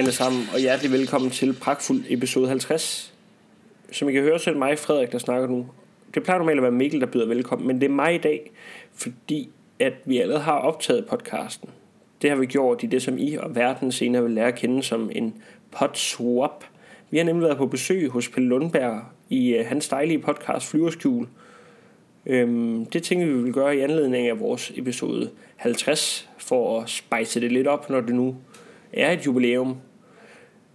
Alle sammen, og hjertelig velkommen til Pragtfuld episode 50. Som I kan høre, så er det mig, Frederik, der snakker nu. Det plejer normalt at være Mikkel, der byder velkommen, men det er mig i dag, fordi at vi allerede har optaget podcasten. Det har vi gjort i det, som I og verden senere vil lære at kende som en podswap. Vi har nemlig været på besøg hos Pelle Lundberg i uh, hans dejlige podcast Flyverskjul. Øhm, det tænker vi, vi vil gøre i anledning af vores episode 50, for at spice det lidt op, når det nu er et jubilæum.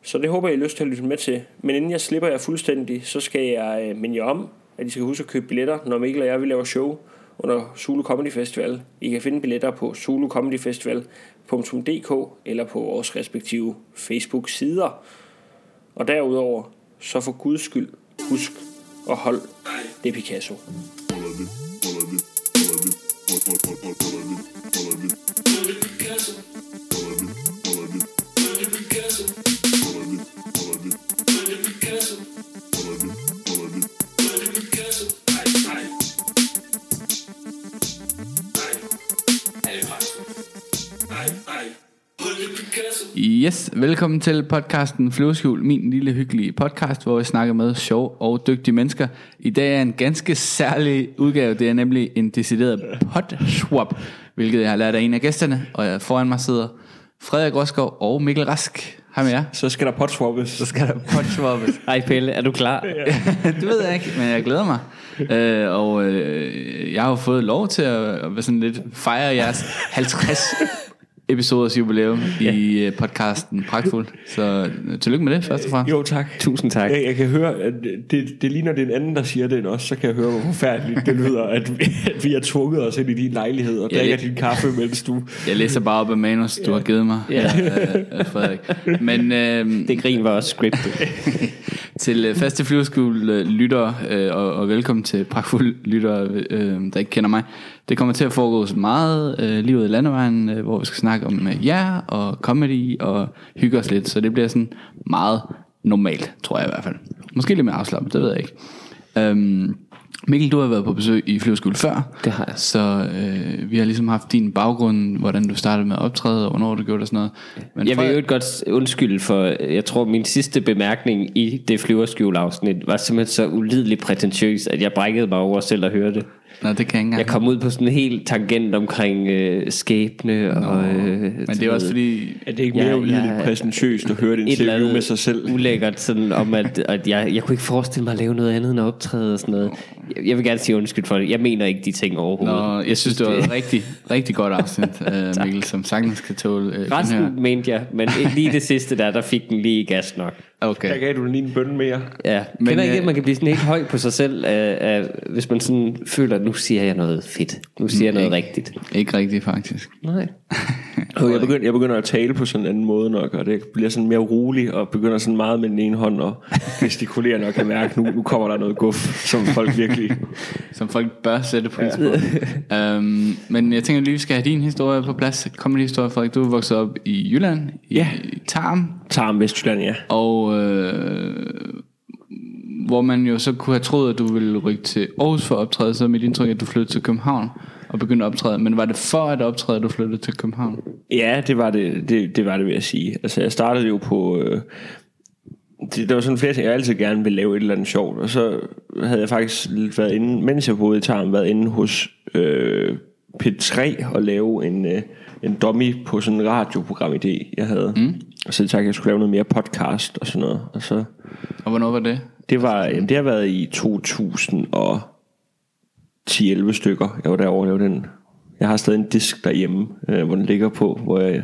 Så det håber jeg, I har lyst til at lytte med til. Men inden jeg slipper jer fuldstændig, så skal jeg øh, minde jer om, at I skal huske at købe billetter, når Mikkel og jeg vil lave show under Zulu Comedy Festival. I kan finde billetter på zulucomedyfestival.dk eller på vores respektive Facebook-sider. Og derudover, så for guds skyld, husk og hold det Picasso. Yes, velkommen til podcasten Flyveskjul, min lille hyggelige podcast, hvor jeg snakker med sjov og dygtige mennesker. I dag er en ganske særlig udgave, det er nemlig en decideret podswap, hvilket jeg har lært af en af gæsterne, og foran mig sidder Frederik Roskov og Mikkel Rask. Hej med jer. Så skal der podswappes. Så skal der podswappes. Hej Pelle, er du klar? det ved jeg ikke, men jeg glæder mig. Øh, og øh, jeg har jo fået lov til at, at være sådan lidt fejre jeres 50 episoders jubilæum ja. i øh, podcasten Pragtfuld. Så øh, tillykke med det først og fremmest. Jo tak. Tusind tak. Jeg, jeg kan høre, at det, det ligner det er en anden, der siger det end os. Så kan jeg høre, hvor forfærdeligt det lyder, at vi, at vi har tvunget os ind i din lejlighed og Ja, drikker din kaffe, mens du... Jeg læser bare op af manus, du har givet mig, Ja. ja. øh, Frederik. Men øh, Det grin var også scriptet. til øh, faste flyverskole øh, lyttere, øh, og, og velkommen til pragtfulde lyttere, øh, der ikke kender mig. Det kommer til at foregå så meget øh, livet i landevejen, øh, hvor vi skal snakke om øh, jer og comedy og hygge os lidt. Så det bliver sådan meget normalt, tror jeg i hvert fald. Måske lidt mere afslappet, det ved jeg ikke. Øhm, Mikkel, du har været på besøg i flyverskole før. Det har jeg. Så øh, vi har ligesom haft din baggrund, hvordan du startede med at optræde, og hvornår du gjorde det og sådan noget. Men Jeg vil jo godt undskylde for, jeg tror min sidste bemærkning i det flyverskjul-afsnit var simpelthen så ulideligt prætentiøs, at jeg brækkede mig over selv at høre det. Nå, det kan jeg ikke engang. Jeg kom ud på sådan en helt tangent omkring øh, skæbne og... Øh, Men det er også fordi, Er det ikke mere Ja, ulideligt ja. præsentøst at høre et eller interview med sig selv? ulækkert sådan om at, at jeg, jeg kunne ikke forestille mig at lave noget andet end at optræde og sådan noget. Jeg, jeg vil gerne sige undskyld for det. Jeg mener ikke de ting overhovedet. Nå, jeg synes, det var et rigtig, rigtig godt afsnit, uh, Mikkel, som sagtens kan tåle uh, Resten her. mente jeg, men lige det sidste der, der fik den lige gas nok. Der Okay. gav du den lige en bønne mere. Ja, Men, Kender ikke, øh, at man kan blive sådan helt høj på sig selv, af, af, hvis man sådan føler, at nu siger jeg noget fedt. Nu siger jeg noget ikke. rigtigt. Ikke rigtigt, faktisk. Nej. Og jeg, begynder, jeg begynder at tale på sådan en anden måde nok, og det bliver sådan mere rolig, og begynder sådan meget med den ene hånd, og gestikulerer, når jeg kan mærke, nu, nu kommer der noget guf, som folk virkelig... Som folk bør sætte pris på. um, men jeg tænker lige, vi skal have din historie på plads. Comedy historie, Frederik. Du er vokset op i Jylland, i, Ja. i Tarm, Tager om Vestjylland, ja. og øh, hvor man jo så kunne have troet, at du ville rykke til Aarhus for at optræde, så er mit indtryk, at du flyttede til København og begyndte at optræde. Men var det for at optræde, at du flyttede til København? Ja, det var det, det, det var det, vil jeg sige. Altså, jeg startede jo på... Øh, det, der var sådan flere ting, jeg altid gerne ville lave et eller andet sjovt. Og så havde jeg faktisk lidt været inde, mens jeg boede i Tarm, været inde hos øh, P3 og lave en, øh, en dummy på sådan en radioprogram idé, jeg havde. Mm. Og så sagde jeg, at jeg skulle lave noget mere podcast og sådan noget. Og så, Og hvornår var det? det, var, jamen, det har været i 2010-11 stykker, jeg var derovre og den. Jeg har stadig en disk derhjemme, øh, hvor den ligger på, hvor jeg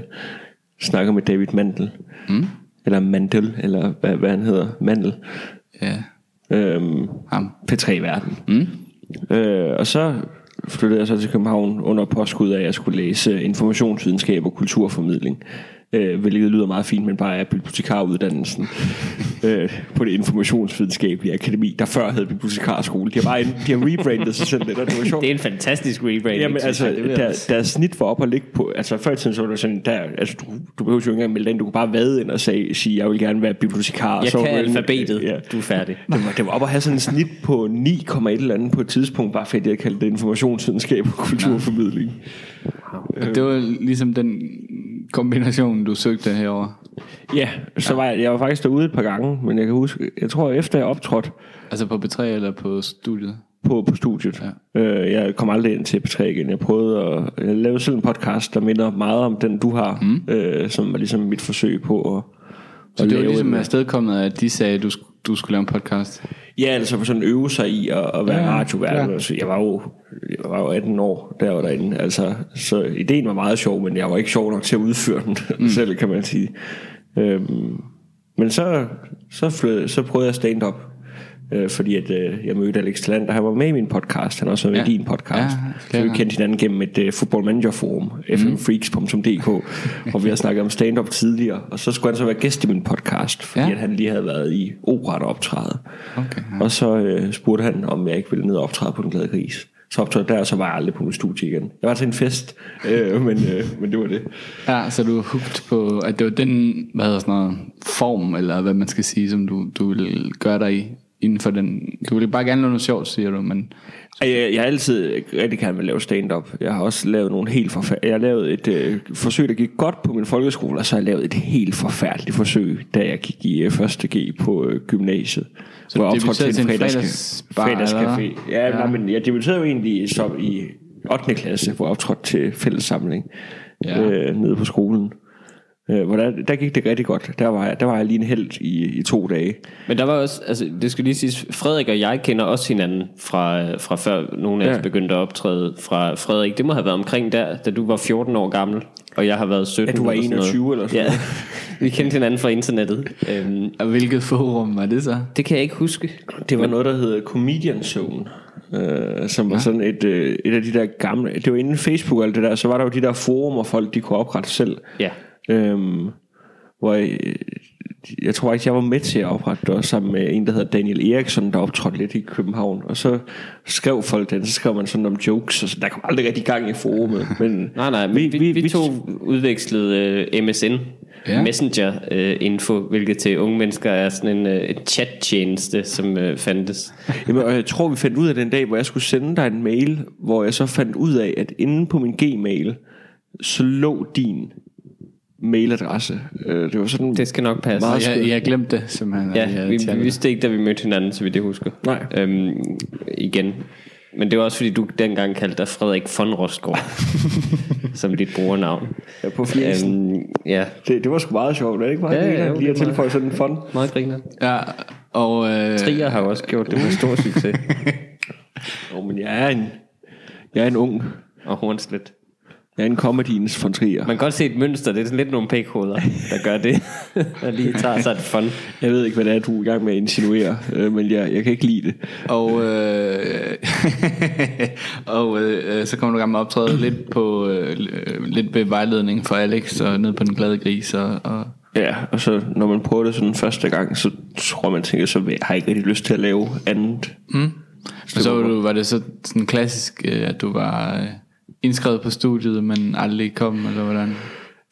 snakker med David Mandel. Mm. Eller Mandel, eller hvad, hvad han hedder. Mandel. Ja, Øhm, ham. P3-verden. Mm. Øh, og så flyttede jeg så til København under påskud af, at jeg skulle læse informationsvidenskab og kulturformidling. Øh, hvilket lyder meget fint, men bare er bibliotekaruddannelsen øh, på det informationsvidenskabelige akademi, der før hed bibliotekarskole. De har bare de har rebrandet sig selv lidt, og det var sjovt. Det er en fantastisk rebranding. Jamen altså, jeg. Der, deres snit var op at ligge på, altså før i tiden så var det sådan, der, altså du, du behøver jo ikke engang melde ind, du kunne bare vade ind og sige, sige jeg vil gerne være bibliotekar. og Jeg så kan alfabetet. Ja. Du er færdig. Det var, det var op at have sådan en snit på 9,1 eller andet på et tidspunkt, bare fordi jeg kaldte det informationsvidenskab og kulturformidling. Og det var ligesom den kombination, du søgte herover. Ja, så var jeg, jeg var faktisk derude et par gange, men jeg kan huske, jeg tror efter jeg optrådte Altså på B3 eller på studiet? på, på studiet. Ja. Øh, jeg kom aldrig ind til P3 igen. Jeg prøvede at jeg lavede selv en podcast, der minder meget om den, du har, mm. øh, som var ligesom mit forsøg på at, Så det var ligesom afstedkommet, at de sagde, at du, du skulle lave en podcast. Ja, altså for sådan øve sig i at, at være Ja, radiovært. Ja. Altså, jeg, var jo, jeg var jo 18 år, der var derinde. Altså, så ideen var meget sjov, men jeg var ikke sjov nok til at udføre den mm. selv, kan man sige. Øhm, men så, så, flød, så prøvede jeg stand-up. Øh, fordi at, øh, jeg mødte Alex Talant, og han var med i min podcast. Han har også været med Ja. i din podcast. Ja, så vi kendte hinanden gennem et uh, football manager forum, fmfreaks.dk, hvor vi har snakket om stand-up tidligere. Og så skulle han så være gæst i min podcast, fordi Ja. at han lige havde været i operet optræde. Okay, Ja. Og så øh, spurgte han, om jeg ikke ville ned og optræde på Den Glade Gris. Så optrådte jeg der, og så var jeg aldrig på min studie igen. Jeg var til en fest, øh, men, øh, men det var det. Ja, så du er hooked på, at det var den, hvad hedder sådan noget, form, eller hvad man skal sige, som du, du vil gøre dig i, inden for den. Du vil bare gerne lave noget sjovt, siger du, men Jeg, jeg har altid rigtig gerne vil lave stand-up. Jeg har også lavet nogle helt forfærdelige... Jeg har lavet et øh, forsøg, der gik godt på min folkeskole, og så har jeg lavet et helt forfærdeligt forsøg, da jeg gik i øh, 1. G på øh, gymnasiet. Så hvor jeg optrådte til en fredags- fredagsbar, eller fredagscafé. Ja, ja. Nej, men jeg debuterede jo egentlig som i 8. klasse, hvor jeg optrådte til fællessamling ja. øh, nede på skolen. Øh, hvor der, der gik det rigtig godt. Der var jeg, der var jeg lige en held i, i to dage. Men der var også, altså det skal lige siges, Frederik og jeg kender også hinanden fra, fra før nogle af os Ja. begyndte at optræde fra Frederik. Det må have været omkring der, da du var 14 år gammel, og jeg har været 17 Ja, du var eller sådan 21 noget. eller sådan Ja, vi kendte hinanden fra internettet. Øhm, og hvilket forum var det så? det kan jeg ikke huske. Det var noget, der hed Comedian Zone. Øh, som var sådan et, øh, et af de der gamle Det var inden Facebook og alt det der Så var der jo de der forumer folk de kunne oprette selv Ja. Øhm, Hvor jeg, jeg tror ikke jeg var med til at oprette det også Sammen med en der hedder Daniel Eriksson Der optrådte lidt i København Og så skrev folk den Så skrev man sådan om jokes og så, Der kom aldrig rigtig gang i forumet men Nej, nej, vi, vi, vi, vi to udvekslede uh, MSN, Ja. ja. Messenger uh, info, hvilket til unge mennesker er sådan en uh, chat-tjeneste, som uh, fandtes. Jamen, og jeg tror, vi fandt ud af den dag, hvor jeg skulle sende dig en mail, hvor jeg så fandt ud af, at inde på min Gmail, så lå din mailadresse. Øh, Det var sådan... Det skal nok passe. Meget Jeg, jeg glemte det simpelthen. Ja, jeg vi, vi vidste ikke, da vi mødte hinanden, så vidt jeg husker. Nej. Øhm, igen. Men det var også fordi, du dengang kaldte dig Frederik von Rostgaard, som dit brugernavn. Ja, på flisen. Øhm, ja, Det, det var sgu meget sjovt, er det ikke meget? Ja, ja, Ja, jo, lige at det tilføje sådan en fond. meget griner. Ja, og... Øh, Trier har også gjort det med stor succes. Jo, men jeg er en, jeg er en ung. Og hornslet. Jeg er en comediens von Trier. Man kan godt se et mønster, det er sådan lidt nogle pækhoveder, der gør det. der lige tager sig et fun. Jeg ved ikke, hvad det er, du er i gang med at insinuere, øh, men jeg, jeg kan ikke lide det. Og, øh, og øh, så kommer du i gang med at optræde lidt på øh, lidt ved vejledning for Alex og ned på den glade gris og, og Ja, og så når man prøver det sådan første gang, så tror man tænker, så har jeg ikke rigtig lyst til at lave andet. Men så var, du, var det så sådan klassisk, øh, at du var øh, indskrevet på studiet, men aldrig kom, eller hvordan?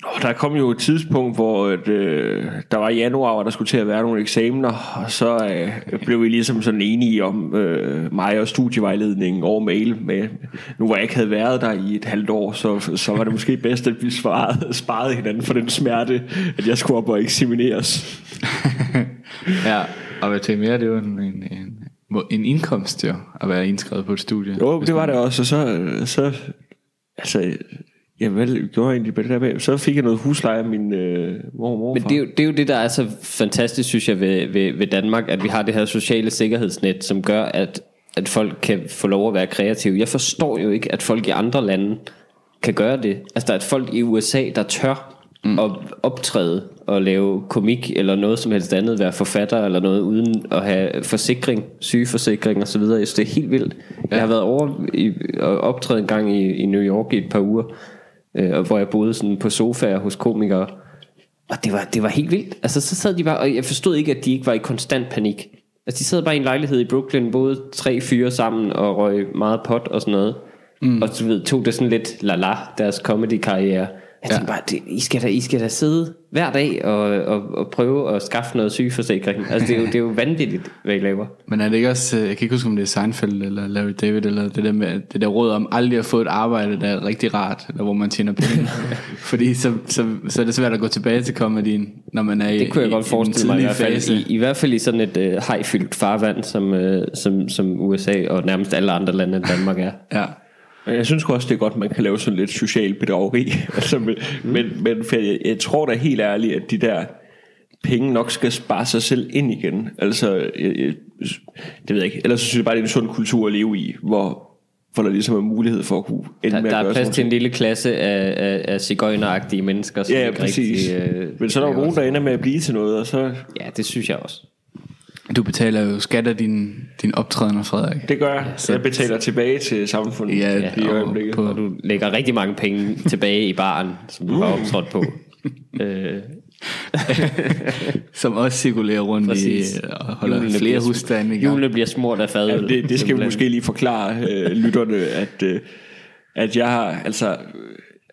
Og der kom jo et tidspunkt, hvor at, øh, der var i januar, hvor der skulle til at være nogle eksamener, og så øh, blev vi ligesom sådan enige om øh, mig og studievejledningen over mail med, nu hvor jeg ikke havde været der i et halvt år, så, så var det måske bedst, at vi svarede, sparede hinanden for den smerte, at jeg skulle op og eksamineres. Ja, og hvad til mere, det var en, en, en, en indkomst jo, at være indskrevet på et studie. Jo, det var det også, og så, så altså, jeg vel, gjorde egentlig det der så fik jeg noget husleje af min øh, mor og morfar. Men det er, jo, det er jo det, der er så fantastisk, synes jeg, ved, ved, ved Danmark, at vi har det her sociale sikkerhedsnet, som gør, at, at folk kan få lov at være kreative. Jeg forstår jo ikke, at folk i andre lande kan gøre det. Altså, der er folk i USA, der tør mm. at optræde og lave komik eller noget som helst andet, være forfatter eller noget, uden at have forsikring, sygeforsikring osv. Jeg synes, det er helt vildt. Ja. Jeg har været over i, og optræde en gang i, i New York i et par uger, øh, og hvor jeg boede sådan på sofaer hos komikere, og det var, det var helt vildt. Altså, så sad de bare, og jeg forstod ikke, at de ikke var i konstant panik. Altså, de sad bare i en lejlighed i Brooklyn, boede tre fyre sammen og røg meget pot og sådan noget. Mm. Og du ved, tog det sådan lidt la-la, deres comedy-karriere. Jeg tænkte bare, det, I, skal da, I skal da sidde hver dag og, og, og prøve at skaffe noget sygeforsikring. Altså det er jo, det er jo vanvittigt, hvad I laver. Men er det ikke også, øh, jeg kan ikke huske, om det er Seinfeld eller Larry David, eller det der, med, det der råd om aldrig at få et arbejde, der er rigtig rart, eller hvor man tjener penge. Fordi så, så, så er det svært at gå tilbage til komedien, når man er i, Det kunne jeg i, godt i forestille mig i hvert fald. fase. I, I hvert fald i sådan et øh, hejfyldt farvand, som, øh, som, som USA og nærmest alle andre lande end Danmark er. Ja. Jeg synes også, det er godt, man kan lave sådan lidt social bedrageri. altså, men, mm. men, men for jeg, jeg tror da helt ærligt, at de der penge nok skal spare sig selv ind igen. Altså, jeg, jeg, det ved jeg ikke. Ellers synes jeg bare, det er en sund kultur at leve i, hvor, hvor der ligesom er mulighed for at kunne ende Der, med der at er gøre plads til en lille klasse af, af, af cigøjneragtige mennesker. Som Ja, ja, præcis. Rigtig, øh, Men så er der jo nogen, der ender med at blive til noget, og så Ja, det synes jeg også. Du betaler jo skat af din, din optrædener, Frederik. det gør jeg. Jeg betaler tilbage til samfundet Ja, i og øjeblikket. på- Og du lægger rigtig mange penge tilbage i baren, som du har optrådt på. øh, Som også cirkulerer rundt Præcis. i og holder Julene flere bliver- hustande i gang. Julene bliver smurt af fadøl. Ja, det, det skal vi måske lige forklare øh, lytterne, at, øh, at jeg har, altså,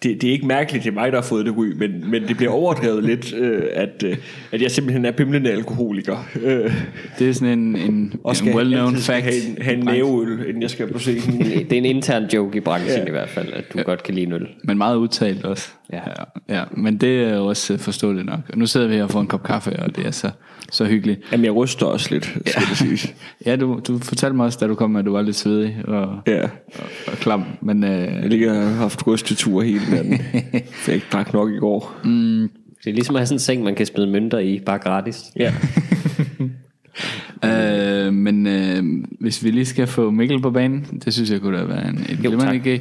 det, det er ikke mærkeligt, det er mig, der har fået det ry, men, men det bliver overdrevet lidt, øh, at, øh, at jeg simpelthen er bimlende alkoholiker. Øh, Det er sådan en, en, en well-known fact. have en, have en næveøl, inden jeg skal på scenen. Det er en intern joke i branchen Ja. i hvert fald, at du godt kan lide en øl. Men meget udtalt også. Ja. ja. Men det er jo også øh, forståeligt nok. Og nu sidder vi her og får en kop kaffe, og det er så, så hyggeligt. Jamen, jeg ryster også lidt, skal det siges. Ja, du, du fortalte mig også, da du kom, at du var lidt svedig og, Ja, og, og klam. Men øh, jeg ligger og har haft rystetur hele natten, for jeg ikke drak nok i går. Det er ligesom at have sådan en seng, man kan smide mønter i, bare gratis. Ja. Øh, men øh, hvis vi lige skal få Mikkel på banen, det synes jeg kunne da være en, en glimrende idé.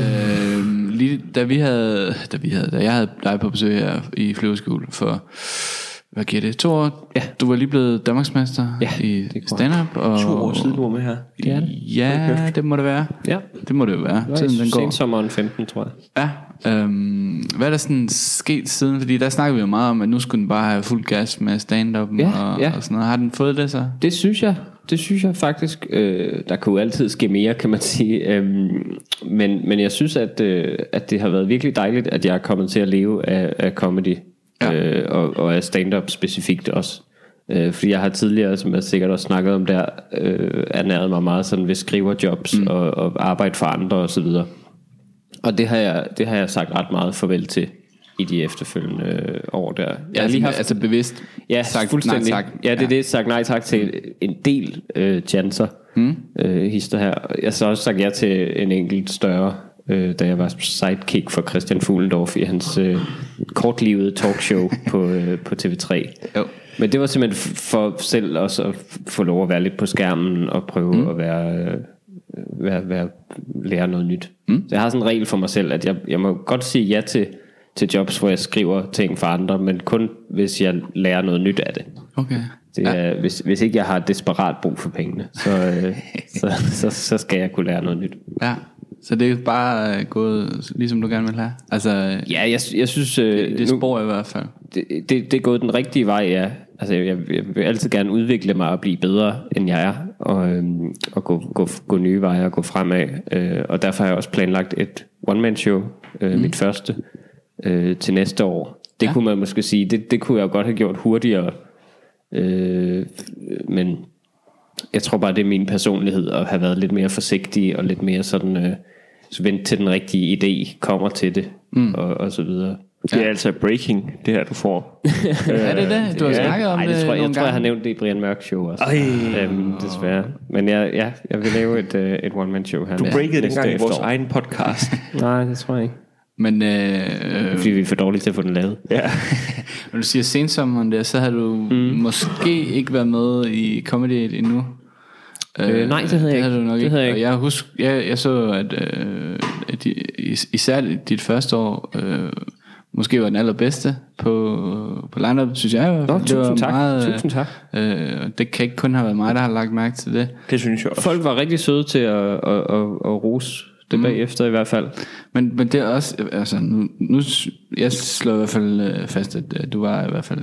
Øh, lige da vi havde, da vi havde, da jeg havde dig på besøg her i flyveskole for, hvad giver det, to år? Ja. Du var lige blevet Danmarksmester Ja, i det stand-up. Og, To år siden, du var med her. Det er det. Ja, det må det være. Ja. Det må det jo være. Tiden den går. sommeren 15, tror jeg. Ja, øhm, hvad er der sådan sket siden? Fordi der snakker vi jo meget om, at nu skulle den bare have fuld gas med stand-up Ja, og, ja. og sådan noget. Har den fået det så? Det synes jeg. Det synes jeg faktisk. Øh, der kunne jo altid ske mere, kan man sige. Øhm, men, men jeg synes, at, øh, at det har været virkelig dejligt, at jeg er kommet til at leve af, af comedy. Ja. Øh, og, og af stand-up specifikt også. Øh, fordi jeg har tidligere, som jeg sikkert også snakket om der, øh, ernæret mig meget sådan ved skriverjobs mm. og, og arbejde for andre osv. Og, og det har, jeg, det har jeg sagt ret meget farvel til i de efterfølgende øh, år der. Jeg Ja, har lige haft altså bevidst Ja, sagt fuldstændig. nej tak. Ja, det er det, sagt nej tak til en del øh, chancer, mm. øh, hister her. Jeg har så også sagt ja til en enkelt større, øh, da jeg var sidekick for Christian Fuglendorf i hans øh, kortlivede talkshow på, øh, på TV3. Jo. Men det var simpelthen for selv også at få lov at være lidt på skærmen og prøve mm. at være, øh, være, være, lære noget nyt. Mm. Så jeg har sådan en regel for mig selv, at jeg, jeg må godt sige ja til, til jobs, hvor jeg skriver ting for andre, men kun hvis jeg lærer noget nyt af det. Okay. Det er, hvis, hvis ikke jeg har desperat brug for pengene, så, øh, så, så, så skal jeg kunne lære noget nyt. Ja, så det er bare øh, gået, ligesom du gerne vil have. Altså, Ja, jeg, jeg synes... Øh, det spor i hvert fald. det, det, det er gået den rigtige vej, ja. Altså, jeg, jeg vil altid gerne udvikle mig og blive bedre, end jeg er, og, øhm, og gå, gå, gå nye veje og gå fremad. Øh, og derfor har jeg også planlagt et one-man-show, øh, mm. mit første, øh, til næste år. Det Ja. kunne man måske sige, det, det kunne jeg godt have gjort hurtigere, øh, men jeg tror bare, det er min personlighed at have været lidt mere forsigtig og lidt mere sådan, øh, så vent til den rigtige idé kommer til det, mm. og, og så videre. Det er altså breaking, det her, du får. er det det? Du har Ja. snakket om Ej, det, det tror jeg, jeg tror, jeg har nævnt det i Brian Mørk Show også. Ej. Øhm, desværre. Men jeg, ja, jeg vil lave et, øh, et one-man show her. Du breakede næste dengang i vores egen podcast. Nej, det tror jeg ikke. Men øh, Det fordi vi er for dårlige til at få den lavet. ja. når du siger sensommeren der, så har du mm. måske ikke været med i Comedy 8 endnu. Øh, nej, det havde jeg det ikke. Du nok Det ikke. havde jeg Og ikke. jeg, husk, jeg, jeg så, at, øh, at de, is- især dit første år, øh, måske var den allerbedste på, på line synes jeg. Nå, det var tusind tak. Meget, Tusind tak. Øh, det kan ikke kun have været mig, der har lagt mærke til det. Det synes jeg også. Folk var rigtig søde til at, at, at, at rose det bagefter i hvert fald. Men, men det er også, altså nu, nu jeg slår i hvert fald øh, fast, at øh, du var i hvert fald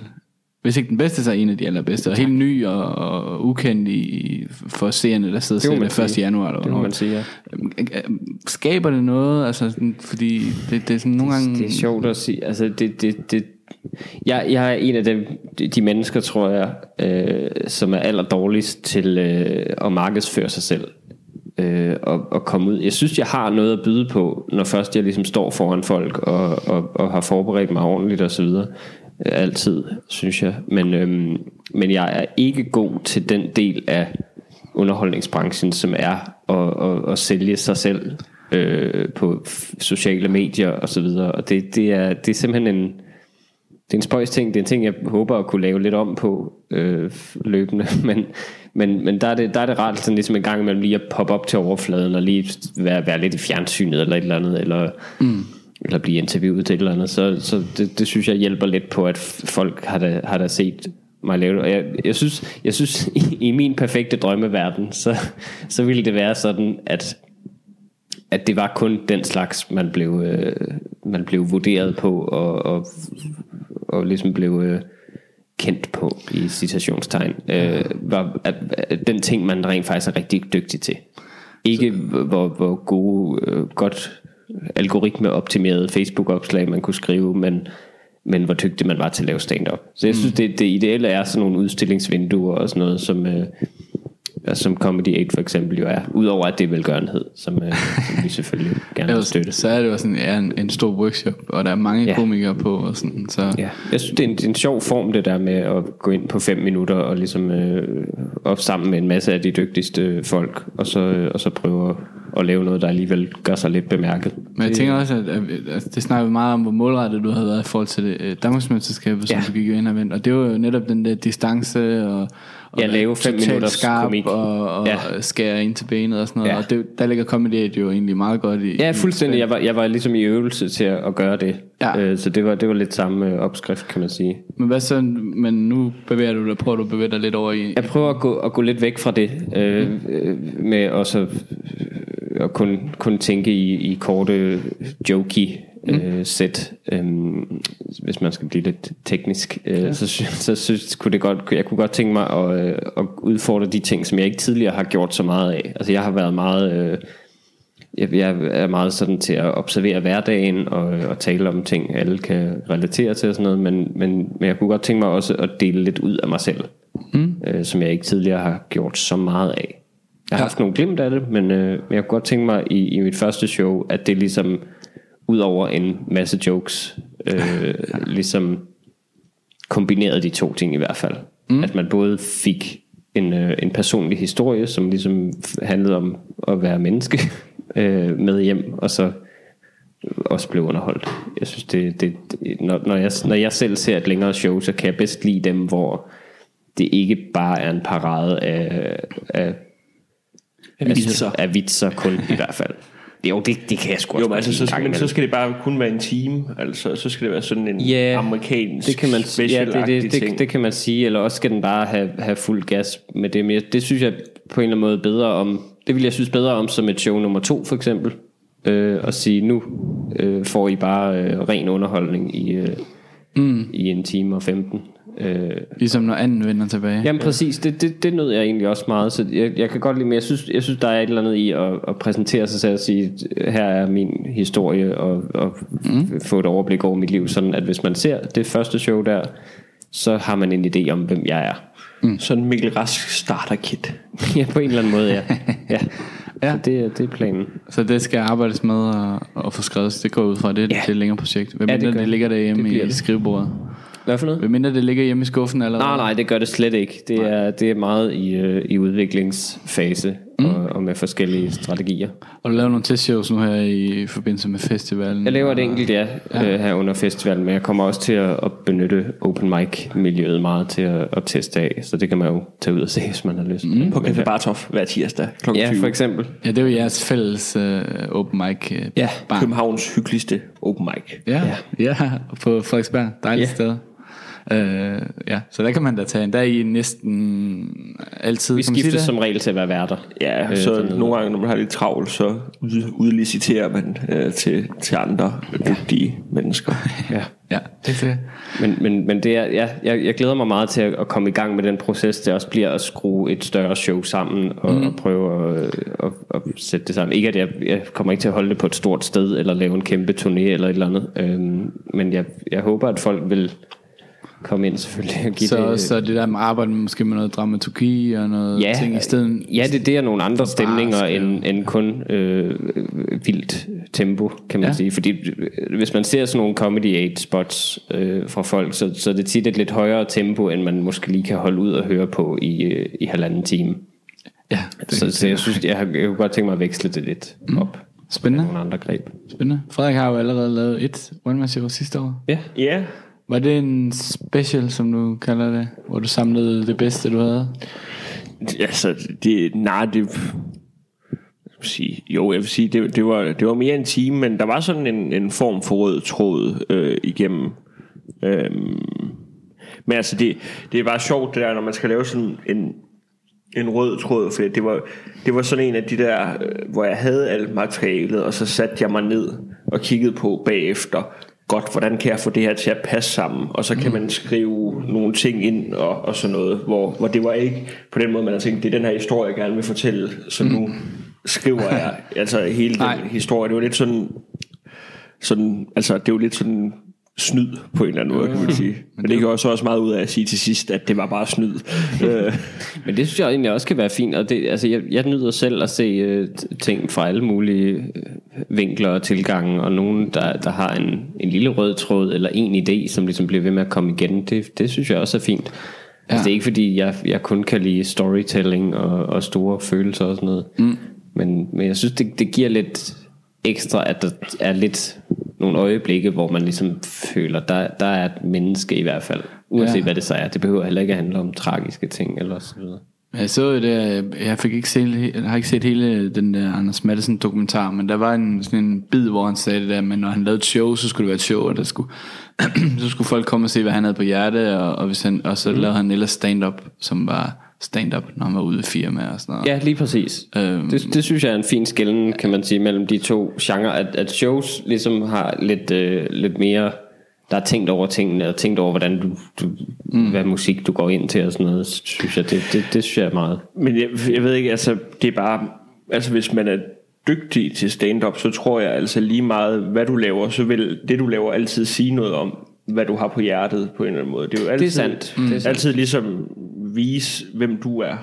hvis ikke den bedste, så er en af de allerbedste. Og helt ny og, og ukendt i, for seerne, der sidder Det det 1. sige. januar. Eller Det må man sige, ja. Skaber det noget? Altså, fordi det, det er sådan nogle gange... Det er sjovt at sige. Altså, det, det, det, jeg, jeg er en af dem, de, mennesker, tror jeg, øh, som er aller dårligst til øh, at markedsføre sig selv. Øh, og, og komme ud. Jeg synes, jeg har noget at byde på, når først jeg ligesom står foran folk og, og, og har forberedt mig ordentligt og så videre. Øh, Altid, synes jeg. Men, øhm, men jeg er ikke god til den del af underholdningsbranchen, som er at, at, at sælge sig selv øh, på sociale medier og så videre. Og det, det, er, det er simpelthen en, det er en spøjs ting. Det er en ting, jeg håber at kunne lave lidt om på øh, løbende. Men, men, men der, er det, der er det rart sådan ligesom en gang imellem lige at poppe op til overfladen og lige være, være lidt i fjernsynet eller et eller andet. Eller, mm eller blive interviewet til et eller andet. Så, så det, det synes jeg hjælper lidt på, at folk har da, har da set mig lave det. Og jeg, jeg synes, jeg synes i, i min perfekte drømmeverden, så, så ville det være sådan, at at det var kun den slags, man blev, øh, man blev vurderet på, og, og, og ligesom blev øh, kendt på i citationstegn, øh, var at, at den ting, man rent faktisk er rigtig dygtig til. Ikke hvor, hvor gode, øh, godt algoritmeoptimerede Facebook-opslag man kunne skrive, men, men hvor dygtig man var til at lave stand-up. Så jeg synes, det, det ideelle er sådan nogle udstillingsvinduer og sådan noget, som... Øh, Ja, som Comedy 8 for eksempel jo er, udover at det er velgørenhed, som, øh, som vi selvfølgelig gerne vil støtte. så er det jo sådan ja, en, en stor workshop, og der er mange Ja. komikere på, og sådan, så Ja, jeg synes, det er, en, det en sjov form, det der med at gå ind på fem minutter og ligesom øh, op sammen med en masse af de dygtigste folk, og så, øh, og så prøve at, lave noget, der alligevel gør sig lidt bemærket. Men jeg tænker også, at, at, det snakker vi meget om, hvor målrettet du havde været i forhold til det øh, Danmarksmesterskabet, som Ja. du gik ind og vendt. Og det var jo netop den der distance og, og Ja, lave fem totalt minutters skarp komik. og, og Ja. skære ind til benet og sådan noget. Ja. Og det, der ligger Comedy jo egentlig meget godt i. Ja, fuldstændig. Jeg var, jeg var ligesom i øvelse til at, at gøre det. Ja. Øh, så det var, det var lidt samme øh, opskrift, kan man sige. Men hvad så, men nu bevæger du dig, prøver du at bevæge dig lidt over i... Jeg prøver at gå, at gå lidt væk fra det, øh, øh, med også øh, at kun, kun tænke i, i korte, jokey øh, sæt, øh, hvis man skal blive lidt teknisk. Øh, ja. Så, så synes kunne det godt, jeg kunne godt tænke mig at, øh, at udfordre de ting, som jeg ikke tidligere har gjort så meget af. Altså jeg har været meget... Øh, jeg, jeg er meget sådan til at observere hverdagen og, og tale om ting, alle kan relatere til og sådan noget, men, men, men jeg kunne godt tænke mig også at dele lidt ud af mig selv, mm. øh, som jeg ikke tidligere har gjort så meget af. Jeg har haft nogle glimt af det, men, øh, men jeg kunne godt tænke mig i, i mit første show, at det ligesom, ud over en masse jokes, øh, ligesom kombinerede de to ting i hvert fald. Mm. At man både fik en, øh, en personlig historie, som ligesom handlede om at være menneske øh, med hjem, og så også blev underholdt. Jeg synes, det, det, det når, når, jeg, når jeg selv ser et længere show, så kan jeg bedst lide dem, hvor det ikke bare er en parade af, af, af, vitser. af vitser kun i hvert fald. Jo, det, det kan jeg sgu Jo, også men, altså, så skal, men så skal det bare kun være en time. Altså, så skal det være sådan en Ja, amerikansk det kan man, ja, special det, det, ting. det, det kan man sige, eller også skal den bare have, have fuld gas med det. Men jeg- det synes jeg på en eller anden måde bedre om, det vil jeg synes bedre om som et show nummer to for eksempel. Øh, at sige, nu øh, får I bare øh, ren underholdning i, øh, mm. i en time og 15. Øh, Ligesom når anden vender tilbage. Jamen præcis, det, det, det nød jeg egentlig også meget, så jeg, jeg kan godt lide, men jeg synes, jeg synes der er et eller andet i at, at præsentere sig selv og sige, her er min historie, og, og mm. få et overblik over mit liv, sådan at hvis man ser det første show der, så har man en idé om, hvem jeg er. Sådan Mikkel Rask starter kit. ja, på en eller anden måde, ja. ja. Ja. Så det, er- det er planen. Så det skal arbejdes med og, og få skrevet. Det går ud fra, det, Ja. det er et længere projekt. Hvem Ja, det det, ligger derhjemme Det i det. skrivebordet? Hvad for noget? Hvem mindre det ligger hjemme i skuffen allerede? Nej, nej, det gør det slet ikke. Det er, det er meget i, øh, i udviklingsfase mm. og, og med forskellige strategier. Og du laver nogle testshows nu her i forbindelse med festivalen. Jeg laver et enkelt, ja, ja. Øh, her under festivalen, men jeg kommer også til at, at benytte open mic-miljøet meget til at, at teste af, så det kan man jo tage ud og se, hvis man har lyst. Mm. På Café Bartof hver tirsdag kl. Ja, 20. for eksempel. Ja, det er jo jeres fælles uh, open mic uh, Ja, barn. Københavns hyggeligste open mic. Ja, ja. ja, på Frederiksberg. Dejligt Ja. sted. Øh, ja, så der kan man da tage en. Der er I næsten altid, Vi skifter det? som regel til at være værter. Ja, Øh, så dernede. nogle gange, når man har lidt travlt, så ud- udliciterer man øh, til, til andre dygtige mennesker. Ja. Ja, det er sikkert. Men, men, men det er, ja, jeg, jeg glæder mig meget til at, at komme i gang med den proces. Det også bliver at skrue et større show sammen og, mm. og prøve at, at, at sætte det sammen. Ikke at jeg, jeg kommer ikke til at holde det på et stort sted eller lave en kæmpe turné eller et eller andet. Øhm, men jeg, jeg håber, at folk vil komme ind selvfølgelig og give Så, det... så det der med arbejde måske med noget dramaturgi og noget ja, ting i stedet. Ja, det, det er nogle andre stemninger skrive. end, end kun øh, vildt tempo, kan man Ja. sige. Fordi øh, hvis man ser sådan nogle comedy aid spots øh, fra folk, så, så er det tit et lidt højere tempo, end man måske lige kan holde ud og høre på i, øh, i halvanden time. Ja, det Så, så jeg synes, jeg, har, jeg kunne godt tænke mig at veksle det lidt op. Spændende. Nogle andre greb. Spændende. Frederik har jo allerede lavet et one-man-show sidste år. Ja. Ja, var det en special, som du kalder det, hvor du samlede det bedste, du havde? altså, det, nej, det, vil sige, jo, jeg vil sige, det, det, var, det var mere en time, men der var sådan en, en form for rød tråd øh, igennem. Øhm, men altså, det, det er bare sjovt, det der, når man skal lave sådan en, en rød tråd, for det var, det var sådan en af de der, øh, hvor jeg havde alt materialet, og så satte jeg mig ned og kiggede på bagefter, godt, hvordan kan jeg få det her til at passe sammen, og så kan man skrive nogle ting ind og, og sådan noget, hvor, hvor det var ikke på den måde, man har tænkt, det er den her historie, jeg gerne vil fortælle, så nu skriver jeg altså hele Nej. den historie. Det var lidt sådan, sådan altså det var lidt sådan snyd på en eller anden måde, kan man sige. Men det gør også også meget ud af at sige til sidst, at det var bare snyd. Øh, Men det synes jeg egentlig også kan være fint, og det, altså jeg, jeg nyder selv at se uh, ting fra alle mulige øh, vinkler og tilgange, og nogen, der, der har en, en lille rød tråd, eller en idé, som ligesom bliver ved med at komme igen, det, det synes jeg også er fint. Ja. Altså det er ikke fordi, jeg, jeg kun kan lide storytelling og, og store følelser og sådan noget, mm. men, men jeg synes, det, det giver lidt ekstra, at der er lidt nogle øjeblikke, hvor man ligesom føler, der, der er et menneske i hvert fald, uanset Ja. hvad det så er. Det behøver heller ikke at handle om tragiske ting eller så videre. Jeg så jo det, jeg fik ikke set, jeg har ikke set hele den der Anders Madsen dokumentar, men der var en, sådan en bid, hvor han sagde det der, men når han lavede et show, så skulle det være et show, og der skulle, så skulle folk komme og se, hvad han havde på hjerte, og, og, hvis han, og så mm. lavede han ellers stand-up, som var stand-up, når han var ude i firma og sådan noget. Ja, lige præcis. Øhm. Det, det synes jeg er en fin skælden, kan man sige, mellem de to genrer, at, at shows ligesom har lidt, øh, lidt mere, der er tænkt over tingene, og tænkt over, hvordan du, du mm. hvad musik du går ind til og sådan noget, synes jeg, det, det, det synes jeg er meget. men jeg, jeg ved ikke, altså det er bare, altså hvis man er dygtig til stand-up, så tror jeg altså lige meget, hvad du laver, så vil det du laver altid sige noget om, hvad du har på hjertet på en eller anden måde. Det er jo altid, sandt. Det er sandt. altid ligesom vise, hvem du er.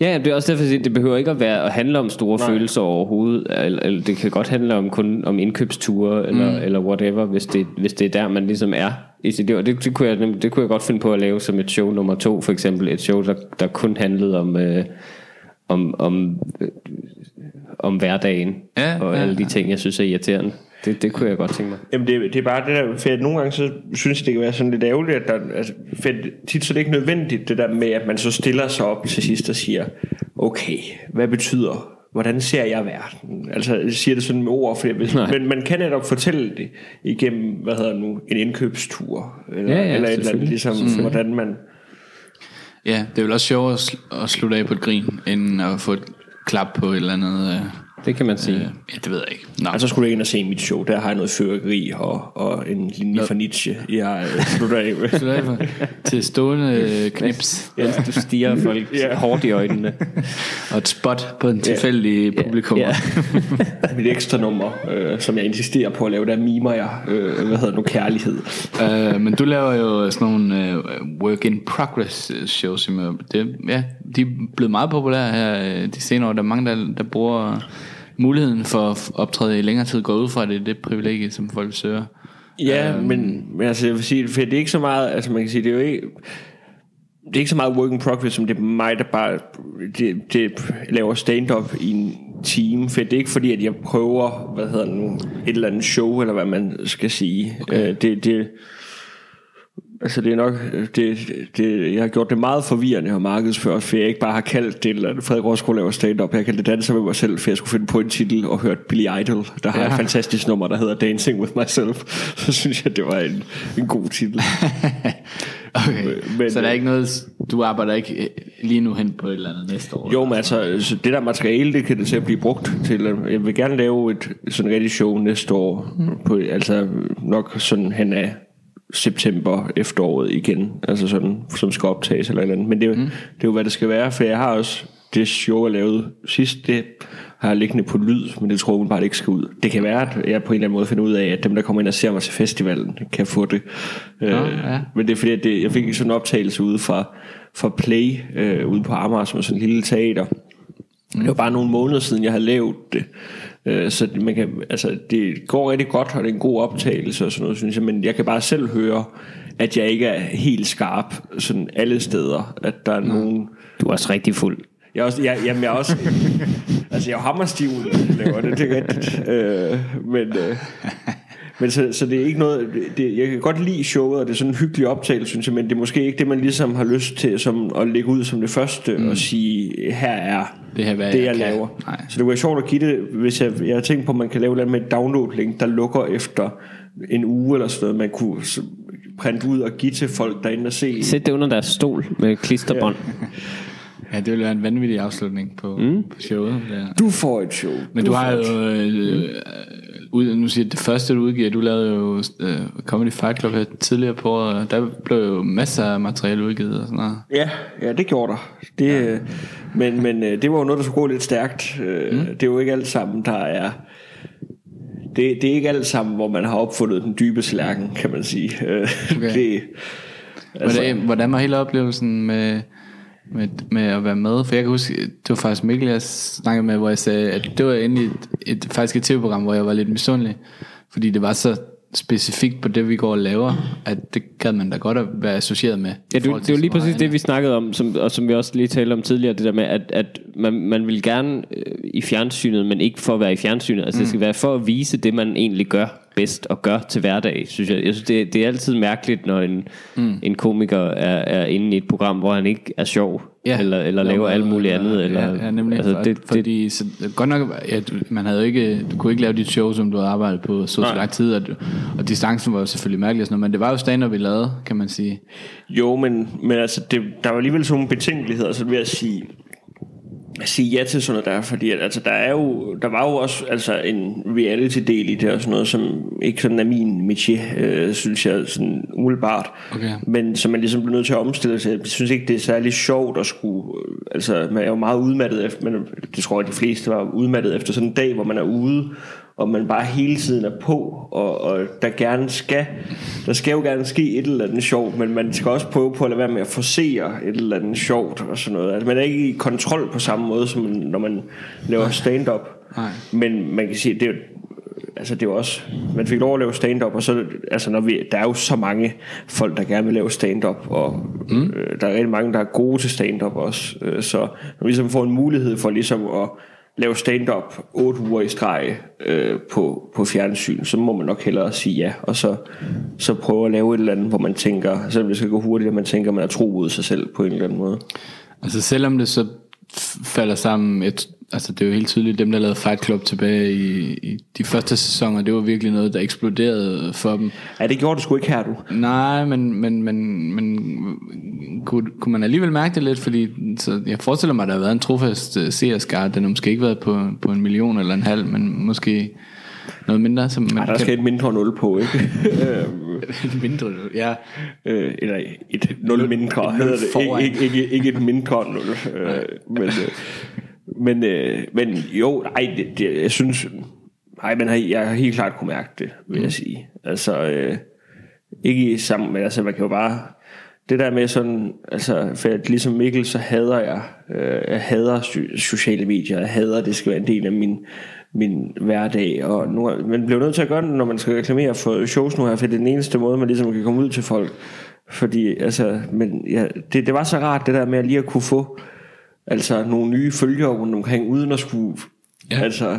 Ja, det er også derfor, siger, det behøver ikke at være at handle om store Nej. Følelser overhovedet. Eller, eller det kan godt handle om kun om indkøbsture eller, mm. eller whatever, hvis det, hvis det er der, man ligesom er i sit liv. Og det, det, kunne jeg, det kunne jeg godt finde på at lave som et show nummer to, for eksempel. Et show, der, der kun handlede om, øh, om, om, øh, om hverdagen Ja, og ja, alle de ting, jeg synes er irriterende. Det, det kunne jeg godt tænke mig. Jamen det, det er bare det der, for at nogle gange så synes jeg, det kan være sådan lidt ærgerligt, at der, altså, for tit så er det ikke nødvendigt, det der med, at man så stiller sig op til sidst og siger, okay, hvad betyder, hvordan ser jeg verden? Altså jeg siger det sådan med ord, for hvis, men man kan netop fortælle det igennem, hvad hedder nu, en indkøbstur, eller, Ja, ja, eller et eller andet, ligesom, hvordan man, Ja, det er vel også sjovere at, sl- at slutte af på et grin, end at få et klap på et eller andet. Øh, Det kan man sige. øh, ja, det ved jeg ikke. Nå, altså skulle du ind og se mit show, der har jeg noget fyrkeri og, og en linje fra Nietzsche, jeg øh, slutter af med. til stående øh, knips Ja. Du stiger folk Ja. hårdt i øjnene. og et spot på en tilfældig publikum. Ja. mit ekstra nummer, øh, som jeg insisterer på at lave, der mimer jeg, øh, hvad hedder det nu, kærlighed. Øh, men du laver jo sådan nogle øh, work in progress øh, shows, som det, ja, de er blevet meget populære her de senere år. Der er mange, der, der bruger muligheden for at optræde i længere tid, går ud fra at det er det privilegie, som folk søger. Ja, øhm. men, men altså, jeg vil sige, for det er ikke så meget, altså man kan sige, det er jo ikke, det er ikke så meget work in progress, som det er mig, der bare det, det laver stand-up i en time, for det er ikke fordi, at jeg prøver, hvad hedder det nu, et eller andet show, eller hvad man skal sige. Okay. Øh, det, det, Altså det er nok det, det, Jeg har gjort det meget forvirrende at markedsføre For jeg ikke bare har kaldt det Eller Frederik Rosgaard laver stand-up Jeg har kaldt det danser med mig selv For jeg skulle finde på en titel Og hørt Billy Idol Der har Ja. et fantastisk nummer Der hedder Dancing with Myself Så synes jeg det var en, en god titel Okay, men, Så der er ikke noget, du arbejder ikke øh, lige nu hen på et eller andet næste år? Jo, men altså, så det der materiale, det kan det til at blive brugt til. Jeg vil gerne lave et sådan rigtig show næste år. På, altså nok sådan hen af september efteråret igen. Altså sådan, som skal optages eller eller andet. Men det, mm. det er jo, hvad det skal være, for jeg har også det show, jeg lavede sidst, det har jeg liggende på lyd, men det tror jeg bare ikke skal ud. Det kan være, at jeg på en eller anden måde finder ud af, at dem, der kommer ind og ser mig til festivalen, kan få det. ja. Øh, men det er fordi, at det, jeg fik sådan en optagelse ude fra, fra Play, øh, ude på Amager, som er sådan en lille teater. Mm. Det var bare nogle måneder siden, jeg har lavet det. Øh, så man kan, altså, det går rigtig godt, og det er en god optagelse og sådan noget, synes jeg. Men jeg kan bare selv høre, at jeg ikke er helt skarp sådan alle steder. At der er mm. nogen... Du er også rigtig fuld. Jeg er også, jeg, jamen jeg er også, altså jeg er hammerstiv, laver det, det er rigtigt. Øh, men, øh, men så, så det er ikke noget, det, jeg kan godt lide showet, og det er sådan en hyggelig optagelse, synes jeg, men det er måske ikke det, man ligesom har lyst til som at lægge ud som det første, mm. og sige, her er Det her, hvad det, jeg jeg, kan. laver. Nej. Så det kunne være sjovt at give det, hvis jeg, jeg har tænkt på, at man kan lave noget med et download-link, der lukker efter en uge eller sådan noget, man kunne printe ud og give til folk derinde og se. Sæt det under deres stol med klisterbånd. Ja, det ville være en vanvittig afslutning på, mm. på showet. Der. Du får et show. Men du, har får jo, et- øh, øh, ud, nu siger jeg, det første du udgiver, du lavede jo øh, Comedy Fight Club her tidligere på året, og der blev jo masser af materiale udgivet og sådan noget. Ja, ja, det gjorde der. Det, ja. Men, men øh, det var jo noget, der skulle gå lidt stærkt. Mm. Det er jo ikke alt sammen, der er... Det, det er ikke alt sammen, hvor man har opfundet den dybe slærken, kan man sige. Øh, Okay. Det, Altså, hvordan, hvordan var hele oplevelsen med, med, med at være med? For jeg kan huske, det var faktisk Mikkel, jeg snakkede med, hvor jeg sagde, at det var egentlig et, et, faktisk et tv-program, hvor jeg var lidt misundelig. Fordi det var så specifikt på det, vi går og laver, at det gad man da godt at være associeret med. Ja, i det, er jo til lige præcis det, vi snakkede om, som, og som vi også lige talte om tidligere, det der med, at, at man, man vil gerne øh, i fjernsynet, men ikke for at være i fjernsynet. Altså mm. det skal være for at vise det, man egentlig gør bedst og gør til hverdag, synes jeg. Jeg synes, det, det er altid mærkeligt, når en, mm. en komiker er, er inde i et program, hvor han ikke er sjov, ja. eller, eller Jo, laver alt muligt eller- andet. Eller, ja, ja, nemlig. altså, Altså, det, det, fordi, så, godt nok, ja, du, man havde ikke, du kunne ikke lave dit show, som du havde arbejdet på så så lang tid, og, og distancen var jo selvfølgelig mærkelig, sådan noget, men det var jo stand-up, vi lavede, kan man sige. jo, men, men altså, det, der var alligevel sådan nogle betænkeligheder, så vil jeg sige, sige ja til sådan noget der, fordi at, altså, der, er jo, der var jo også altså, en reality-del i det, og sådan noget, som ikke sådan er min métier, øh, synes jeg, sådan umiddelbart. Okay. Men som man ligesom bliver nødt til at omstille sig. Jeg synes ikke, det er særlig sjovt at skulle... øh, Altså, man er jo meget udmattet efter... Men det tror jeg, de fleste var udmattet efter sådan en dag, hvor man er ude, og man bare hele tiden er på, og, og der gerne skal... Der skal jo gerne ske et eller andet sjovt, men man skal også prøve på at lade være med at forsere et eller andet sjovt og sådan noget. Altså, man er ikke i kontrol på samme måde, som når man laver stand-up. Nej. Men man kan sige, det er altså det er også, man fik lov at lave stand-up, og så, altså når vi, der er jo så mange folk, der gerne vil lave stand-up, og mm. øh, der er rigtig mange, der er gode til stand-up også, øh, så når vi ligesom får en mulighed for ligesom at lave stand-up 8 uger i streg øh, på, på fjernsyn, så må man nok hellere sige ja, og så, så prøve at lave et eller andet, hvor man tænker, selvom det skal gå hurtigt, at man tænker, at man er tro ud sig selv på en eller anden måde. Altså selvom det så falder sammen, et, altså det er jo helt tydeligt, dem der lavede Fight Club tilbage i, i de første sæsoner, det var virkelig noget, der eksploderede for dem. Ja, det gjorde det sgu ikke her, du. Nej, men, men, men, men kunne, kunne man alligevel mærke det lidt, fordi så jeg forestiller mig, at der har været en trofast uh, seerskare, den har måske ikke været på, på en million eller en halv, men måske noget mindre. Som man Ej, der skal et mindre nul på, ikke? Et mindre, ja. øh, eller et nul mindre et nul hedder det. Ikke, ikke, ikke, ikke et mindre nul. Øh, men, øh, men, øh, men jo, nej, det, det, jeg synes... Nej, men jeg, jeg har helt klart kunne mærke det, vil jeg sige. Altså, øh, ikke i sammen, men altså, man kan jo bare... Det der med sådan, altså, for at ligesom Mikkel, så hader jeg, øh, jeg hader so- sociale medier, jeg hader, at det skal være en del af min, min hverdag, og nu, man bliver nødt til at gøre det, når man skal reklamere for shows nu her, for det er den eneste måde, man ligesom kan komme ud til folk, fordi, altså, men ja, det, det var så rart, det der med at lige at kunne få, altså, nogle nye følgere rundt omkring, uden at skulle, Ja. altså,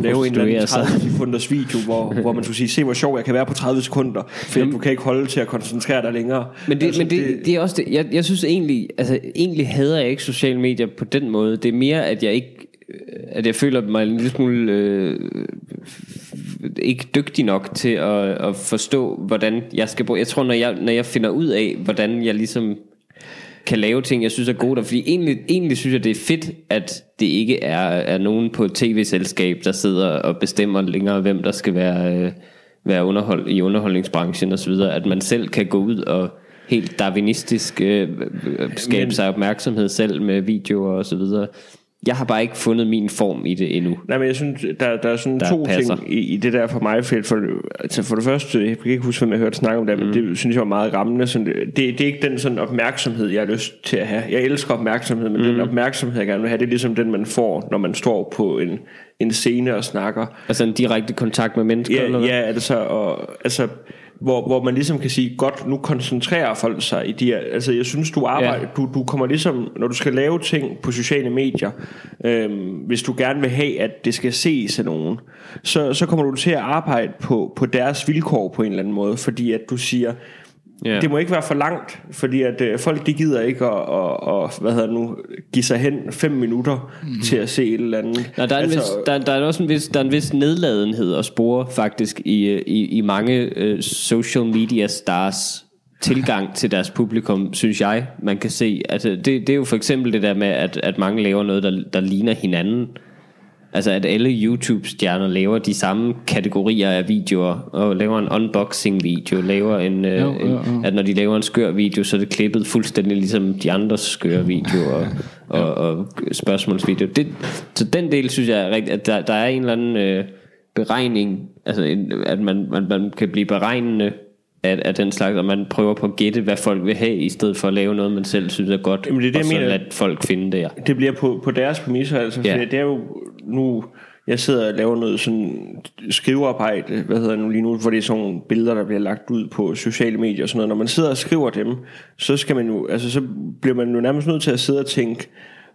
lave en eller anden Prostituere sig. 30 sekunders video, hvor, hvor man skulle sige, se hvor sjov jeg kan være på 30 sekunder, for du kan ikke holde til at koncentrere dig længere. Men det, altså, men det, det er også det. Jeg, jeg synes egentlig, altså egentlig hader jeg ikke sociale medier på den måde. Det er mere, at jeg ikke, at jeg føler mig en lille smule øh, ikke dygtig nok til at, at forstå, hvordan jeg skal bruge. Jeg tror, når jeg, når jeg finder ud af, hvordan jeg ligesom kan lave ting, jeg synes er gode. Fordi egentlig, egentlig synes jeg, det er fedt, at det ikke er, er nogen på et tv-selskab, der sidder og bestemmer længere, hvem der skal være, øh, være underhold, i underholdningsbranchen osv. At man selv kan gå ud og helt darwinistisk øh, øh, skabe Men- sig opmærksomhed selv med videoer og så videre. Jeg har bare ikke fundet min form i det endnu. Nej, men jeg synes, der, der er sådan Der to passer. ting i, i det der for mig. For, for, altså for det første, jeg kan ikke huske, hvem jeg hørte snakke om det, men det synes jeg var meget rammende. Sådan, det, det er ikke den sådan opmærksomhed, jeg har lyst til at have. Jeg elsker opmærksomhed, men mm. den opmærksomhed, jeg gerne vil have, det er ligesom den, man får, når man står på en, en scene og snakker. Altså en direkte kontakt med mennesker? eller Ja, hvad? ja altså, og, altså hvor, hvor man ligesom kan sige, godt, nu koncentrerer folk sig i de her, altså jeg synes, du arbejder, Ja. ja. du, du kommer ligesom, når du skal lave ting på sociale medier, øhm, hvis du gerne vil have, at det skal ses af nogen, så, så kommer du til at arbejde på, på deres vilkår på en eller anden måde, fordi at du siger, Ja. Det må ikke være for langt, fordi at øh, folk de gider ikke at, at, at hvad hedder nu, give sig hen fem minutter mm. til at se et eller andet. Nej, der er, altså, vis, der, der er også en vis, der er en vis nedladenhed at spore faktisk i, øh, i, i mange uh, social media stars tilgang til deres publikum, synes jeg, man kan se. Altså, det, det er jo for eksempel det der med, at, at mange laver noget, der, der ligner hinanden. Altså at alle YouTube-stjerner laver de samme kategorier af videoer, og laver en unboxing-video, laver en, øh, Jo, jo, jo. at når de laver en skør video, så er det klippet fuldstændig ligesom de andres skøre videoer og, og, og spørgsmålsvideo. Det, så den del synes jeg er rigtigt, at der, der er en eller anden øh, beregning, altså en, at man, man, man kan blive beregnende af, af den slags, og man prøver på at gætte, hvad folk vil have, i stedet for at lave noget, man selv synes er godt, Jamen, det er det, og så lade folk finde det. Ja. det bliver på, på deres præmisser, altså, Ja. det er jo nu, jeg sidder og laver noget sådan skrivearbejde, hvad hedder nu lige nu, hvor det er sådan nogle billeder, der bliver lagt ud på sociale medier og sådan noget. Når man sidder og skriver dem, så skal man jo, altså så bliver man jo nærmest nødt til at sidde og tænke,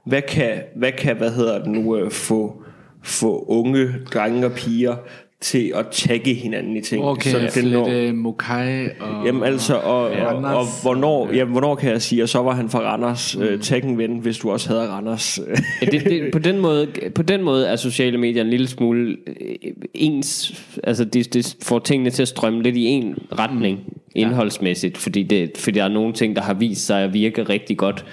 hvad kan, hvad kan hvad hedder det nu, øh, få, få unge drenge og piger til at tagge hinanden i ting. Okay, så så det når- lidt uh, Mokai og... Jamen altså, og, og, Randers. og hvornår, jamen, hvornår kan jeg sige, at så var han fra Randers, mm. uh, tag en ven, hvis du også havde Randers. Ja, det, det, på, den måde, på den måde er sociale medier en lille smule øh, ens, altså det, det får tingene til at strømme lidt i en retning indholdsmæssigt, fordi, det, fordi der er nogle ting, der har vist sig at virke rigtig godt,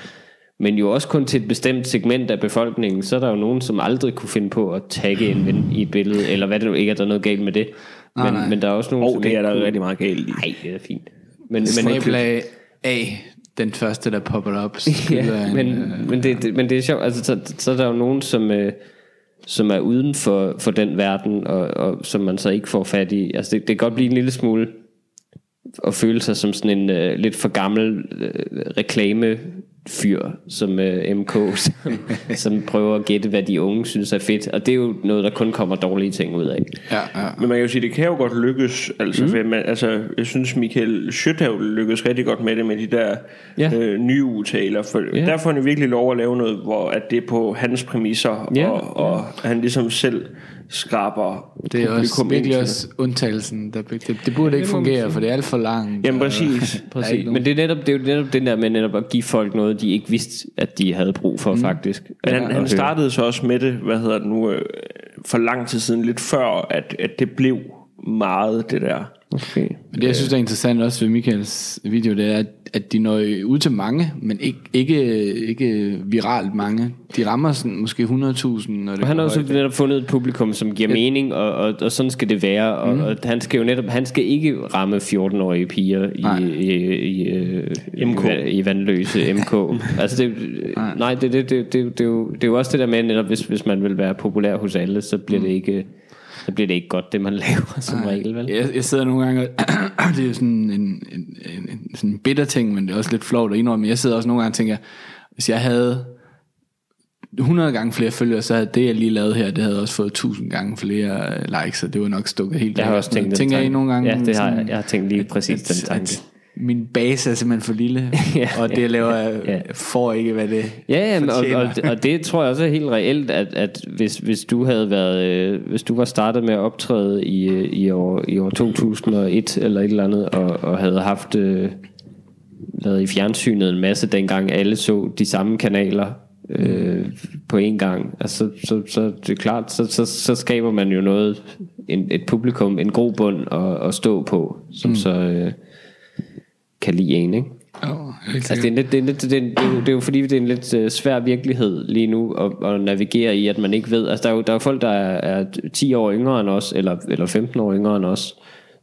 men jo også kun til et bestemt segment af befolkningen, så er der jo nogen, som aldrig kunne finde på at tagge en ven i et billede, eller hvad det nu ikke er, der er noget galt med det. Men, Nej, nej. men der er også nogen, Og som det er der kunne- rigtig meget galt i. Nej, det er fint. Men, men, Snablag A, den første, der popper op. Ja, en, men, øh, men, det, det, men det er sjovt, altså, så, så er der jo nogen, som, øh, som er uden for, for den verden, og, og som man så ikke får fat i. Altså det, det kan godt blive en lille smule at føle sig som sådan en øh, lidt for gammel øh, reklame fyr som øh, MK, som, som prøver at gætte, hvad de unge synes er fedt. Og det er jo noget, der kun kommer dårlige ting ud af. Ja, ja. Men man kan jo sige, det kan jo godt lykkes. Altså, mm. man, altså jeg synes, Michael Schøthav lykkes rigtig godt med det, med de der Ja. ja. øh, nye udtaler. For Ja. ja. der får han virkelig lov at lave noget, hvor at det er på hans præmisser, Ja. og, og han ligesom selv skraber Det er også virkelig også undtagelsen. Der, det, det burde ikke fungere, for det er alt for langt. Jamen præcis. Præcis. Men det er, netop, det er jo netop den der med netop at give folk noget, de ikke vidste, at de havde brug for mm. faktisk. Men han, han startede så også med det, hvad hedder det nu, øh, for lang tid siden, lidt før, at, at det blev meget det der. Okay. Men det, jeg synes, der er interessant også ved Michaels video, det er, at- de når ud til mange, men ikke, ikke, ikke viralt mange. De rammer sådan, måske 100.000, når det Og han har også netop fundet et publikum, som giver mening, og, og, og sådan skal det være. Og, mm. og han skal jo netop, han skal ikke ramme 14-årige piger i, Nej. i, i, i, MK. i, i vandløse MK. altså det, nej, nej det, det, det, det, det, er jo, det er jo også det der med, netop hvis, hvis man vil være populær hos alle, så bliver det ikke så bliver det ikke godt, det man laver som regel, vel? Jeg, jeg sidder nogle gange, og det er jo sådan en, en, en, en sådan en bitter ting, men det er også lidt flot at indrømme. Jeg sidder også nogle gange og tænker, hvis jeg havde 100 gange flere følgere, så havde det, jeg lige lavede her, det havde også fået 1000 gange flere øh, likes, og det var nok stukket helt Jeg har også tænkt den Tænker I nogle gange? Ja, det har sådan, jeg. Jeg har tænkt lige præcis at, den tanke. At min base er simpelthen for lille, Ja, og det laver, jeg ja. får ikke, hvad det Ja, ja men, og, og, og det tror jeg også er helt reelt, at, at hvis, hvis du havde været, øh, hvis du var startet med at optræde i, øh, i, år, i år 2001 eller et eller andet, og, og havde haft øh, været i fjernsynet en masse dengang alle så de samme kanaler, øh, på en gang, altså, så, så, så det er klart, så, så, så skaber man jo noget, en, et publikum, en god bund at, at stå på, som mm. så øh, kan lide en, ikke? Oh, Altså det er, lidt, det, er lidt, det, er, det, er jo, det er jo fordi det er en lidt øh, svær virkelighed lige nu at, at navigere i At man ikke ved Altså der er jo, der er folk der er, er 10 år yngre end os Eller, eller 15 år yngre end os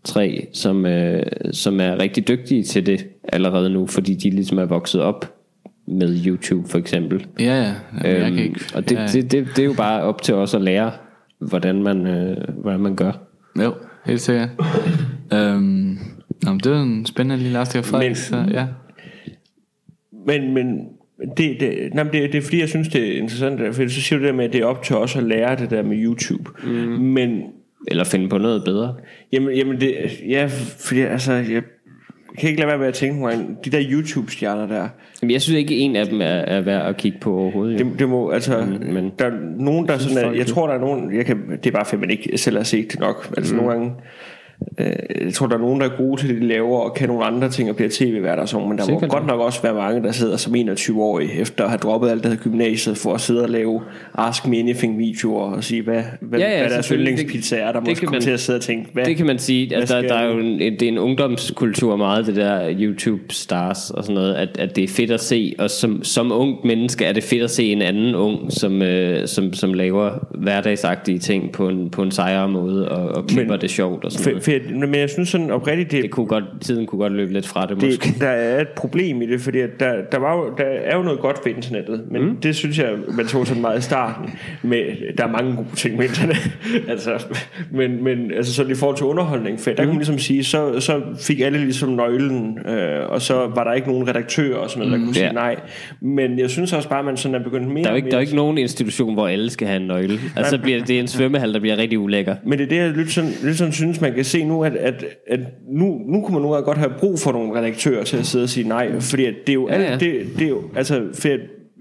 Tre som, øh, som er rigtig dygtige til det Allerede nu Fordi de ligesom er vokset op Med YouTube for eksempel Ja, ja. Jamen, jeg Øhm, kan ikke. Og det, ja, det, det, det er jo bare op til os at lære Hvordan man, øh, hvordan man gør Jo, helt sikkert. øhm, det var en spændende lille afstikker. Men- så, ja. Men, men det, det, nej, men det, det er fordi, jeg synes, det er interessant, for så siger du det der med, at det er op til os at lære det der med YouTube. Mm. Men, Eller finde på noget bedre jamen, jamen det, ja, fordi altså, jeg kan ikke lade være med at tænke mig, de der YouTube-stjerner der, Jamen, Jeg synes ikke en af dem er, er værd at kigge på overhovedet det, det må, altså, Mm, men- der er nogen, der sådan er, jeg tror, der er nogen, jeg kan, det er bare fordi, man ikke selv har set det nok, altså mm. nogle gange, jeg tror, der er nogen, der er gode til det, de laver, og kan nogle andre ting, og bliver tv-værter og sådan, men der Sikkert. må godt nok også være mange, der sidder som 21-årig, efter at have droppet alt det her gymnasiet, for at sidde og lave Ask Me Anything-videoer, og sige, hvad, hvad, Ja, ja, hvad deres yndlingspizza er, der Det måske kommer til at sidde og tænke, hvad, Det kan man sige, at der, skal der er jo en, det er en ungdomskultur meget, det der YouTube-stars og sådan noget, at, at det er fedt at se, og som, som ung menneske er det fedt at se en anden ung, som, øh, som, som laver hverdagsagtige ting på en, på en sejere måde, og, og klipper Men- det sjovt og sådan noget. For, men jeg synes sådan oprigtigt, det, Det kunne godt, tiden kunne godt løbe lidt fra det, måske. det, der er et problem i det, fordi at der, der, var jo, der er jo noget godt ved internettet, men mm. det synes jeg, man tog sådan meget i starten. Med, der er mange gode ting med internet, altså, men, men altså, så i forhold til underholdning, for der kan man ligesom sige, så, så fik alle ligesom nøglen, øh, og så var der ikke nogen redaktør og sådan noget, der kunne sige Ja. nej. Men jeg synes også bare, at man sådan er begyndt mere Der er jo ikke, der er ikke nogen institution, hvor alle skal have en nøgle. Altså bliver det er en svømmehal, der bliver rigtig ulækker. Men det er det, jeg lidt sådan, lidt sådan synes, man kan se nu, at, at, at nu, nu kunne man gange godt have brug for nogle redaktører til at sidde og sige nej, fordi at det er jo, Ja, ja. Det, det er jo altså, for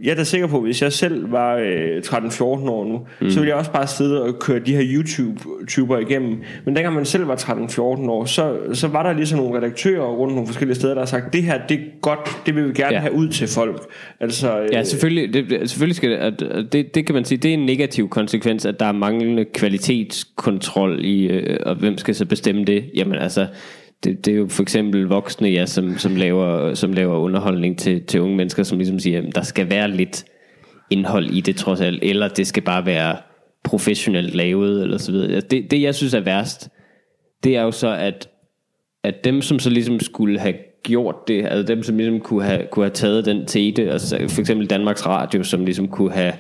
jeg er da sikker på, at hvis jeg selv var øh, 13-14 år nu, mm. så ville jeg også bare sidde og køre de her YouTube-tuber igennem. Men dengang man selv var 13-14 år, så, så var der ligesom nogle redaktører rundt nogle forskellige steder, der har sagt, det her, det er godt, det vil vi gerne Ja. have ud til folk. Altså, øh, Ja, selvfølgelig, det, selvfølgelig skal det, at det, det kan man sige, det er en negativ konsekvens, at der er manglende kvalitetskontrol i, øh, og hvem skal så bestemme det? Jamen altså, det, det er jo for eksempel voksne, ja, som, som, laver, som laver underholdning til, til unge mennesker, som ligesom siger, at der skal være lidt indhold i det trods alt, eller det skal bare være professionelt lavet, eller så videre. Det, det jeg synes er værst, det er jo så, at, at dem, som så ligesom skulle have gjort det, altså dem, som ligesom kunne have, kunne have taget den tete, altså for eksempel Danmarks Radio, som ligesom kunne have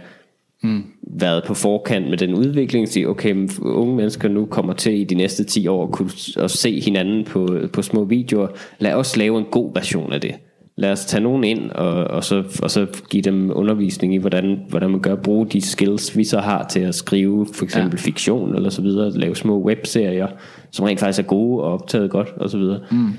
mm. været på forkant med den udvikling, sige, okay, unge mennesker nu kommer til i de næste 10 år at kunne at se hinanden på, på små videoer. Lad os lave en god version af det. Lad os tage nogen ind, og, og, så, og så give dem undervisning i, hvordan, hvordan man gør bruge de skills, vi så har til at skrive for eksempel ja. fiktion eller så videre, lave små webserier, som rent faktisk er gode og optaget godt og så videre. Mm.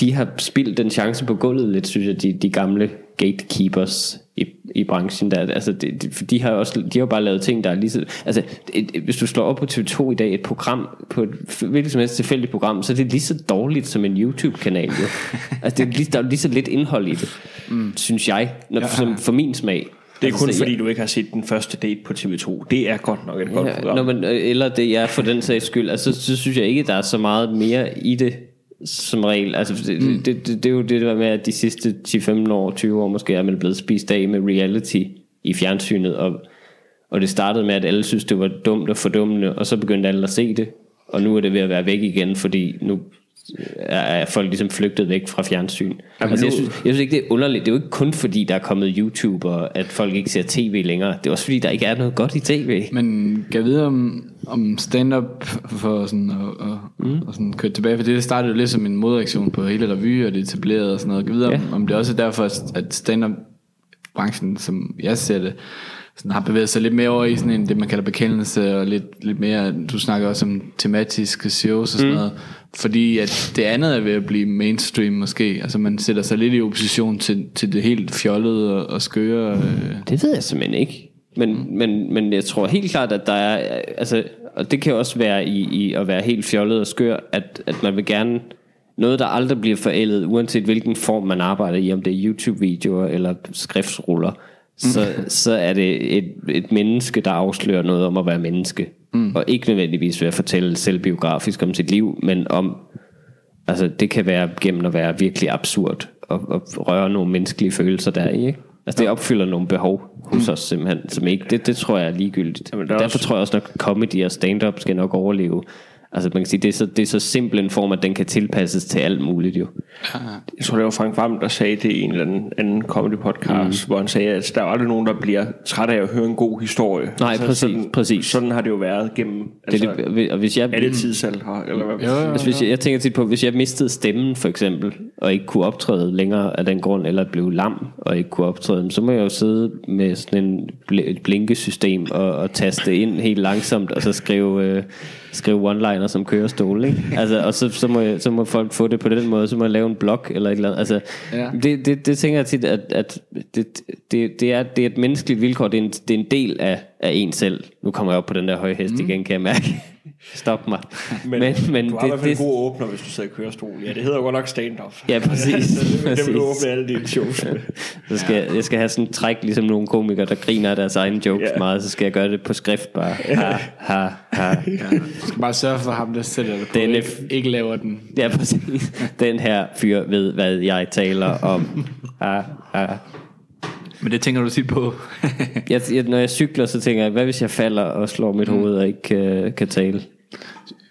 De har spildt den chance på gulvet lidt, synes jeg, de, de gamle gatekeepers i, i branchen. Der, altså, de, de, de, har også, de har bare lavet ting, der er lige så... Altså, et, et, hvis du slår op på TV2 i dag, et program, på et hvilket som helst tilfældigt program, så er det lige så dårligt som en YouTube-kanal. Jo. altså, det er lige, der er lige så lidt indhold i det, mm. synes jeg, når, ja. som, for min smag. det er altså, kun fordi, du ikke har set den første date på TV2. Det er godt nok et godt Ja, program. når man, eller det er for den sags skyld Altså så synes jeg ikke der er så meget mere i det Som regel Altså det, mm. det, det, det er jo det der med At de sidste 10-15 år 20 år måske Er man blevet spist af med reality I fjernsynet Og, og det startede med at alle synes det var dumt og fordummende Og så begyndte alle at se det Og nu er det ved at være væk igen Fordi nu er folk ligesom flygtet væk fra fjernsyn. altså, jeg, synes, jeg synes ikke, det er underligt. Det er jo ikke kun fordi, der er kommet YouTube, og at folk ikke ser tv længere. Det er også fordi, der ikke er noget godt i tv. Men kan jeg vide om, om stand-up for sådan at, at, mm. at sådan køre tilbage, for det startede jo lidt som en modreaktion på hele revy og det etablerede og sådan noget. Kan jeg vide om, Ja. om det også er derfor, at stand-up branchen, som jeg ser det, sådan har bevæget sig lidt mere over i sådan en, det man kalder bekendelse, og lidt, lidt mere, du snakker også om tematiske shows og sådan mm. noget, fordi at det andet er ved at blive mainstream måske, altså man sætter sig lidt i opposition til, til det helt fjollede og, og skøre. Øh. Det ved jeg simpelthen ikke. Men, men, men jeg tror helt klart, at der er... Altså, og det kan også være i, i at være helt fjollet og skør, at, at man vil gerne... Noget, der aldrig bliver forældet, uanset hvilken form man arbejder i, om det er YouTube-videoer eller skriftsruller, så, så er det et, et menneske, der afslører noget om at være menneske. Mm. Og ikke nødvendigvis ved at fortælle selvbiografisk om sit liv, men om, altså det kan være gennem at være virkelig absurd og, og røre nogle menneskelige følelser der i, ikke? Altså det opfylder nogle behov hos os simpelthen, som ikke, det, det tror jeg er ligegyldigt. Jamen, er Derfor også- tror jeg også nok, comedy og stand-up skal nok overleve. Altså man kan sige, det er så, det er så simpel en form, at den kan tilpasses til alt muligt jo. Jeg tror, det var Frank Vam, der sagde det i en eller anden, anden comedy podcast, mm. hvor han sagde, at der er aldrig nogen, der bliver træt af at høre en god historie. Nej, præcis, sådan, præcis. Sådan har det jo været gennem Det, altså, det, og hvis jeg, alle tidsalder. Eller hvad? Jo, jo, Altså, hvis jeg, jeg tænker tit på, hvis jeg mistede stemmen for eksempel, og ikke kunne optræde længere af den grund, eller blev lam og ikke kunne optræde, så må jeg jo sidde med sådan en bl- et blinkesystem og, og taste ind helt langsomt, og så skrive, øh, skrive one-liner som kørestol. Ikke? Altså, og så, så, må jeg, så må folk få det på den måde, så må jeg lave en blog eller et eller andet. Altså, Ja. det, det, det tænker jeg tit, at, at det, det, det, er, det er et menneskeligt vilkår, det er en, det er en del af, af en selv. Nu kommer jeg op på den der høje hest mm. igen, kan jeg mærke. Stop mig. Men, men, men du har i hvert fald det, en god åbner, hvis du sidder i kørestol. Ja, det hedder jo godt nok stand-up. Ja, præcis. Så det, det vil du præcis. åbne alle dine shows med. Så skal jeg, jeg skal have sådan en træk, ligesom nogle komikere, der griner af deres egne jokes Ja. meget, så skal jeg gøre det på skrift bare. Ha, ha, ha. Du skal bare sørge for ham, der sætter det på. Det er ikke, ikke laver den. Ja, præcis. Den her fyr ved, hvad jeg taler om. Ha, ha. Men det tænker du tit på. Jeg, jeg, når jeg cykler, så tænker jeg, hvad hvis jeg falder og slår mit hoved og ikke øh, kan tale?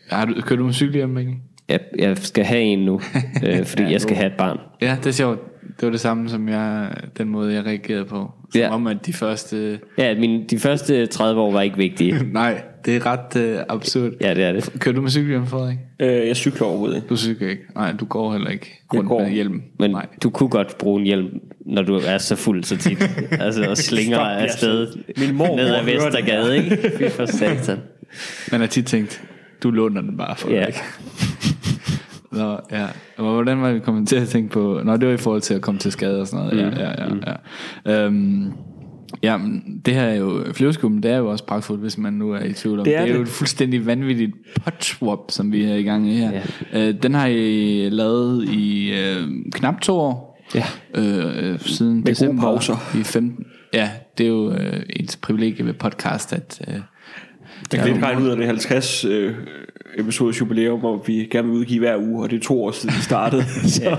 Har du, kører du med cykel hjem? Jeg, jeg skal have en nu, øh, fordi jeg skal have et barn. Ja, det er sjovt. Det var det samme, som jeg, den måde, jeg reagerede på. Som Ja. om, at de første... Ja, mine, de første 30 år var ikke vigtige. Nej, det er ret uh, absurd. Ja, det er det. Kører du med cykel hjem, Frederik? Øh, jeg cykler overhovedet ikke. Du cykler ikke. Nej, du går heller ikke Jeg rundt går. med hjelm. Men Nej. du kunne godt bruge en hjelm, når du er så fuld så tit. altså, og slinger Stop, afsted Min mormor ned ad Vestergade, ikke? Fy for satan. Man har tit tænkt, du låner den bare for dig. Nå, ja. Og hvordan var vi kommet til at tænke på... Nå, det var i forhold til at komme til skade og sådan noget. Mm. Ja, ja, ja. ja. Øhm, ja, men det her er jo... Flyveskubben, det er jo også pragtfuldt, hvis man nu er i tvivl om. Det er det er jo det. et fuldstændig vanvittigt potswap, som vi er i gang i her. Ja. Øh, den har I lavet i øh, knap to år. Ja. Øh, siden gode december pauser. i 15. Ja, det er jo øh, ens privilegie ved podcast, at... Øh, kan lidt regne ud af det 50 øh, episodes jubilæum, hvor vi gerne vil udgive hver uge, og det er to år siden vi startede. så,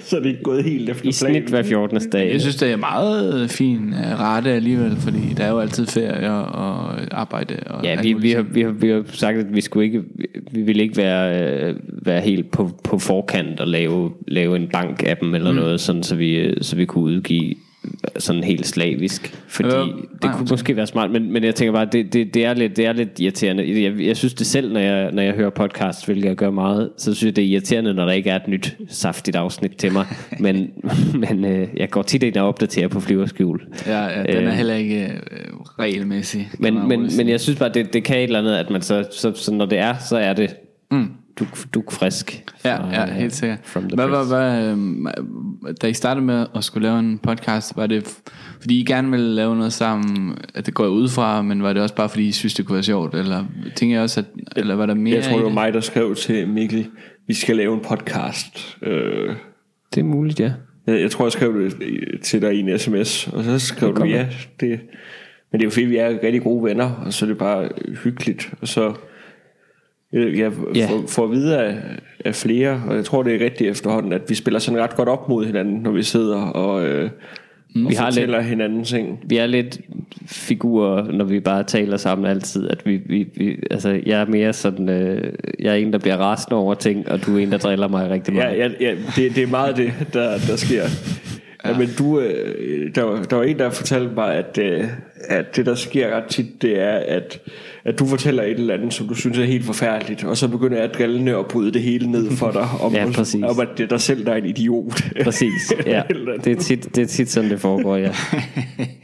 så det er ikke gået helt efter I snit hver 14. dag. Jeg synes, det er meget fin øh, rette alligevel, fordi der er jo altid ferie og arbejde. Og Ja, vi, vi, har, vi, har, vi har sagt, at vi skulle ikke, vi ville ikke være, øh, være helt på, på forkant og lave, lave en bank af dem eller mm. noget, sådan, så, vi, øh, så vi kunne udgive sådan helt slavisk. Fordi Øh, det nej, kunne måske være smart, men, men jeg tænker bare, det, det, det, er, lidt, det er lidt irriterende. Jeg, jeg synes det selv, når jeg, når jeg hører podcast, hvilket jeg gør meget, så synes jeg, det er irriterende, når der ikke er et nyt saftigt afsnit til mig. men men øh, jeg går tit ind og opdaterer på flyverskjul. Ja, ja, den er Øh, heller ikke øh, regelmæssig. Men, men, men jeg synes bare, det, det kan et eller andet, at man så, så, så når det er, så er det mm. Du, du er frisk. Ja, fra, ja, øh, helt sikkert. From the Hvad, hvad, hvad, øhm, da I startede med at skulle lave en podcast, var det fordi I gerne ville lave noget sammen, at det går ud fra, men var det også bare fordi I synes, det kunne være sjovt, eller tænker jeg også, at, eller var der mere Jeg tror, det var mig, der skrev til Mikkel, vi skal lave en podcast. Øh, Det er muligt, ja. jeg, jeg tror, jeg skrev det til dig i en sms, og så skrev du ja. Det, men det er jo fordi, vi er rigtig gode venner, og så er det bare hyggeligt. Og så øh, jeg Ja. får, får at vide af, af flere, og jeg tror, det er rigtigt efterhånden, at vi spiller sådan ret godt op mod hinanden, når vi sidder og, øh, og Vi har fortæller hinanden ting. Vi er lidt figurer, når vi bare taler sammen altid. At vi, vi, vi, altså, jeg er mere sådan, øh, jeg er en, der bliver rasende over ting, og du er en, der driller mig rigtig meget. Ja, ja, ja det, det er meget det, der, der sker. Ja. Men du, øh, der, var, der var en, der fortalte mig, at, øh, at det, der sker ret tit, det er, at, at du fortæller et eller andet, som du synes er helt forfærdeligt, og så begynder jeg at drille og bryde det hele ned for dig, om, Ja, præcis. om at det er dig selv, der er en idiot. Præcis, ja. Det er tit, det er tit sådan, det foregår, ja.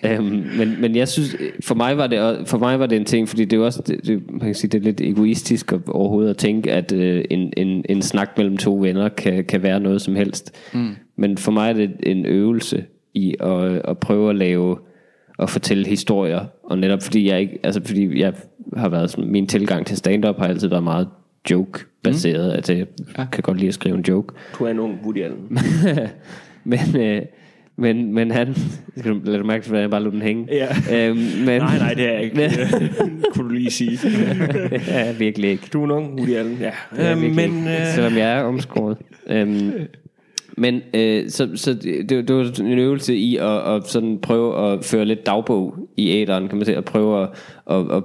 øhm, men, men jeg synes, for mig, var det, for mig var det en ting, fordi det er også, det, det, man kan sige, det er lidt egoistisk at, overhovedet at tænke, at øh, en, en, en snak mellem to venner kan, kan være noget som helst. Mm. Men for mig er det en øvelse i at, at prøve at lave og fortælle historier, og netop fordi jeg ikke, altså fordi jeg har været sådan, min tilgang til stand-up har altid været meget joke baseret, mm. altså jeg ja. kan godt lide at skrive en joke, Du er en ung Woody Allen. men, øh, Men, men han... Skal du lade du mærke til, at jeg bare lod den hænge? Ja. Øhm, men, Nej, nej, det er jeg ikke. Kunne du lige sige. ja, virkelig ikke. Du er en ung Woody Allen. Ja, Ja, øh, men. Øh, Selvom jeg er omskåret. Øhm, men øh, så, så det, det var en øvelse i at, at sådan prøve at føre lidt dagbog i æderen, kan man sige, at prøve at, at, at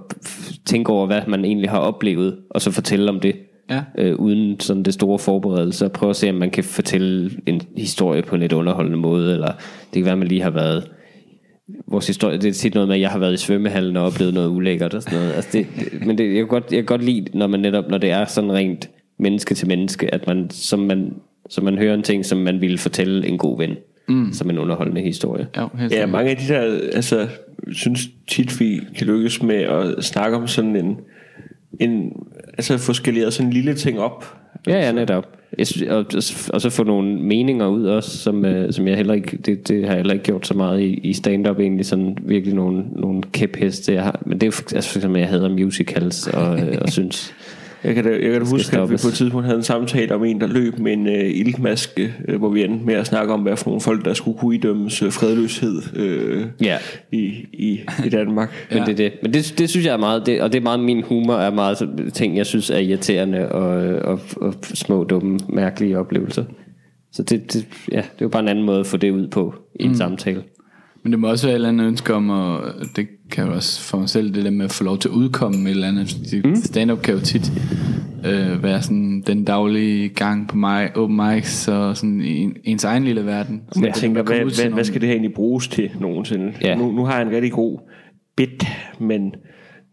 tænke over, hvad man egentlig har oplevet, og så fortælle om det. Ja. Øh, uden sådan det store forberedelse, og prøve at se, om man kan fortælle en historie på en lidt underholdende måde, eller det kan være, at man lige har været vores historie, det er tit noget med, at jeg har været i svømmehallen og oplevet noget ulækkert og sådan noget. Altså det, det, men det, jeg, kan godt, jeg kan godt lide, når man netop, når det er sådan rent menneske til menneske, at man, som man, som man hører en ting, som man ville fortælle en god ven, mm. som en underholdende historie. Ja, sikkert. mange af de der, altså, synes tit, vi kan lykkes med at snakke om sådan en, en altså få skaleret sådan en lille ting op. Ja, ja, netop. Jeg synes, og, og så få nogle meninger ud også, som, øh, som jeg heller ikke, det, det har jeg heller ikke gjort så meget i, i stand-up egentlig, sådan virkelig nogle, nogle kæpheste, jeg har. Men det er jo for, altså for eksempel, jeg hader musicals, og, øh, og synes, Jeg kan da, jeg kan da huske, at vi stoppes. på et tidspunkt havde en samtale om en, der løb med en øh, iltmaske, øh, hvor vi endte med at snakke om, hvad for nogle folk, der skulle kunne idømmes øh, fredløshed øh, Ja. i, i, i Danmark. Men, det, det. Men det, det synes jeg er meget, det, og det er meget min humor, er meget så- ting, jeg synes er irriterende og, og, og små, dumme, mærkelige oplevelser. Så det, det, ja, det er jo bare en anden måde at få det ud på i en mm. samtale. Men det må også være et eller andet ønske om, og det kan jo også for mig selv, det der med at få lov til at udkomme med et eller andet. Mm. Stand-up kan jo tit øh, være sådan den daglige gang på mig, open mics, og sådan i en, ens egen lille verden. Så Men jeg tænker, hvad, hvad, hvad skal det her egentlig bruges til nogensinde? Ja. Nu, nu har jeg en rigtig god bit, men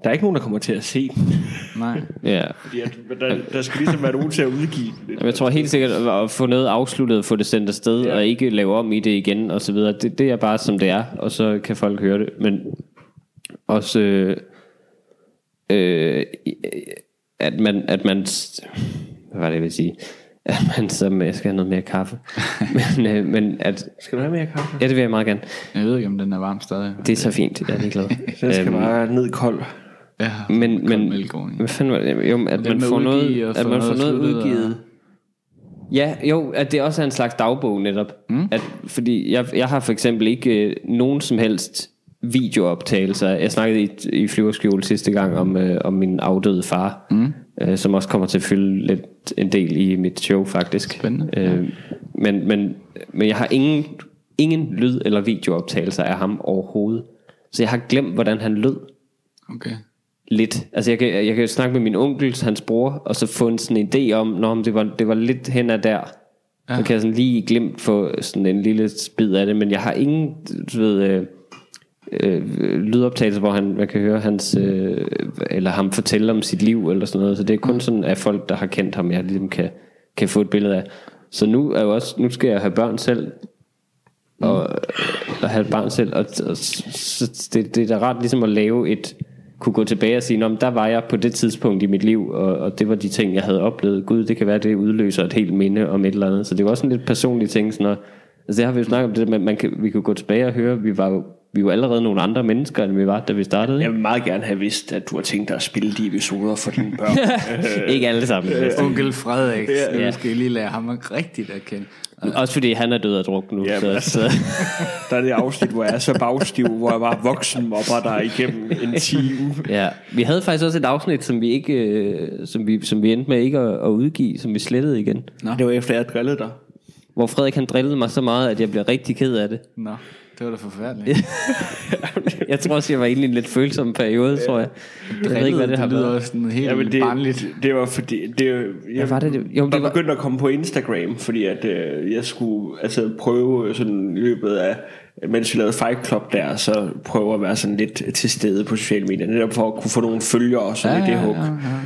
der er ikke nogen, der kommer til at se den. Nej. Ja. Fordi at, der, der skal ligesom være nogen til at udgive den. Jamen, Jeg tror helt sikkert at få noget afsluttet, få det sendt afsted, ja. og ikke lave om i det igen, og så videre. Det, det er bare som det er, og så kan folk høre det. Men også, øh, øh, at man, at man, hvad var det, jeg vil sige? At man som, jeg skal have noget mere kaffe. men, øh, men at, Skal du have mere kaffe? ja, det vil jeg meget gerne. Jeg ved ikke, om den er varm stadig. Det er så fint, jeg er ligeglad. Den skal Øhm, bare ned kold. Ja, men, men hvad fanden var det? Jo, at man får noget, og at man får noget udgivet. Ja, jo, at det også er en slags dagbog netop. Mm. At, fordi jeg, jeg har for eksempel ikke øh, nogen som helst videooptagelser. Jeg snakkede i, i flyverskjul sidste gang om, øh, om min afdøde far, mm. øh, som også kommer til at fylde lidt en del i mit show faktisk. Spændende. Øh, men, men, men jeg har ingen, ingen lyd- eller videooptagelser af ham overhovedet. Så jeg har glemt, hvordan han lød Okay. Lidt. Altså jeg kan, jeg kan snakke med min onkel, hans bror, og så få en sådan en idé om, når det var, det var lidt hen ad der. Ja. Så kan jeg sådan lige glemt få sådan en lille bid af det, men jeg har ingen, du ved, øh, øh, lydoptagelser, hvor han, man kan høre hans, øh, eller ham fortælle om sit liv, eller sådan noget. Så det er kun sådan af folk, der har kendt ham, jeg ligesom kan, kan få et billede af. Så nu er jo også, nu skal jeg have børn selv, og, og have et barn selv, og, og så det, det er da rart ligesom at lave et, kunne gå tilbage og sige, der var jeg på det tidspunkt i mit liv, og, og det var de ting, jeg havde oplevet. Gud, det kan være, det udløser et helt minde om et eller andet. Så det var også en lidt personlig ting. Sådan at, altså det har vi jo snakket om, det der med, man kan, vi kunne gå tilbage og høre, vi var jo vi var allerede nogle andre mennesker, end vi var, da vi startede. Jeg vil meget gerne have vidst, at du har tænkt dig at spille de episoder for dine børn. ikke alle sammen. Onkel Frederik, Ja. ja. skal lige lære ham rigtigt at kende. Også fordi han er død af druk nu. Ja, så, altså- så, der er det afsnit, hvor jeg er så bagstiv, hvor jeg var voksen mobber der igennem en time. ja. Vi havde faktisk også et afsnit, som vi, ikke, øh, som vi, som vi endte med ikke at, at udgive, som vi slettede igen. Det var efter, jeg drillet dig. Hvor Frederik han drillede mig så meget, at jeg blev rigtig ked af det. Nå, det var da forfærdeligt. Jeg tror også, jeg var egentlig i en lidt følsom periode, tror jeg. Jeg ved ikke, hvad det har det lyder været. også sådan helt Ja, men det, barnligt. det var fordi det, jeg, Hvad var det, det- jo, det var- begyndt at komme på Instagram Fordi at øh, jeg skulle altså, prøve sådan i løbet af Mens vi lavede Fight Club der Så prøve at være sådan lidt til stede på sociale medier Netop for at kunne få nogle følgere Så ja, det håb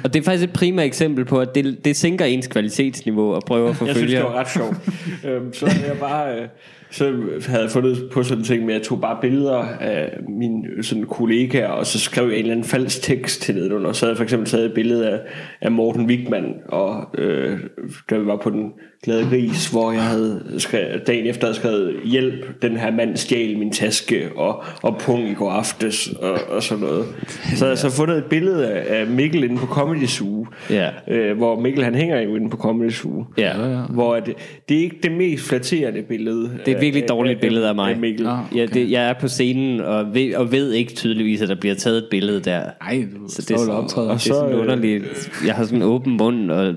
Og det er faktisk et primært eksempel på, at det, det sænker ens kvalitetsniveau at prøve at få Jeg synes det følgere. var ret sjovt øhm, Så jeg bare øh, så havde jeg fundet på sådan en ting med at Jeg tog bare billeder af mine sådan, kollegaer Og så skrev jeg en eller anden falsk tekst til nedenunder. Så havde jeg for eksempel taget et billede af, af Morten Wigman Og øh, da vi var på den glad gris, hvor jeg havde skrevet, dagen efter havde skrevet, hjælp, den her mand stjal min taske, og, og pung i går aftes, og, og sådan noget. Så havde jeg så fundet et billede af, af Mikkel inde på Comedy Zoo, Ja. øh, hvor Mikkel han hænger jo inde på Comedy Zoo. Ja. ja. Hvor det, det er ikke det mest flatterende billede. Det er et virkelig dårligt billede af mig. Mikkel. Nå. Ja, det, jeg er på scenen og ved, og ved ikke tydeligvis, at der bliver taget et billede der. Ej, du Så det er, og så, optræder. og det er så, sådan øh, underligt. Jeg har sådan en åben mund og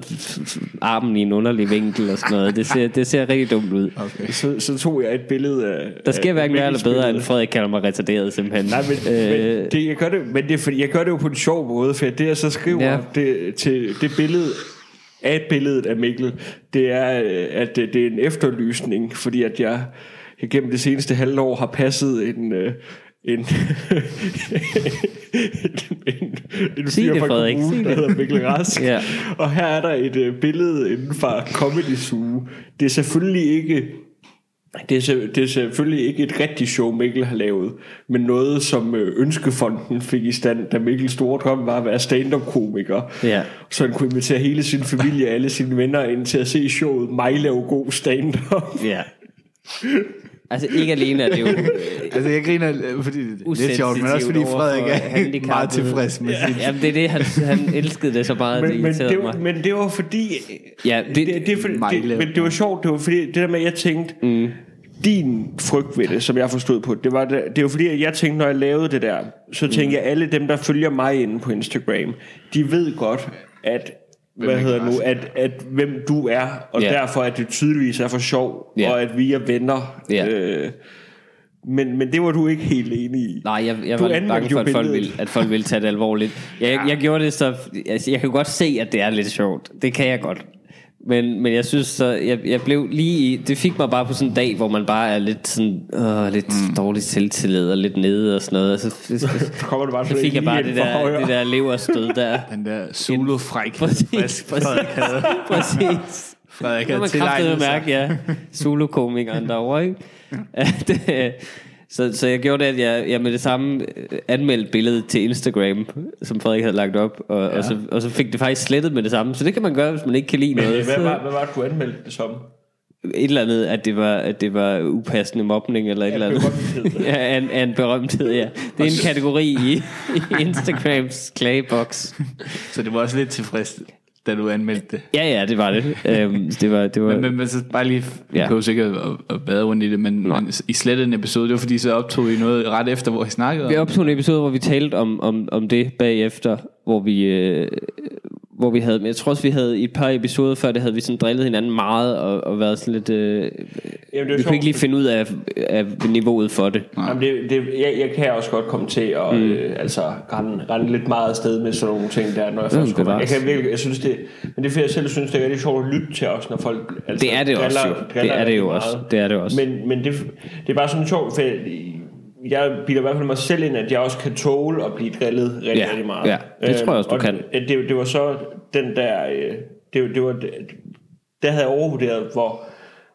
armen i en underlig vinkel og sådan noget. Det ser, det ser rigtig dumt ud. Okay. Så, så tog jeg et billede af Der sker hverken mere eller bedre, end Frederik kalder mig retarderet simpelthen. Nej, men, Øh, men, det, jeg gør det, men det er fordi, jeg gør det jo på en sjov måde, for det jeg så skriver Ja. det, til det billede af billedet af Mikkel, det er, øh, at det, det er en efterlysning, fordi at jeg, jeg gennem det seneste halve år har passet en, øh, en, en, en Sig fyr det, fra Frederik, kommunen, der hedder Mikkel Rask. Ja. Og her er der et øh, billede inden for Comedy Zoo. Det er selvfølgelig ikke det er, det er selvfølgelig ikke et rigtigt show, Mikkel har lavet, men noget, som øh, Ønskefonden fik i stand, da Mikkels store drøm var at være stand-up-komiker. Ja. Så han kunne invitere hele sin familie og alle sine venner ind til at se showet Mig lave god stand-up. ja. Altså ikke alene er det jo Altså, jeg griner, øh, fordi det er lidt sjovt, men også fordi Frederik er meget tilfreds med sit... Jamen det er det, han, han elskede det så meget, at det Men, men, det var, mig. men det var fordi... Ja, det, det- det, er Mig det, men det var sjovt, det var fordi, det der med, at jeg tænkte, mm. din frygt ved det, som jeg forstod på, det var, det, det var fordi, at jeg tænkte, når jeg lavede det der, så tænkte mm. jeg, alle dem, der følger mig inde på Instagram, de ved godt, at hvad er hedder nu, at, at hvem du er, og Ja. derfor at det tydeligvis er for sjov, Ja. og at vi er venner. Ja. Øh, men, men det var du ikke helt enig i. Nej, jeg, jeg var anmeldte bange for, at folk, ville, at folk ville tage det alvorligt. Jeg, ja. jeg gjorde det så... Altså, jeg kan godt se, at det er lidt sjovt. Det kan jeg godt. Men, men jeg synes så, jeg, jeg blev lige i, det fik mig bare på sådan en dag, hvor man bare er lidt sådan, øh, lidt mm. dårlig selvtillid og lidt nede og sådan noget. Og så, så, så, kommer det bare så fik jeg bare det der, det der leverstød der. Den der. Præcis, frisk Frederik havde. præcis. Frederik havde man tilegnet sig. mærke, ja. Zulu-komikeren derovre, ikke? At, så, så jeg gjorde det, at jeg, jeg med det samme øh, anmeldte billedet til Instagram, som Frederik havde lagt op, og, ja. og, så, og så fik det faktisk slettet med det samme. Så det kan man gøre, hvis man ikke kan lide Men, noget. hvad, Så var, hvad var det, du anmeldte det som? et eller andet, at det var, at det var upassende mobning, eller et eller andet. berømthed. ja, en, en berømthed, ja. Det er en kategori i, i Instagrams klagebox. Så det var også lidt tilfreds, da du anmeldte det. Ja, ja, det var det. Øhm, det var, det var, Men, men, men så bare lige, Ja. jeg behøver sikkert at, at bade rundt i det, men, men I slettede en episode, det var fordi, så optog I noget ret efter, hvor I snakkede om Vi optog en episode, hvor vi talte om, om, om det bagefter, hvor vi, øh, hvor vi havde, men jeg tror også, vi havde i et par episoder før, det havde vi sådan drillet hinanden meget, og, og været sådan lidt, øh, Jamen, det vi kunne ikke lige finde ud af, af niveauet for det. Jamen det, det, jeg, jeg kan også godt komme til at mm. øh, altså, rende, rende lidt meget afsted med sådan nogle ting der, når jeg først kommer. Jeg, kan virkelig, jeg synes det, men det er fordi, jeg selv synes, det er rigtig sjovt at lytte til os, når folk altså, Det er det også, jo. Det er det jo også. meget. Det er det også. Men, men det, det er bare sådan sjovt, for jeg bilder i hvert fald mig selv ind, at jeg også kan tåle at blive drillet rigtig, Ja, rigtig meget. Øhm, ja, det tror jeg også, du og kan. Det, det, det var så den der, øh, det, det var, der havde jeg overvurderet, hvor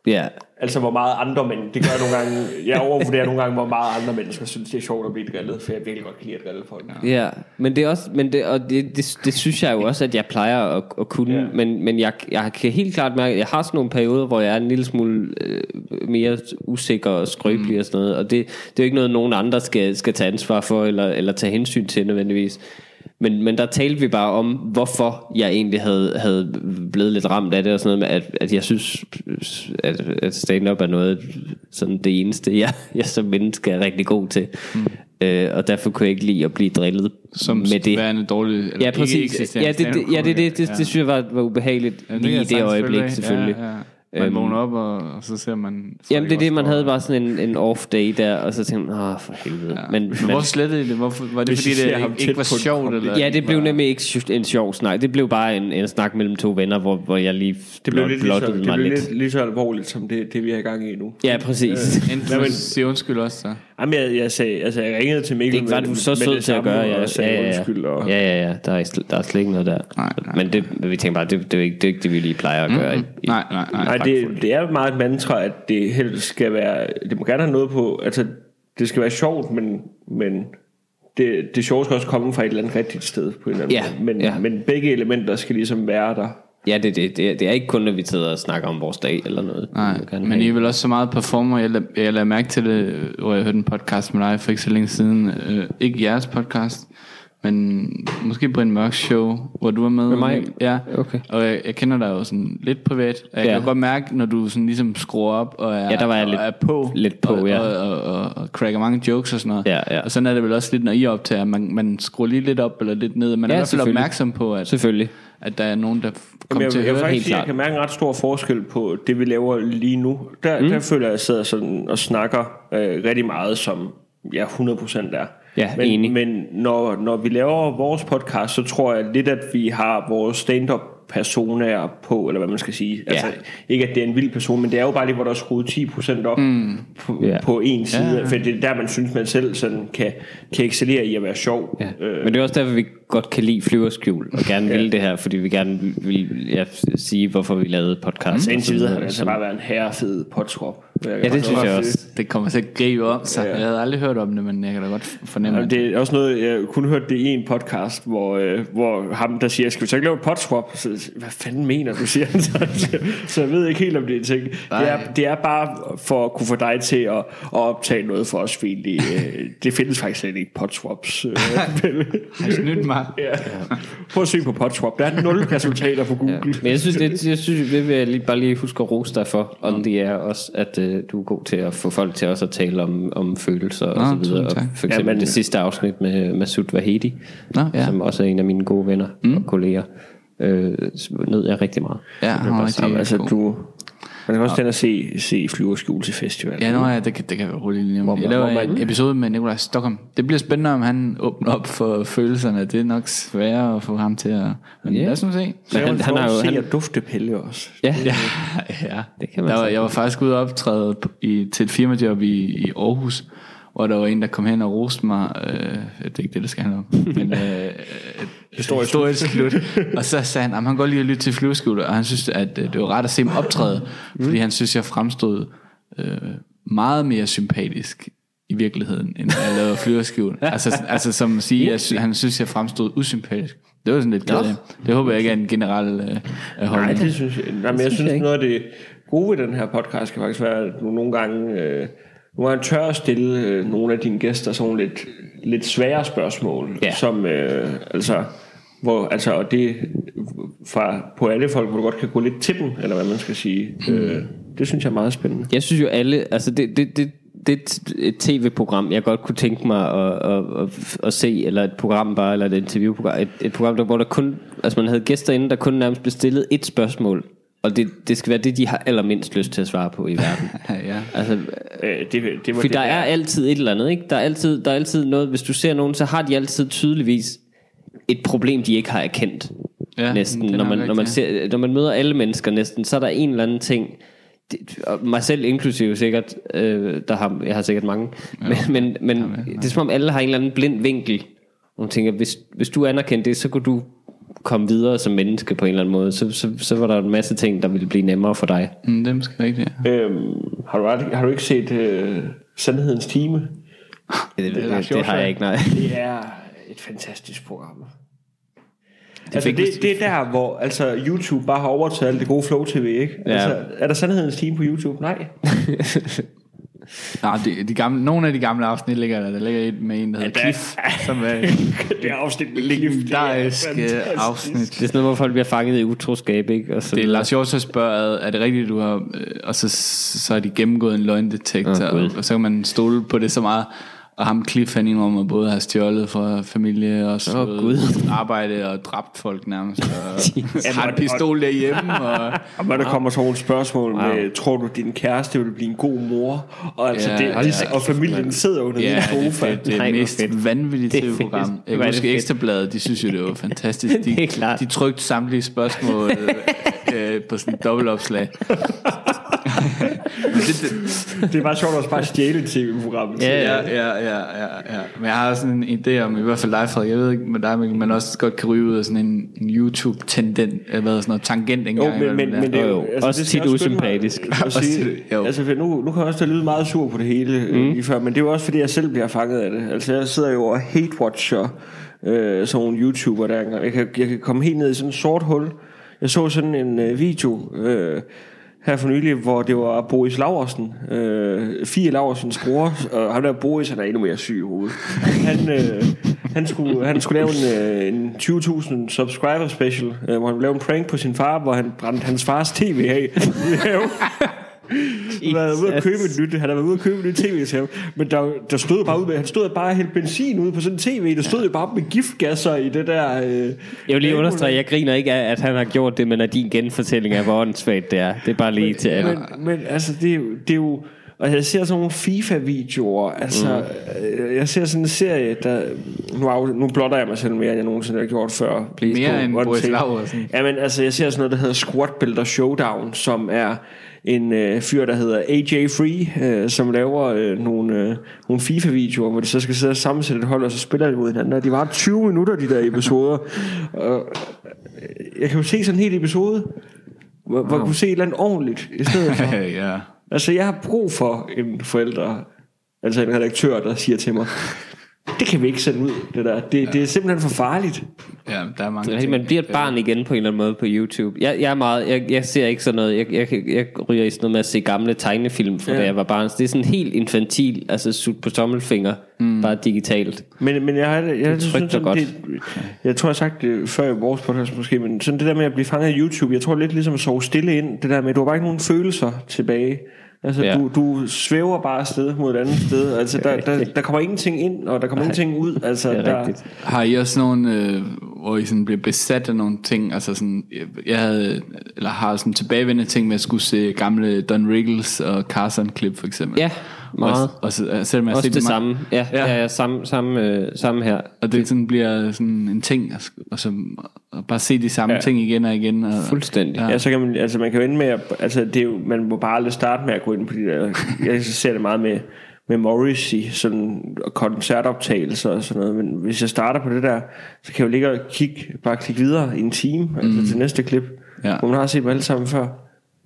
Ja, Altså hvor meget andre mænd Det gør jeg nogle gange Jeg overvurderer nogle gange Hvor meget andre mennesker synes det er sjovt at blive drillet For jeg virkelig godt kan lide at drille folk ja. Men det er også, men det, og det, det, det, synes jeg jo også, at jeg plejer at, at kunne. Ja. Men, men jeg, jeg kan helt klart mærke, at jeg har sådan nogle perioder, hvor jeg er en lille smule øh, mere usikker og skrøbelig mm. og sådan noget. Og det, det er jo ikke noget, nogen andre skal, skal tage ansvar for, eller, eller tage hensyn til nødvendigvis. Men, men der talte vi bare om, hvorfor jeg egentlig havde, havde blevet lidt ramt af det, og sådan noget med, at, at jeg synes, at, at stand-up er noget, sådan det eneste, jeg, jeg som menneske er rigtig god til. Mm. Øh, og derfor kunne jeg ikke lide at blive drillet som med det. værende dårlig, eller Ja, præcis. Ja, det, det, ja, det, det, det, det, Ja. det synes jeg var, var ubehageligt Ja, lige i det øjeblik, selvfølgelig. Ja, ja. Man Øhm, vågner op, og, og så ser man... Jamen det er det, man havde bare sådan en, en off day der, og så tænkte man, åh for helvede. Ja. Men, Men, hvor slettede I det? Hvorfor, var det fordi, det tæt ikke var sjovt? Eller ja, det blev var- nemlig ikke en sjov snak. Det blev bare en, en snak mellem to venner, hvor, hvor jeg lige Det blev lidt lige så, blottede det mig blev lidt. lidt, lige så alvorligt Som det, det vi er i gang i nu Ja, præcis. Enten Jamen- sige undskyld også, så. Jamen jeg, jeg, sagde, altså, jeg ringede til Mikkel Det var du så sød til at gøre, ja. Og sagde ja, ja, ja. undskyld og, ja, ja, ja. Der er, der er slet ikke noget der. Nej, nej. Men det, vi tænker bare, det, det, er ikke, det er ikke det, vi lige plejer at gøre. Mm-hmm. I, Nej, nej, nej. Nej, det, det er meget et mantra, at det helst skal være, det må gerne have noget på, altså det skal være sjovt, men, men det, det sjove skal også komme fra et eller andet rigtigt sted på en eller anden Ja, måde. Men, ja. men begge elementer skal ligesom være der. Ja, det, det, det, er- det er ikke kun, når vi sidder og snakker om vores dag eller noget. Nej, men I er vel også så meget performer. Jeg lagde, jeg lagde mærke til det, hvor jeg hørte en podcast med dig for ikke så længe siden. Øh, ikke jeres podcast, men måske Brian Mørks show, hvor du er med. Med mig? Ja, Okay. og jeg, jeg kender dig jo sådan lidt privat. og Jeg Ja. kan godt mærke, når du sådan ligesom skruer op og er, Ja, der var jeg og lidt- er på. lidt på, og, ja. Og, og, og, og cracker mange jokes og sådan noget. Ja, ja. Og sådan er det vel også lidt, når I optager. Man, man skruer lige lidt op eller lidt ned. Man er Ja, i hvert fald opmærksom på, at, Selvfølgelig. at der er nogen, der kommer jeg, til at jeg, høre jeg, det. faktisk helt sige, jeg kan mærke en ret stor forskel på det, vi laver lige nu. Der, mm. der føler jeg, at jeg sidder sådan og snakker øh, rigtig meget, som jeg 100% er. Ja, men, enig. Men når, når vi laver vores podcast, så tror jeg lidt, at vi har vores stand-up personer på, eller hvad man skal sige. Altså, ikke at det er en vild person, men det er jo bare lige, hvor der er skruet 10% op mm. på, på en side. Ja. For det er der, man synes, man selv sådan kan, kan excellere i at være sjov. Ja. Øh. Men det er også derfor, vi godt kan lide flyverskjul, og gerne Ja. vil det her, fordi vi gerne vil ja, sige, hvorfor vi lavede podcast. Så og indtil videre har det altså bare været en herrefed podskrop. Ja, det synes jeg også. Det kommer til at gribe om sig. Ja. Jeg havde aldrig hørt om det, men jeg kan da godt fornemme Og det er også noget, jeg kun hørt det i en podcast, hvor, øh, hvor ham der siger, skal vi så ikke lave et podswap? Så, hvad fanden mener du, siger han så. så jeg ved ikke helt, om det er en ting. Det er, det er bare for at kunne få dig til at, at optage noget for os, fordi det, øh, det findes faktisk slet ikke podswaps. Øh, har snydt mig. ja. Prøv at søge på podswap. Der er nul resultater på Google. Ja. Men jeg synes, det, jeg synes, det vil jeg lige, bare lige huske at rose dig for, om det er også, at øh, du er god til at få folk til også at tale om, om følelser og så videre. Og for eksempel Ja, men- det sidste afsnit med Masud Vahedi, Nå, ja. som også er en af mine gode venner mm. og kolleger, øh, nød jeg rigtig meget. Ja, han var rigtig altså, god. du, man kan også tænde at se, se flyverskjul til festival. Ja, nå, ja, det, kan, det kan være hurtigt lige om. Hvor Jeg laver hvor man- en episode med Nikolaj Stockholm. Det bliver spændende, om han åbner op for følelserne. Det er nok sværere at få ham til at... Men Ja. lad os nu se. Så Men han- han har jo- se han- at dufte pille også. Ja, Ja, ja. Det kan man der var, sige. jeg var faktisk ude og optræde i, til et firmajob i, i Aarhus, hvor der var en, der kom hen og roste mig. Øh, det er ikke det, det skal handle om. Men, øh, historisk, historisk slut. og så sagde han, at han godt lide at lytte til flyveskjuler, og han synes, at øh, det var ret at se mig optræde, fordi han synes, jeg fremstod øh, meget mere sympatisk i virkeligheden, end jeg lavede flyverskjul. altså, altså som at sige, at han synes, jeg fremstod usympatisk. Det var sådan lidt kedeligt. Det håber jeg ikke er en generel øh, Nej, holdning. det synes jeg. Nej, men jeg synes, jeg ikke. noget af det gode ved den her podcast kan faktisk være, at du nogle gange, øh, nogle gange tør at stille øh, nogle af dine gæster sådan lidt, lidt svære spørgsmål, Ja. som øh, altså, hvor, altså, og det fra, på alle folk, hvor du godt kan gå lidt til dem, eller hvad man skal sige. Mm. Øh, det synes jeg er meget spændende. Jeg synes jo alle, altså det, det, det, det er et tv-program, jeg godt kunne tænke mig at, at, at, at se, eller et program bare, eller et interviewprogram, et, et program, der, hvor der kun, altså man havde gæster inde, der kun nærmest blev stillet et spørgsmål, og det, det skal være det, de har allermindst lyst til at svare på i verden. ja. altså, Øh, det, det var for det der er altid et eller andet, ikke? Der er altid, der er altid noget, hvis du ser nogen, så har de altid tydeligvis et problem, de ikke har erkendt. Ja, Ja, næsten, det når man, når, man ser, når man møder alle mennesker næsten, så er der en eller anden ting, det, mig selv inklusive sikkert, øh, der har, jeg har sikkert mange, men, men, men det er som om alle har en eller anden blind vinkel, og man tænker, hvis, hvis du anerkendte det, så kunne du komme videre som menneske på en eller anden måde, så, så, så var der en masse ting, der ville blive nemmere for dig. Mm, det er måske rigtigt, ja. Øhm, har, du, aldrig- har du ikke set øh, Sandhedens Time? Det, det, Lars det, det har jeg ikke, nej. Det er et fantastisk program. Det altså, det, det er der, hvor altså, YouTube bare har overtaget alt det gode Flow TV, ikke? Ja. Altså, er der sandhedens team på YouTube? Nej. Nej, de, de gamle, nogle af de gamle afsnit ligger der. Der ligger et med en, der hedder Ja, Cliff, som er det er afsnit med Cliff, det er legendarisk øh, afsnit. Det er sådan noget, hvor folk bliver fanget i utroskab, ikke? Og så Det er. Lars Hjort, der spørger, er det rigtigt, du har... øh, Og så, så har de gennemgået en løgndetektor, og, og så kan man stole på det så meget. Og ham Cliff, han indrømmer både have stjålet fra familie og Åh, Gud. arbejde og dræbt folk nærmest. Og har en pistol derhjemme. Og, Og når der kommer sådan nogle spørgsmål wow. med, tror du, din kæreste vil blive en god mor? Og, altså, Ja, ja, det, hold det, og familien sidder under Ja, din det, sofa. det, det er Nej, det mest fedt. vanvittige Det er tv-program. Jeg er kan det huske fedt. Ekstrabladet, de synes jo, det var fantastisk. De, Det er klart. de trykte samtlige spørgsmål øh, på sådan et dobbeltopslag. Det, det, Det er bare sjovt at bare stjæle et tv-program. Ja, ja, ja, ja, ja, ja. Men jeg har sådan en idé om, i hvert fald dig, Frederik, jeg ved ikke med dig, men man også godt kan ryge ud af sådan en, en YouTube-tendent, eller hvad sådan noget, tangent en Jo, men, men, der. men det er Jo, altså, Også tit usympatisk. at Også sige. jo. altså, for nu, nu kan jeg også da lyde meget sur på det hele mm. lige før, men det er jo også fordi, jeg selv bliver fanget af det. Altså, jeg sidder jo og hate-watcher øh, sådan nogle YouTuber der engang. Jeg kan, jeg kan komme helt ned i sådan et sort hul. Jeg så sådan en øh, video øh, her for nylig, hvor det var Boris Laversen, øh, Fie Laversens bror, og ham der Boris, han er endnu mere syg i hovedet. Han, øh, han, skulle, han skulle lave en, øh, en 20.000 subscriber special, øh, hvor han lavede en prank på sin far, hvor han brændte hans fars tv af. Han været ude at købe et nyt, han havde været ude at købe et nyt tv til ham, men der, der stod bare ud med, han stod bare helt benzin ude på sådan en tv, der stod jo bare med giftgasser i det der... Øh, Jeg vil lige understrege, jeg griner ikke af, at han har gjort det, men at din genfortælling af, hvor åndssvagt det er. Det er bare lige til alle. men, men altså, det, er det er jo... Og jeg ser sådan nogle FIFA-videoer, altså, mm. jeg ser sådan en serie, der, nu, af, nu blotter jeg mig selv mere, end jeg nogensinde har gjort før. Please, Mere end Boris Take. Laursen. Ja, men altså, jeg ser sådan noget, der hedder Squat Builder Showdown, som er en øh, fyr, der hedder AJ Free, øh, som laver øh, nogle, øh, nogle FIFA-videoer, hvor de så skal sidde og sammensætte et hold, og så spiller de mod hinanden. Og de var 20 minutter, de der episoder. og, øh, jeg kan jo se sådan en hel episode, hvor, hvor jeg kunne se et eller andet ordentligt, i stedet for. ja. Altså, jeg har brug for en forælder, altså en redaktør, der siger til mig, det kan vi ikke sende ud, det der. Det, det er simpelthen for farligt. ja, der er mange Altså, ting. man bliver et barn igen på en eller anden måde på YouTube. Jeg, jeg er meget, jeg, jeg ser ikke sådan noget. Jeg, jeg, jeg ryger i sådan noget med at se gamle tegnefilm fra ja. da jeg var barn. Så det er sådan helt infantil, altså sut på tommelfinger, mm. bare digitalt. Men, men jeg, har, jeg, jeg, trygt synes, sådan, godt. det, jeg tror, jeg har sagt det før i vores podcast måske, men sådan det der med at blive fanget af YouTube, jeg tror lidt ligesom at sove stille ind, det der med, at du har bare ikke nogen følelser tilbage. Altså, Ja. du, du svæver bare afsted mod et andet sted. Altså, der, der, der kommer ingenting ind, og der kommer ingenting ud. Altså, Det er der, rigtigt. Har I også nogle, øh, hvor I sådan bliver besat af nogle ting? Altså sådan, jeg- havde, eller har sådan tilbagevendende ting med at skulle se gamle Don Riggles og Carson klip for eksempel. Ja, meget. Og, og, øh, selvom jeg Også set det ma- samme. Ja, ja. Ja. ja, samme, samme, øh, samme her. Og det sådan bliver sådan en ting, og, og, så, og bare se de samme ja. Ting igen og igen. Og, Fuldstændig. Ja. Ja, så kan man, altså man kan jo ende med, at, altså det er jo, man må bare aldrig starte med at gå ind på de der, jeg ser det meget med, med Morrissey, sådan koncertoptagelser og sådan noget, men hvis jeg starter på det der, så kan jeg jo ligge og kigge, bare klikke videre i en time, altså til næste klip, Ja. hvor man har set dem alle sammen før.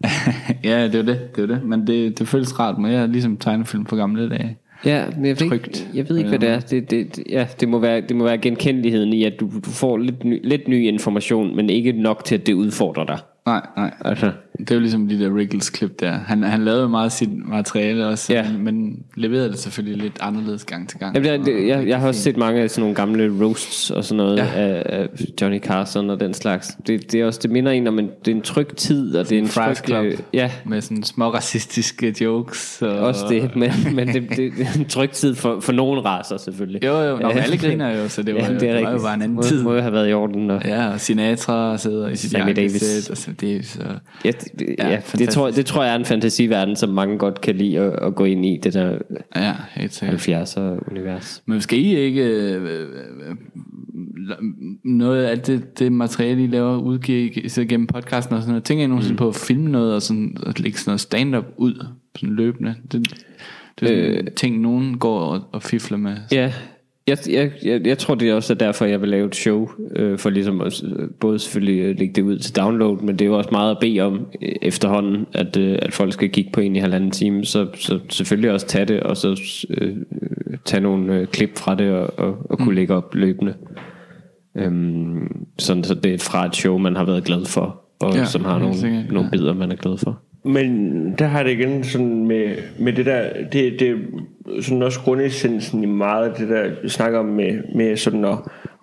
ja, det er det, det er det. Men det, det føles rart med, jeg er ligesom tegnefilm på gamle dage. Ja, men jeg ved, Trygt. ikke, jeg ved ikke, hvad det er. Det, det, det- ja, det, må være, det må være genkendeligheden i, at du, du får lidt ny, lidt ny information, men ikke nok til, at det udfordrer dig. Nej, nej. Altså, Det er jo ligesom de der Riggles klip der. Han, han lavede jo meget sit materiale også, Ja. men, men leverede det selvfølgelig lidt anderledes gang til gang. Jamen, det, det, jeg, jeg har også set mange af sådan nogle gamle roasts og sådan noget Ja. ja. af, af Johnny Carson og den slags. Det, det, er også, det minder en om, en, det er en tryg tid, og det er en Fries tryg... Club. øh, Ja, Med sådan små racistiske jokes. Og, også det, men, men det, det, det er en tryg tid for, for nogle raser selvfølgelig. Jo, jo, Nå, men Ja. alle griner jo, så det var, Jamen, det, det var jo bare en anden må, tid. Må jo have været i orden. Og, Ja, og Sinatra sidder i sit jakkesæt, og så Davis. Og, Ja, det, Ja, ja, det, tror, det tror jeg er en fantasiverden, som mange godt kan lide at, at gå ind i, det der ja, helt sikkert. 70'er univers. Men skal I ikke øh, øh, øh, noget af alt det, det materiale, I laver, udgiver I så gennem podcasten og sådan noget? Tænker I nogensinde mm. på at filme noget og sådan, at lægge sådan noget stand-up ud sådan løbende? Det, det er sådan øh, ting, nogen går og, og fifler med. Ja, jeg, jeg, jeg, jeg tror det er også er derfor jeg vil lave et show øh, For ligesom at, både selvfølgelig øh, lægge det ud til download Men det er jo også meget at bede om øh, efterhånden At, øh, at folk skal kigge på en i halvanden time. Så, så selvfølgelig også tage det Og så øh, tage nogle øh, klip fra det Og, og, og kunne lægge op løbende. Øhm, Sådan så det er fra et show man har været glad for Og Ja, som har nogle, sikkert, nogle ja. bidder man er glad for Men der har det igen sådan med, med det der, det, det er sådan også grundessensen i meget af det der, vi snakker om med, med sådan at,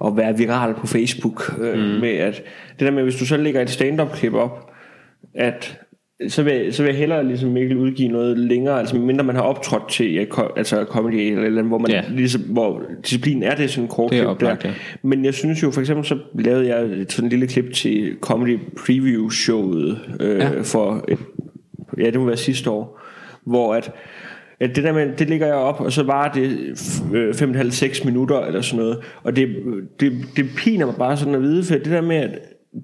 at være viral på Facebook. Øh, mm. Med at, det der med, hvis du så lægger et stand-up klip op, at så vil, så vil jeg hellere ligesom Mikkel udgive noget længere, altså mindre man har optrådt til ja, ko- altså comedy eller, eller hvor man Ja. ligesom, hvor disciplinen er det sådan kort Det er klip oplagt, der. ja. Men jeg synes jo, for eksempel så lavede jeg et sådan lille klip til comedy preview showet øh, ja. for et, ja det må være sidste år, hvor at at det der med, det ligger jeg op, og så var det 5,5-6 øh, minutter eller sådan noget, og det, det, det piner mig bare sådan at vide, for det der med, at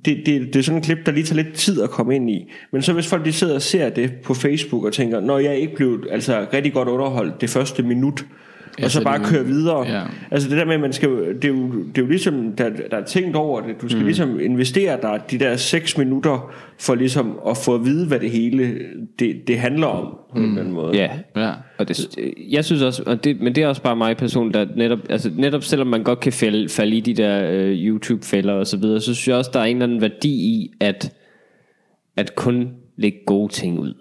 det, det, det er sådan en klip, der lige tager lidt tid at komme ind i. Men så hvis folk de sidder og ser det på Facebook og tænker, når jeg ikke blev altså, rigtig godt underholdt det første minut, øh, og så så bare køre videre. ja. Altså det der med, at man skal, det, er jo, det er jo ligesom, der, der er tænkt over det. Du skal mm. ligesom investere dig de der 6 minutter, for ligesom at få at vide, hvad det hele det, det handler om, på en eller anden måde. Ja, Ja. Og det, jeg synes også, og det, men det er også bare mig personligt, at netop, altså netop selvom man godt kan falde, falde i de der øh, YouTube-fælder og så videre, så synes jeg også, der er en eller anden værdi i, at at kun lægge gode ting ud.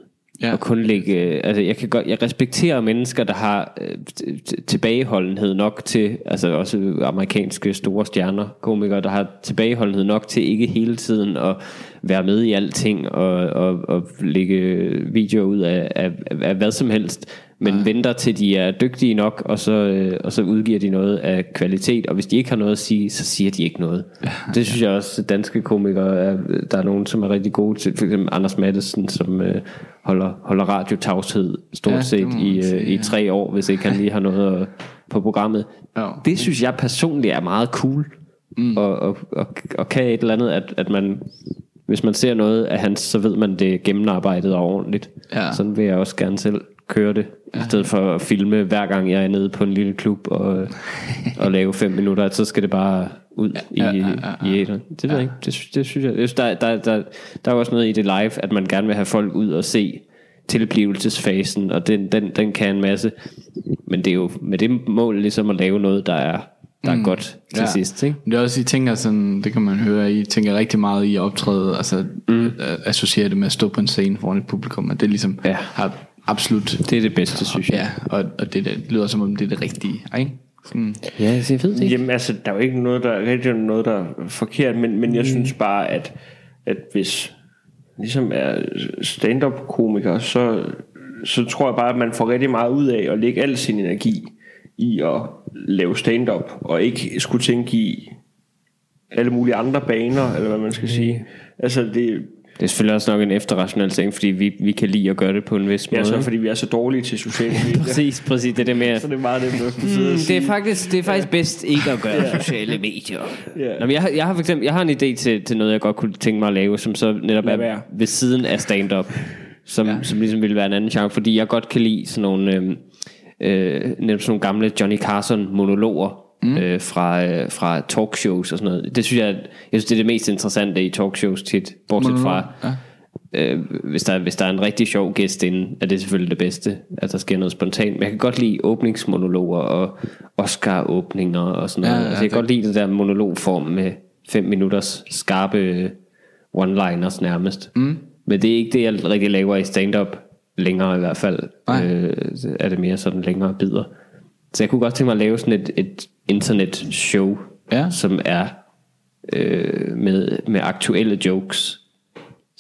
Ja. Og kun lægge, øh, altså jeg kan godt, jeg respekterer mennesker, der har øh, tilbageholdenhed nok til, altså også amerikanske store stjerner, komikere, der har tilbageholdenhed nok til ikke hele tiden at være med i alting og, og, og lægge videoer ud af, af, af hvad som helst, men ja. venter til de er dygtige nok, og så, øh, og så udgiver de noget af kvalitet, og hvis de ikke har noget at sige, så siger de ikke noget. Ja, det synes jeg også, danske komikere, er, der er nogen, som er rigtig gode til, for eksempel Anders Madsen, som øh, holder, holder radiotavshed stort Ja, ja, set i, sige, øh, i ja. tre år, hvis ikke han lige har noget at, på programmet. Ja. Det synes jeg personligt er meget cool, mm. og, og, og, og kan et eller andet, at, at man, hvis man ser noget af hans, så ved man, det er gennemarbejdet og ordentligt. Ja. Sådan vil jeg også gerne selv køre det, i stedet for at filme hver gang jeg er nede på en lille klub og, og lave fem minutter, så skal det bare ud i, ja, ja, ja, ja. i æteren. Det ved jeg ikke. Det, det synes jeg. synes, der, der, der, der er også noget i det live, at man gerne vil have folk ud og se tilblivelsesfasen, og den, den, den kan en masse. Men det er jo med det mål ligesom at lave noget, der er, der er godt til Ja. sidst. Ikke? Det er også, I tænker sådan, det kan man høre, I tænker rigtig meget i at optræde, altså mm. associere det med at stå på en scene foran et publikum, og det ligesom Ja. har absolut, Det er det bedste, synes jeg. ja, og, og det, det lyder som om det er det rigtige, ikke? Sådan, Ja, jeg ved det ikke. Jamen altså, der er jo ikke noget, der er rigtig noget, der er forkert, men, men jeg synes bare, at, at hvis ligesom er stand-up komiker, så, så tror jeg bare, at man får rigtig meget ud af at lægge al sin energi i at lave stand-up, og ikke skulle tænke i alle mulige andre baner, eller hvad man skal sige. Altså det, Det er selvfølgelig også nok en efterrationalisering, fordi vi, vi kan lide at gøre det på en vis måde. ja, så fordi vi er så dårlige til sociale medier. Præcis, præcis. Det er det med, så det er meget nemt at Mm, det er faktisk, det er faktisk bedst ikke at gøre sociale medier. Ja. Nå, men jeg, har, jeg har for eksempel, jeg har en idé til, til noget, jeg godt kunne tænke mig at lave, som så netop er ved siden af stand-up, som, ja. som ligesom ville være en anden genre, fordi jeg godt kan lide sådan nogle, øh, øh, netop sådan nogle gamle Johnny Carson monologer, mm. øh, fra, øh, fra talkshows og sådan noget. Det synes jeg, jeg synes, det er det mest interessante i talkshows tit, bortset fra, ja. Øh, hvis, der, hvis der er en rigtig sjov gæst inde, er det selvfølgelig det bedste, at der sker noget spontant. Men jeg kan godt lide åbningsmonologer og Oscar-åbninger og sådan noget. Ja, Ja, ja, altså, jeg kan det- godt lide det der monologform med fem minutters skarpe one-liners nærmest. Mm. Men det er ikke det, jeg rigtig laver i stand-up længere i hvert fald. Nej. Øh, er det mere sådan længere bidder. Så jeg kunne godt tænke mig at lave sådan et, et internet-show, Ja. som er øh, med, med aktuelle jokes.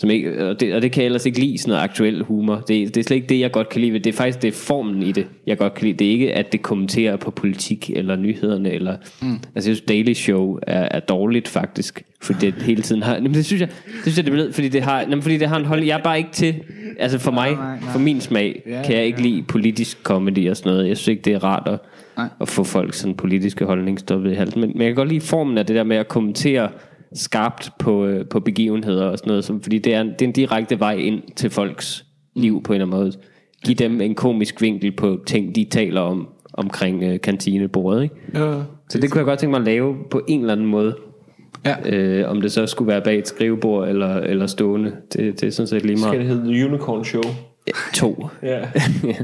Som ikke, og, det, og det kan jeg ellers ikke lide, sådan noget aktuel humor. Det, det er slet ikke det, jeg godt kan lide. ved Det er faktisk det er formen i det, jeg godt kan lide. Det er ikke, at det kommenterer på politik eller nyhederne. Eller, mm. Altså, jeg synes, Daily Show er, er dårligt faktisk. Fordi det hele tiden har... Jamen, det synes jeg, det synes jeg det er blevet, fordi det har, jamen, fordi det har en hold... Jeg er bare ikke til... Altså for mig, nej, nej. for min smag, Ja, kan jeg ikke lide politisk comedy og sådan noget. Jeg synes ikke, det er rart at, Nej. at få folk sådan politiske holdning stoppet i halsen. Men, men jeg kan godt lide formen af det der med at kommentere skarpt på, øh, på begivenheder og sådan noget, som, fordi det er, en, det er en direkte vej ind til folks liv på en eller anden måde. Giv dem en komisk vinkel på ting, de taler om omkring øh, kantinebordet. Ikke? Ja. Så det kunne jeg godt tænke mig at lave på en eller anden måde. Ja. Øh, om det så skulle være bag et skrivebord eller, eller stående. Det, det er sådan set lige meget. Skal det hedde The Unicorn Show? To. Ja. ja.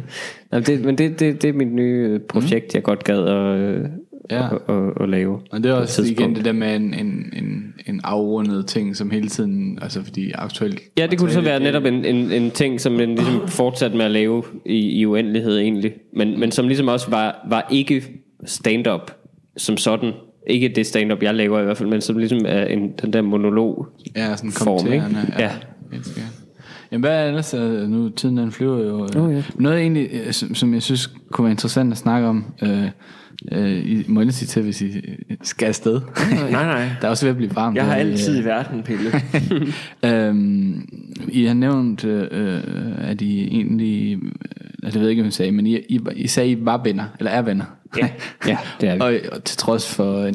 Nå, det, men det, det, det er mit nye øh, projekt, jeg godt gad at, øh, Ja. at, at, at lave. Og det er også igen det der med en, en, en, en afrundet ting, som hele tiden, altså fordi aktuelt... Ja, det kunne så være netop en, en, en ting, som man ligesom fortsat med at lave i, i uendelighed egentlig. Men, men som ligesom også var, var ikke stand-up som sådan. Ikke det stand-up, jeg laver i hvert fald, men som ligesom er en, den der monolog. Ja, sådan form, ikke? Ja. sikkert. Jamen hvad er ellers, øh, nu tiden den flyver jo. Åh, ja. Noget egentlig, øh, som, som jeg synes kunne være interessant at snakke om, øh, øh, I må endelig sige til, hvis I skal afsted. Nej, nej. Der er også ved at blive varmt. Jeg har altid i verden, Pelle. øhm, I har nævnt, øh, øh, at I egentlig, øh, altså jeg ved ikke, hvad I sagde, men I, I, I sagde, I var venner, eller er venner. Ja. Ja, det er vi. og, og til trods for øh,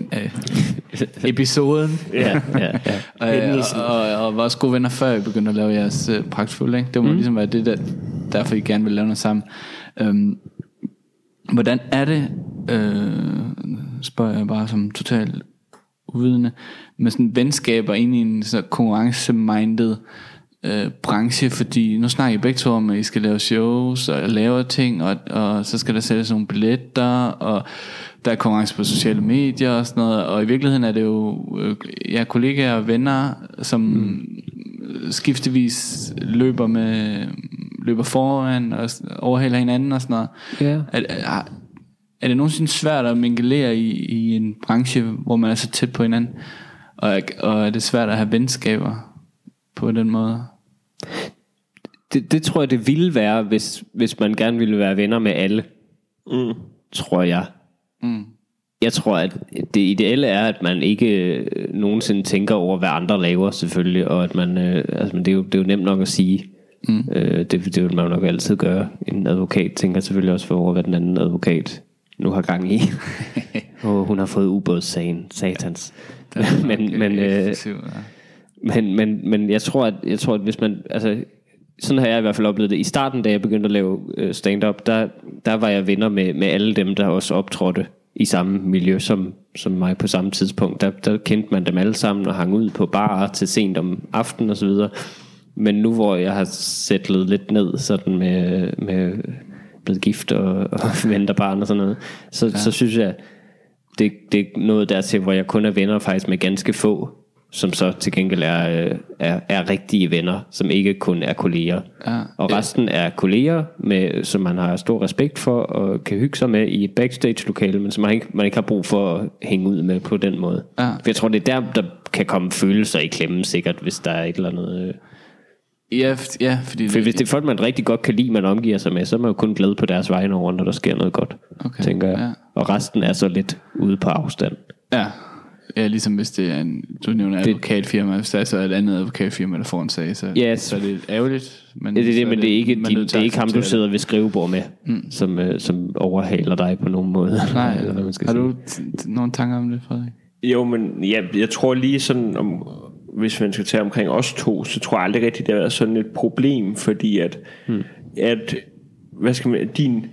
episoden, Ja, ja, ja. og, og, og, og var også gode venner, før I begyndte at lave jeres øh, pragtfulde. Ikke? Det må mm. ligesom være det, der, derfor I gerne vil lave noget sammen. Øhm, hvordan er det, øh, spørger jeg bare som totalt uvidende, med sådan venskaber ind i en så konkurrence-minded øh, branche, fordi nu snakker I begge to om, at I skal lave shows og lave ting, og, og så skal der sælges nogle billetter, og der er konkurrence på sociale medier og sådan noget, og i virkeligheden er det jo øh, ja, kollegaer og venner, som, mm. skiftevis løber med løber foran og overhaler hinanden og sådan noget. Ja. Er, er, er det nogensinde svært at mingelere i, i en branche, hvor man er så tæt på hinanden? Og, er- og er det svært at have venskaber på den måde? Det, det tror jeg, det ville være, hvis, hvis man gerne ville være venner med alle. Mm. Tror jeg. Mm. Jeg tror, at det ideelle er, at man ikke øh, nogensinde tænker over, hvad andre laver selvfølgelig, og at man, øh, altså, men det, er jo, det er jo nemt nok at sige. Mm. Øh, det, det vil man nok altid gøre. En advokat tænker selvfølgelig også over, hvad den anden advokat nu har gang i. og hun har fået ubådssagen, satans. men, men, øh, ja. men, men, men jeg tror, at, jeg tror, at hvis man... Altså, sådan har jeg i hvert fald oplevet det. I starten, da jeg begyndte at lave øh, stand-up, der, der var jeg venner med, med alle dem, der også optrådte i samme miljø som, som mig på samme tidspunkt. Der, der kendte man dem alle sammen og hang ud på barer til sent om aftenen og så videre. Men nu hvor jeg har sætlet lidt ned sådan med, med blevet gift og, og venter barn og sådan noget, så, ja. så synes jeg, det, det er noget dertil, hvor jeg kun er venner faktisk med ganske få, som så til gengæld er, øh, er, er rigtige venner, som ikke kun er kolleger. Ja. Og resten er kolleger, med, som man har stor respekt for og kan hygge sig med i et backstage-lokale, men som man ikke, man ikke har brug for at hænge ud med på den måde. Ja. For jeg tror, det er der, der kan komme følelser i klemmen sikkert, hvis der er et eller andet... Ja, ja, fordi For hvis det er folk, man rigtig godt kan lide, man omgiver sig med, så er man jo kun glad på deres vegne over, når der sker noget godt, Okay, tænker jeg. ja. Og resten er så lidt ude på afstand. Ja. Ja, ligesom hvis det er en, du nævner Det- advokatfirma, hvis der er så et andet advokatfirma, der får en sag, så, Ja, så er det ærgerligt. Men Ja, det er det, men det er ikke, din, det er ikke ham, du sidder ved skrivebord med, mm. som, øh, som overhaler dig på nogen måde. Nej, eller hvad man skal har sige. du t- t- nogle tanker om det, Frederik? Jo, men ja, jeg tror lige sådan, om, hvis man skal tage omkring os to, så tror jeg aldrig rigtigt, det har været sådan et problem, fordi at, hmm. at hvad skal man, din,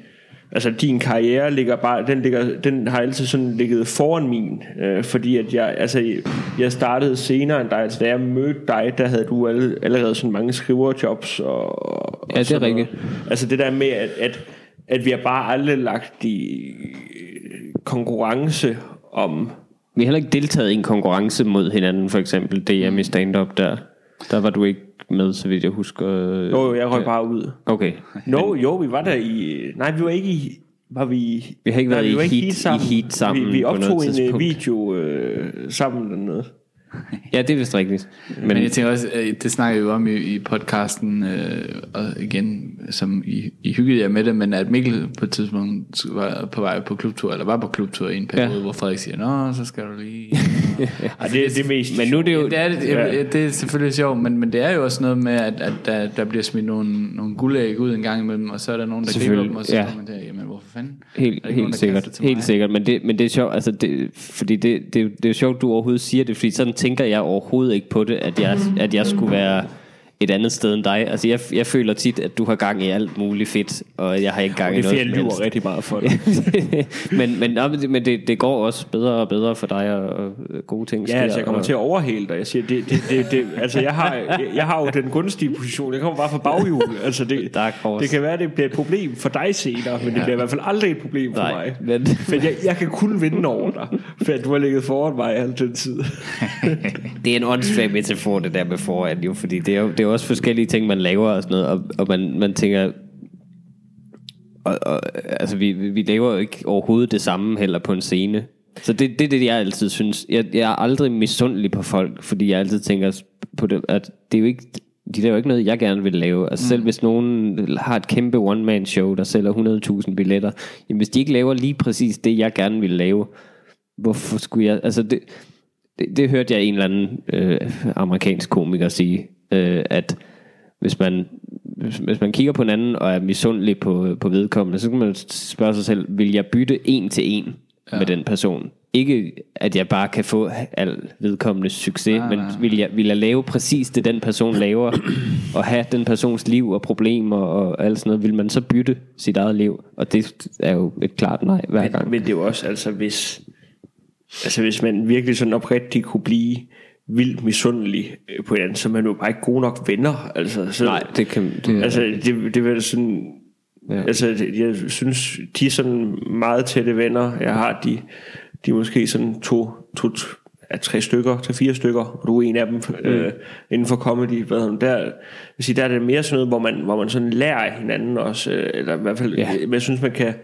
altså din karriere ligger bare, den, ligger, den har altid sådan ligget foran min, øh, fordi at jeg, altså, jeg startede senere end dig, altså da jeg mødte dig, der havde du alle, allerede sådan mange skriverjobs og, og Ja, det er rigtigt. Altså det der med, at, at, at vi har bare aldrig lagt i konkurrence om Vi har heller ikke deltaget i en konkurrence mod hinanden, for eksempel DM i stand-up der. Der var du ikke med, så vidt jeg husker. Jo, jo, jeg røg bare ud. Okay. No, jo, vi var der i... Nej, vi var ikke i... Var vi, Vi har ikke nej, været i var heat- i heat sammen Vi, vi noget optog en øh, tidspunkt. video øh, sammen dernede. Ja, det er vist rigtigt. Men, men jeg tænker også, øh, det snakker jo om i, i podcasten, øh, og igen, som I, I hyggede jer med det, men at Mikkel på et tidspunkt var på vej på klubtur, eller var på klubtur i en periode, Ja. ja. hvor Frederik siger, nå, så skal du lige... Ej, det, det er mest... Men nu er det jo... det, er, det, ja. det er selvfølgelig sjovt, men, men det er jo også noget med, at, at der, der bliver smidt nogle, nogle guldæg ud en gang imellem, og så er der nogen, der griber dem, og så ja. ja. kommer man der, jamen hvorfor fanden? Helt, Er nogen, helt kaster sikkert. Helt sikkert. Men det, men det er sjovt, altså det, fordi det, det, det er jo sjovt, du overhovedet siger det, fordi sådan tænker jeg overhovedet ikke på det, at jeg, at jeg skulle være et andet sted end dig. Altså jeg, jeg føler tit, at du har gang i alt muligt fedt, og jeg har ikke gang i Det er noget jeg lyver rigtig meget for det. men men, nå, men det- det, går også bedre og bedre for dig, og, og gode ting Ja, sker. altså, jeg kommer og, til at overhale dig. Jeg siger, det, det, det, det, altså, jeg har, jeg, jeg har jo den gunstige position. Jeg kommer bare fra baghjul. Altså, det, det kan være, det bliver et problem for dig senere, men det bliver i hvert fald aldrig et problem for Nej, mig. men- For jeg, jeg kan kun vinde over dig, for at du har ligget foran mig al den tid. Det er en åndssvag metafor, det der med foran, jo, fordi det er jo, det er jo også forskellige ting, man laver og sådan noget, og, og man, man tænker, og, og, altså vi, vi laver jo ikke overhovedet det samme heller på en scene. Så det, det er det, jeg altid synes. Jeg, jeg er aldrig misundelig på folk, fordi jeg altid tænker på det, at det er jo ikke, de laver ikke noget, jeg gerne vil lave. Altså selv hvis nogen har et kæmpe one-man show, der sælger 100.000 billetter, jamen hvis de ikke laver lige præcis det, jeg gerne vil lave, hvorfor skulle jeg, altså det, det, det hørte jeg en eller anden øh, amerikansk komiker sige, øh, at hvis man, hvis, hvis man kigger på en anden og er misundelig på, på vedkommende, så kan man spørge sig selv, vil jeg bytte en til en ja. med den person? Ikke at jeg bare kan få al vedkommende succes, Nej, men nej. vil jeg, vil jeg lave præcis det, den person laver, og have den persons liv og problemer og alt sådan noget, vil man så bytte sit eget liv? Og det er jo et klart nej hver gang. Men det er jo også, altså hvis, altså hvis man virkelig sådan oprigtigt kunne blive vildt misundelig øh, på hinanden, så er man jo bare ikke gode nok venner. Altså, så, Nej, det kan... Det, Altså, det, det vil sådan... Ja. Altså, jeg synes, de er sådan meget tætte venner, jeg har, de, de er måske sådan to, to, er tre stykker, til fire stykker, og du er en af dem mm. øh, inden for comedy. Hvad hedder der, jeg vil sige, der er det mere sådan noget, hvor man, hvor man sådan lærer af hinanden også, øh, eller i hvert fald, ja. jeg synes, man kan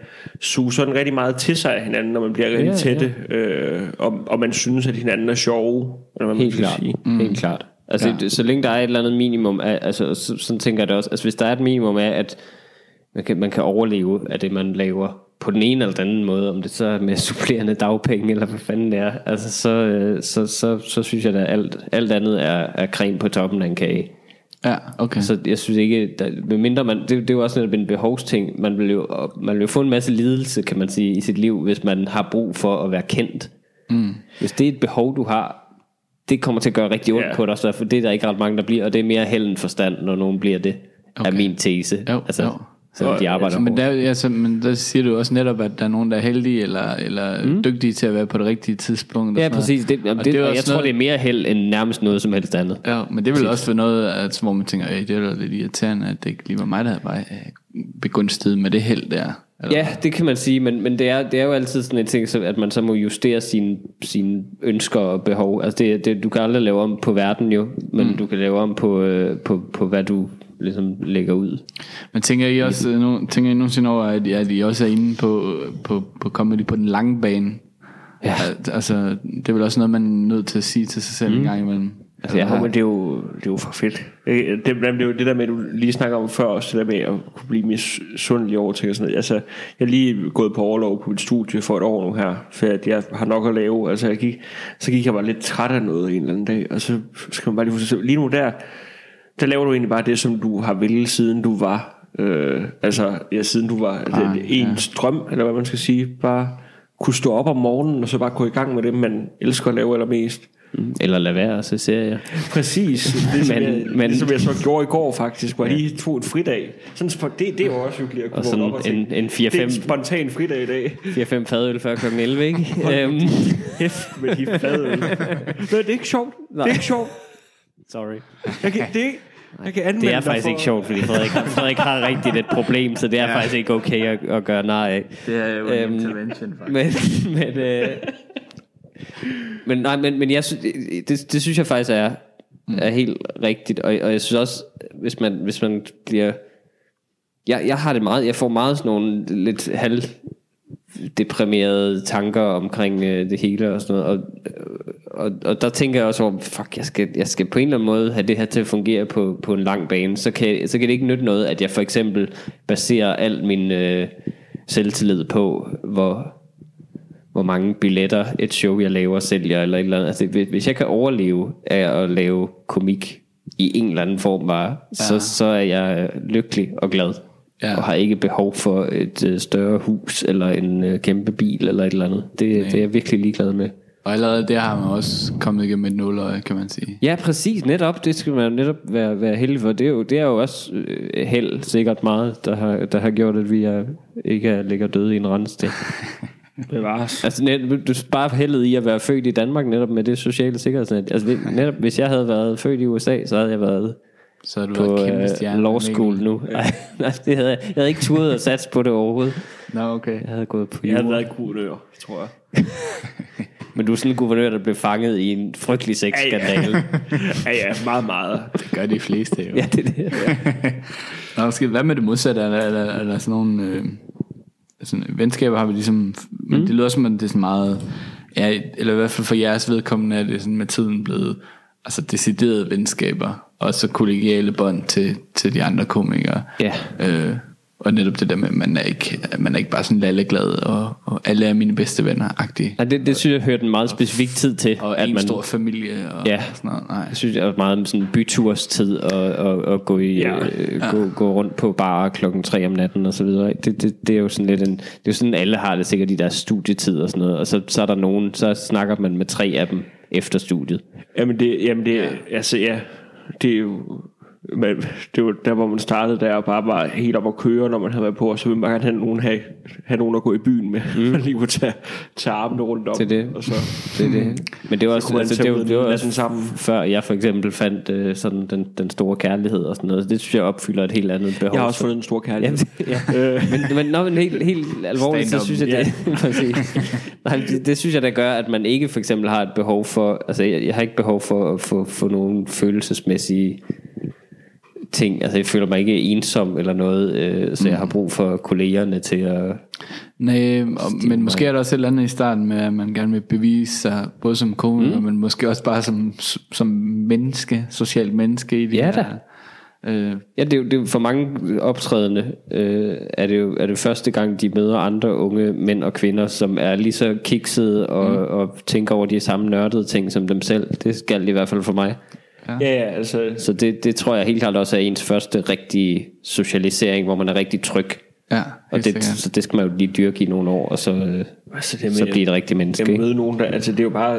suge sådan rigtig meget til sig af hinanden, når man bliver rigtig Ja, ja, tætte, øh, og, og man synes, at hinanden er sjove, eller hvad man Helt klart. sige. Mm. Helt klart. Altså, Ja. ja. så længe der er et eller andet minimum af, altså, så, sådan tænker jeg det også, altså hvis der er et minimum af, at man kan, man kan overleve af det, man laver, på den ene eller den anden måde, om det så er med supplerende dagpenge, eller hvad fanden det er, altså, så, øh, så, så, så synes jeg, at alt, alt andet er, er creme på toppen af en kage. Ja, okay. Så jeg synes ikke, der, medmindre man, det, det er jo også netop en behovsting, man vil, jo, man vil jo få en masse lidelse, kan man sige, i sit liv, hvis man har brug for at være kendt. Mm. Hvis det er et behov, du har, det kommer til at gøre rigtig ondt Ja. på dig, så for det er der ikke ret mange, der bliver, og det er mere held end forstand, når nogen bliver det, okay. er min tese. Jo, altså, jo. Så de arbejder Altså, men, der, ja, så, men der siger du også netop, at der er nogen, der er heldige eller, eller mm. dygtige til at være på det rigtige tidspunkt. og Ja, præcis. Det, Og det, er og også jeg tror, noget- det er mere held end nærmest noget som helst andet. Ja, men det vil også være noget, at, hvor man tænker, "Ey, det er lidt irriterende, at det ikke lige var mig, der var øh, begunstiget med det held der. Eller, Ja, det kan man sige, men, men det, er, det er jo altid sådan en ting, at man så må justere sine, sine ønsker og behov. Altså det, det, du kan aldrig lave om på verden jo, men mm. du kan lave om på, øh, på, på hvad du ligesom lægger ud. Men tænker I også, øh, nu, tænker I nogensinde over, at, at I også er inde på, på, på comedy på den lange bane? Ja. At, altså, det er vel også noget, man er nødt til at sige til sig selv mm. en gang imellem. Altså, jeg Ja, har, men det er jo, det er jo for fedt. Øh, Det, det, det er jo det der med, du lige snakker om før også, det der med at kunne blive misundelig over ting og sådan noget. Altså, jeg er lige gået på overlov på mit studie for et år nu her, for at jeg har nok at lave. Altså, jeg gik, så gik jeg bare lidt træt af noget en eller anden dag, og så skal man bare lige få sig selv. Lige nu der, der laver du egentlig bare det, som du har ville, siden du var, øh, altså, ja, siden du var altså, Barn, ens drøm, eller hvad man skal sige, bare kunne stå op om morgenen, og så bare gå i gang med det, man elsker at lave allermest. eller lade være at se serier. Præcis. Det, som, Men- jeg, men- det, som jeg så gjorde i går faktisk, hvor jeg lige tog en fridag. Sådan, det, det jo også hyggeligt at kunne Og sådan op og en- en 4-5 Det er en spontan fridag i dag. 4-5 fadøl før kl. 11, ikke? øhm, Hæft med de fadøl. Nå, det er ikke sjovt. Det er ikke sjovt. Sorry. Jeg kan, det, er jeg kan Det er faktisk for, ikke sjovt, fordi Frederik, har- Frederik har rigtigt et problem, så det er ja. faktisk ikke okay at, at gøre nej af. Det er jo Øhm, intervention, faktisk. Men, men, øh, men, nej, men, men jeg det, det synes jeg faktisk er, er helt rigtigt, og, og jeg synes også, hvis man, hvis man bliver, jeg, jeg har det meget, jeg får meget sådan nogle lidt halv deprimerede tanker omkring øh, det hele og sådan noget, og, og, og der tænker jeg også over, fuck, jeg skal, jeg skal på en eller anden måde have det her til at fungere på, på en lang bane, så kan, så kan det ikke nytte noget, at jeg for eksempel baserer al min øh, selvtillid på, hvor, hvor mange billetter et show, jeg laver, sælger, eller et eller andet. Altså, hvis- jeg kan overleve af at lave komik i en eller anden form bare, ja. så, så er jeg lykkelig og glad. Ja. Og har ikke behov for et øh, større hus, eller en øh, kæmpe bil, eller et eller andet. Det, det er jeg virkelig ligeglad med. Og allerede der har man også kommet igennem et nuløje, kan man sige. Ja, præcis. Netop. Det skal man netop være, være heldig for. Det er jo, det er jo også øh, held sikkert meget, der har, der har gjort, at vi er, ikke er, ligger døde i en rensting. Bevares. Altså net, du bare heldet i at være født i Danmark netop med det sociale sikkerhedsnet. Altså netop hvis jeg havde været født i USA, så havde jeg været Så har du på været kæmpe uh, stjerne. law school nu. Ej, nej, det havde jeg. jeg havde ikke turet at satse på det overhovedet. Nå, okay. Jeg havde gået på Jeg har jura. været guvernør, tror jeg. Men du er sådan en guvernør, der blev fanget i en frygtelig sexskandale. Ja, ja, meget, meget. Det gør de fleste jo. ja, det er det. Nå, måske, hvad med det modsatte? Er der, er der, er der sådan nogle... Øh, sådan, venskaber har vi ligesom... Men det lyder som, at det er sådan meget... Ja, eller i hvert fald for jeres vedkommende er det sådan med tiden blevet altså deciderede venskaber, og så kollegiale bånd til, til de andre komikere. Ja. Øh, og netop det der med, at man er ikke, man er ikke bare sådan lalleglad, og, og alle er mine bedste venner-agtige. Nej, det, det synes jeg hørte en meget specifik tid til. Og at en man, stor familie, og Ja. sådan noget. Nej. Jeg synes, det er meget sådan byturstid og, og, og gå, i, Ja. ja. øh, gå, gå rundt på bar klokken 3 om natten og så videre. Det, det, det er jo sådan lidt en, det er jo sådan, alle har det sikkert i deres studietid og sådan noget. Og så, så er der nogen, så snakker man med tre af dem efter studiet. Jamen det, jamen det ja. altså ja, det er jo, men det var der, hvor man startede der, og bare var helt op at køre, når man havde været på, og så ville man gerne have nogen, have, have nogen at gå i byen med, mm. man lige kunne tage, tage armene rundt om. Til det. Og så, Det, er det. Men det var også, altså, det, var, det var og også sammen. før jeg for eksempel fandt øh, sådan den, den store kærlighed og sådan noget. Det synes jeg opfylder et helt andet behov. jeg har også fundet en stor kærlighed. Jamen, ja. men, men, nå, men helt, helt alvorligt, så synes jeg, det. Nej, det, det synes jeg, der gør, at man ikke for eksempel har et behov for, altså jeg, jeg har ikke behov for at få, få nogle følelsesmæssige ting, altså jeg føler mig ikke ensom eller noget, øh, så jeg har brug for kollegerne til at, Nej, og, men måske er der også et eller andet i starten med, at man gerne vil bevise sig, både som komiker, mm. men måske også bare som, som menneske, socialt menneske. I de Ja her, Øh, Ja, det er, jo, det er for mange optrædende, øh, er, det jo er det første gang, de møder andre unge mænd og kvinder, som er lige så kiksede og, mm. og tænker over de samme nørdede ting som dem selv. Det skal det i hvert fald for mig. Ja, ja, altså, Så det, det tror jeg helt klart også er ens første rigtige socialisering, hvor man er rigtig tryg. ja, Og det, sikkert. så det skal man jo lige dyrke i nogle år, og så, øh, altså det så blive et rigtigt menneske. Jeg Ikke? møde nogen, der, altså det er jo bare,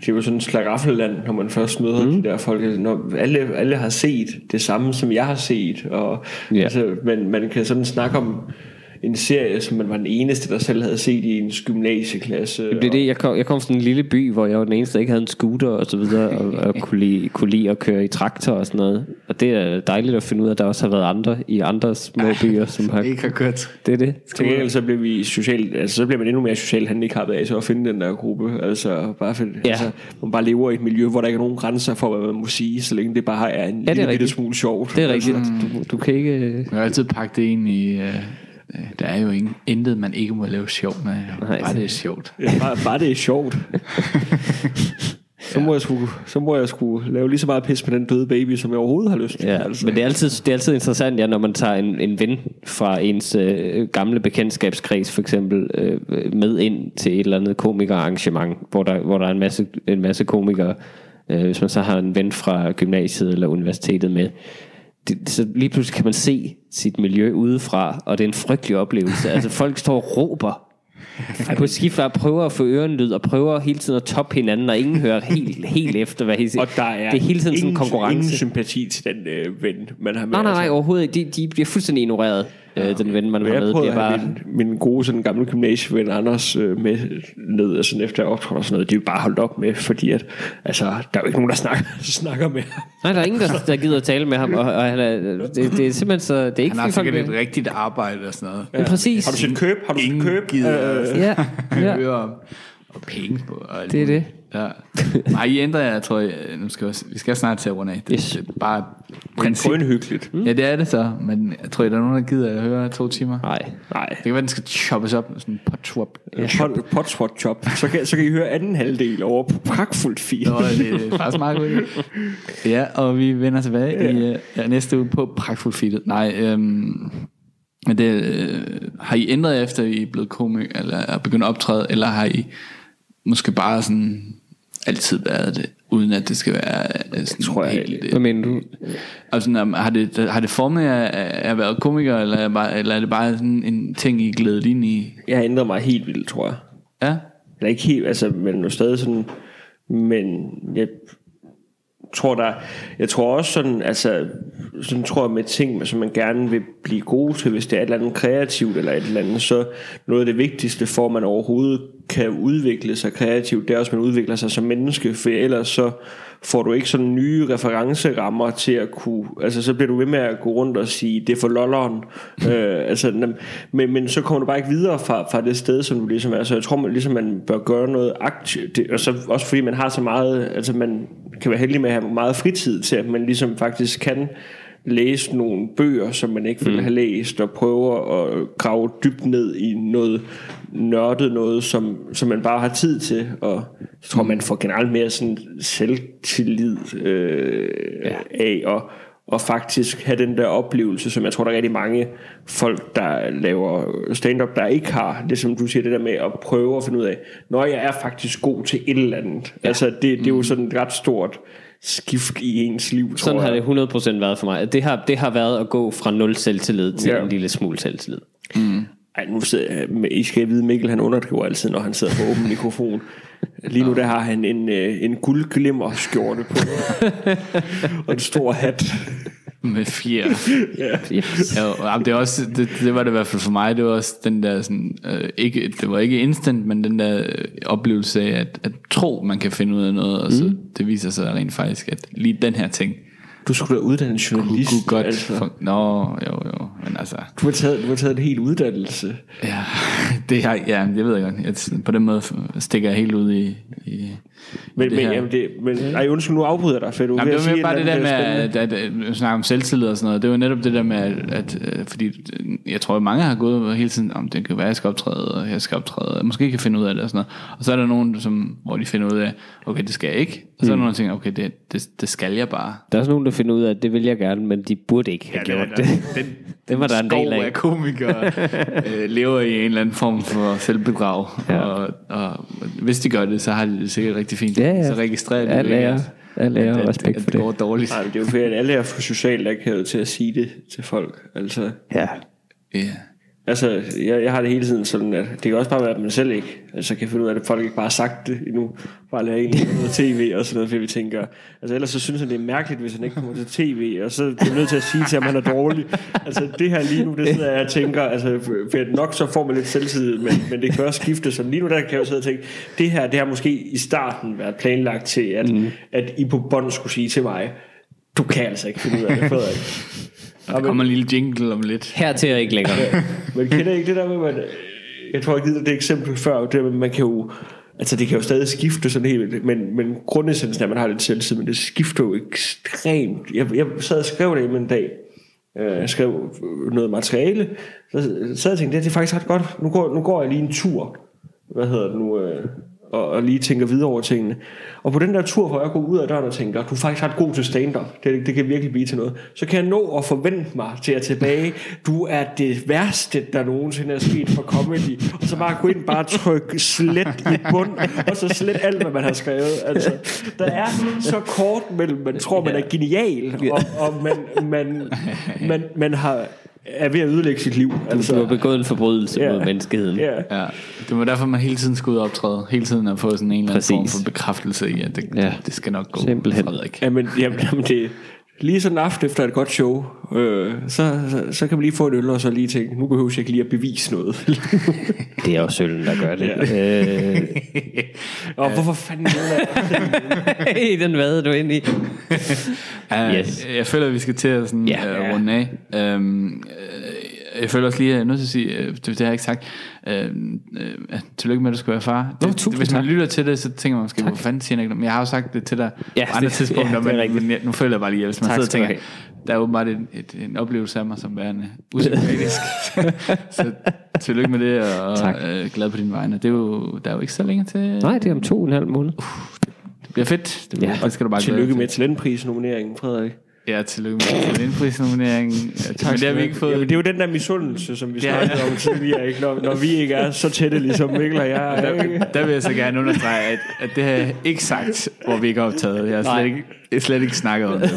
det er jo sådan et slagaffeland, når man først møder mm. de der folk, når alle, alle har set det samme, som jeg har set, og Ja. ja. altså, man, man kan sådan snakke om en serie, som man var den eneste, der selv havde set i ens gymnasieklasse. Det er det, jeg kom, jeg kom fra sådan en lille by, hvor jeg var den eneste, der ikke havde en scooter og så videre, og, og kunne, lide, kunne lide at køre i traktor og sådan noget. Og det er dejligt at finde ud af, at der også har været andre i andre små byer, som har... Ikke har kørt. Det er det. Til gengæld så bliver vi socialt, altså så bliver man endnu mere socialt handicappet af så at finde den der gruppe. Altså bare for, Ja. altså, man bare lever i et miljø, hvor der ikke er nogen grænser for, hvad man må sige, så længe det bare er en er ja, lille bitte rigtigt. smule sjovt. Det er rigtigt. Altså, Du, du kan ikke... Jeg har altid pakket det ind i... Øh, der er jo ingen, intet, man ikke må lave sjov med. Nej. Bare det er sjovt. Ja, bare, bare det er sjovt. så, må jeg sgu, så må jeg sgu lave lige så meget pis med den døde baby, som jeg overhovedet har lyst til. Ja, altså. men det er, altid, det er altid interessant, ja, når man tager en, en ven fra ens øh, gamle bekendtskabskreds for eksempel øh, med ind til et eller andet komikerarrangement, hvor der, hvor der er en masse, en masse komikere. Øh, hvis man så har en ven fra gymnasiet eller universitetet med, det, så lige pludselig kan man se sit miljø udefra, og det er en frygtelig oplevelse. altså folk står og råber på skift og prøver at få ørenlyd og prøver hele tiden at toppe hinanden, og ingen hører helt, helt efter, hvad siger. Og der er, det er hele tiden sådan en ingen, konkurrence. ingen sympati til den øh, ven, man har med. Nej, nej, nej, altså. overhovedet ikke. De, de bliver fuldstændig ignoreret, øh, den ven, man har Jeg med. bare... have min, min gode sådan, gamle gymnasieven Anders øh, med ned og sådan efter optrådte og sådan noget. De er jo bare holdt op med, fordi at, altså, der er jo ikke nogen, der snakker, snakker med ham. Nej, der er ingen, der, der gider at tale med ham, og, og han er, det, det er simpelthen så... Det er ikke Han har sikkert et rigtigt arbejde og sådan noget. Ja, præcis. Har du set køb? Har du set Ingen køb? gider Øh, Ja, ja. Og penge på. Og alt Det er det. Ja. Nej, I ændrer jeg, tror jeg. Nu skal vi, vi skal snart til at runde af. Det, Yes. det er bare Men princip. drønhyggeligt. Mm. Ja, det er det så. Men jeg tror, der er nogen, der gider at høre to timer. Nej. Nej. Det kan være, den skal choppes op. Sådan en potswap. Ja. Pot, chop. Så kan, så kan I høre anden halvdel over på pragtfuldt fil. Nå, det er faktisk meget godt. Ja, og vi vender tilbage ja. i uh, ja, næste uge på Pragtfuld Feedet. Nej, øhm, men det, øh, har I ændret efter, I er blevet komik, eller er begyndt at optræde, eller har I måske bare sådan altid været det, uden at det skal være øh, sådan tror jeg helt... Hvad mener du? Og sådan, har, det, har det formet jer af at være komiker, eller er, bare, eller er det bare sådan en ting, I er glædet ind i? Jeg har ændret mig helt vildt, tror jeg. Ja? Eller ikke helt, altså, men nu stadig sådan, men jeg tror der, jeg tror også sådan, altså, sådan tror jeg med ting, som man gerne vil blive god til, hvis det er et eller andet kreativt eller et eller andet, så noget af det vigtigste for, at man overhovedet kan udvikle sig kreativt, det er også, at man udvikler sig som menneske, for ellers så får du ikke sådan nye referencerammer til at kunne, altså så bliver du ved med at gå rundt og sige, det er for lolleren, øh, altså, men, men så kommer du bare ikke videre fra, fra det sted, som du ligesom er, så jeg tror, man, ligesom man bør gøre noget aktivt, det, og så også fordi man har så meget, altså man kan være heldig med at have meget fritid til, at man ligesom faktisk kan læse nogle bøger, som man ikke ville have læst, og prøver at grave dybt ned i noget nørdet noget, som, som man bare har tid til, og jeg tror, man får generelt mere sådan selvtillid øh, ja. af, og, og faktisk have den der oplevelse, som jeg tror, der er rigtig mange folk, der laver stand-up, der ikke har, det som du siger, det der med at prøve at finde ud af, når jeg er faktisk god til et eller andet. Ja. Altså, det, det er jo sådan et ret stort skift i ens liv, tror Sådan har jeg. det 100% været for mig. Det har, det har været at gå fra nul selvtillid til Ja. en lille smule selvtillid. Ej, nu sidder jeg, med- I skal vide, Mikkel han underdriver altid, når han sidder på åben mikrofon. Lige nu der har han en, øh, en guldglimmer skjorte på. og en stor hat. Med fjer. Yes. Jo, jamen, det, er også, det, det var det i hvert fald for mig, det var også den der sådan, øh, ikke, det var ikke instant, men den der øh, oplevelse af, at, at tro, man kan finde ud af noget, og så det viser sig rent faktisk, at lige den her ting, Du skulle da uddanne kunne, journalist. kunne godt, altså. altså. nå, jo, jo, men altså, Du har, taget, du har taget en hel uddannelse. ja, det her, ja, det ved jeg godt, jeg, på den måde stikker jeg helt ud i, i Men, det men, her. jamen det, men ej, undskyld, nu afbryder jeg dig, for du er Jamen, det at var sige mere bare et det der med, spændende. at, at, at snakke om selvtillid og sådan noget. Det var netop det der med, at, at øh, fordi øh, jeg tror, at mange har gået hele tiden, om det kan være, at jeg skal optræde, og jeg skal optræde, og måske kan finde ud af det og sådan noget. Og så er der nogen, som, hvor de finder ud af, okay, det skal jeg ikke. Og så er der nogen, der tænker, okay, det, det, det skal jeg bare. Der er også nogen, der finder ud af, at det vil jeg gerne, men de burde ikke have ja, gjort det. Den, Den var der en del af. af komikere øh, lever i en eller anden form for selvbedrag. Ja. Ja. Og, og, hvis de gør det, så har de det sikkert rigtig fint. Ja, ja. Så registrerer de Al jo ikke, ære. at- at- at- respekt at for det det. går dårligt. Nej, det er jo fordi, at alle er for socialt akavet til at sige det til folk. Altså, Ja. Ja. Altså jeg, jeg har det hele tiden sådan, at det kan også bare være, at man selv ikke altså, kan finde ud af, at folk ikke bare har sagt det endnu. Bare lade en noget tv og sådan noget, fordi vi tænker. Altså ellers så synes han, det er mærkeligt, hvis han ikke kommer til tv, og så bliver jeg nødt til at sige til ham, at han er dårlig. Altså det her lige nu, det sidder jeg og tænker, altså for nok så får man lidt selvtid, men, men det kan også skifte. Så lige nu der kan jeg jo sidde og tænke, det her, det har måske i starten været planlagt til, at, mm. at I på bånd skulle sige til mig, du kan altså ikke finde ud af det, Frederik. Og der kommer en lille jingle om lidt. Hertil er ikke længere. Men kender ikke det der med, at jeg tror, jeg givet det eksempel før, det der med, at man kan jo, altså det kan jo stadig skifte sådan helt, men, men grundessensen er, at man har lidt selvtid, men det skifter jo ekstremt. Jeg, jeg sad og skrev det en dag, øh, jeg skrev noget materiale, så sad jeg og tænkte, det er faktisk ret godt, nu går, nu går jeg lige en tur, hvad hedder det nu, øh, og, og lige tænker videre over tingene. Og på den der tur, hvor jeg går ud af døren og tænker, du er faktisk ret god til stand-up, det, det kan virkelig blive til noget, så kan jeg nå at forvente mig til at tilbage, du er det værste, der nogensinde er sket for comedy, og så bare gå ind bare trykke slet i bund, og så slet alt, hvad man har skrevet. Altså, der er så kort mellem, man tror, man er genial, og, og man, man, man, man har, er ved at ødelægge sit liv. Du har begået en forbrydelse Ja. mod menneskeheden. Ja. Ja, det var derfor, man hele tiden skulle ud og optræde. Hele tiden at få sådan en eller anden Præcis. form for bekræftelse i, at det, Ja. ja. det skal nok gå. Simpelthen. Frederik. Jamen, jamen, jamen det, lige sådan en aften efter et godt show, øh, så, så, så kan man lige få en øl, og så lige tænke, nu behøver jeg ikke lige at bevise noget. Det er også sølven, der gør det. øh, og hvorfor fanden er I den vade, du er inde i. Ja, Yes. Jeg føler, at vi skal til at sådan, Ja. ja. uh, runde af. Um, uh, jeg føler også lige, at jeg er nødt til at sige, uh, det, det har jeg ikke sagt, uh, uh, tillykke med, at du skal være far. Det, tusind hvis man tak. lytter til det, så tænker man måske, hvor fanden siger han ikke? Men jeg har jo sagt det til dig Ja, på andre det- tidspunkter, ja, men, men jeg, nu føler jeg bare lige, at hvis man Tak sidder og tænker, der er åbenbart en, et, en oplevelse af mig som værende usympatisk. så tillykke med det, og Tak. uh, glad på din vegne. Det er jo, der er jo ikke så længe til. Nej, det er om to og en halv måned. Det bliver fedt. Det, bliver, Ja. det skal du bare Tillykke med talentprisnomineringen, Frederik. Ja, tillykke med den indprisnominering. Men det har vi ikke fået. Jamen, det er jo den der misundelse, som vi Ja. snakkede om tidligere, ikke? Når, når vi ikke er så tætte, ligesom Mikkel og jeg. er? Der, der vil jeg så gerne understrege, at, at det har jeg ikke sagt, hvor vi ikke har optaget. Jeg har slet ikke, jeg har slet ikke snakket om det.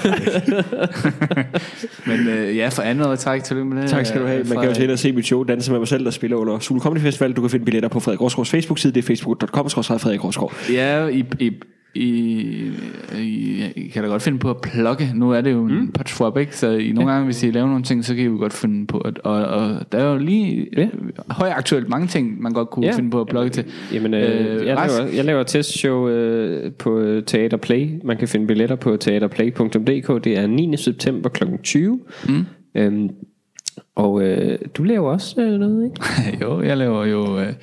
Men øh, ja, for andet år træk, tillykke med det. Tak skal du have. Man kan jo til og se mit show, Danse med mig selv, der spiller under Sule Comedy Festival. Du kan finde billetter på Frederik Rosgaards Facebook-side. Det er facebook.com, Frederik Rosgaard. Ja, I, I, I, I, I kan da godt finde på at plukke. Nu er det jo en mm. ikke? Så I nogle gange, hvis I laver nogle ting, så kan I jo godt finde på at, og, og der er jo lige Ja. ja. højaktuelt mange ting, man godt kunne Ja. ja. finde på at plukke til. Jamen, øh, øh, jeg, laver, jeg laver testshow øh, på øh, Teater Play. Man kan finde billetter på teaterplay.dk. Det er 9. september kl. 20. Mm. Øhm, og øh, du laver også øh, noget, ikke? jo, jeg laver jo øh,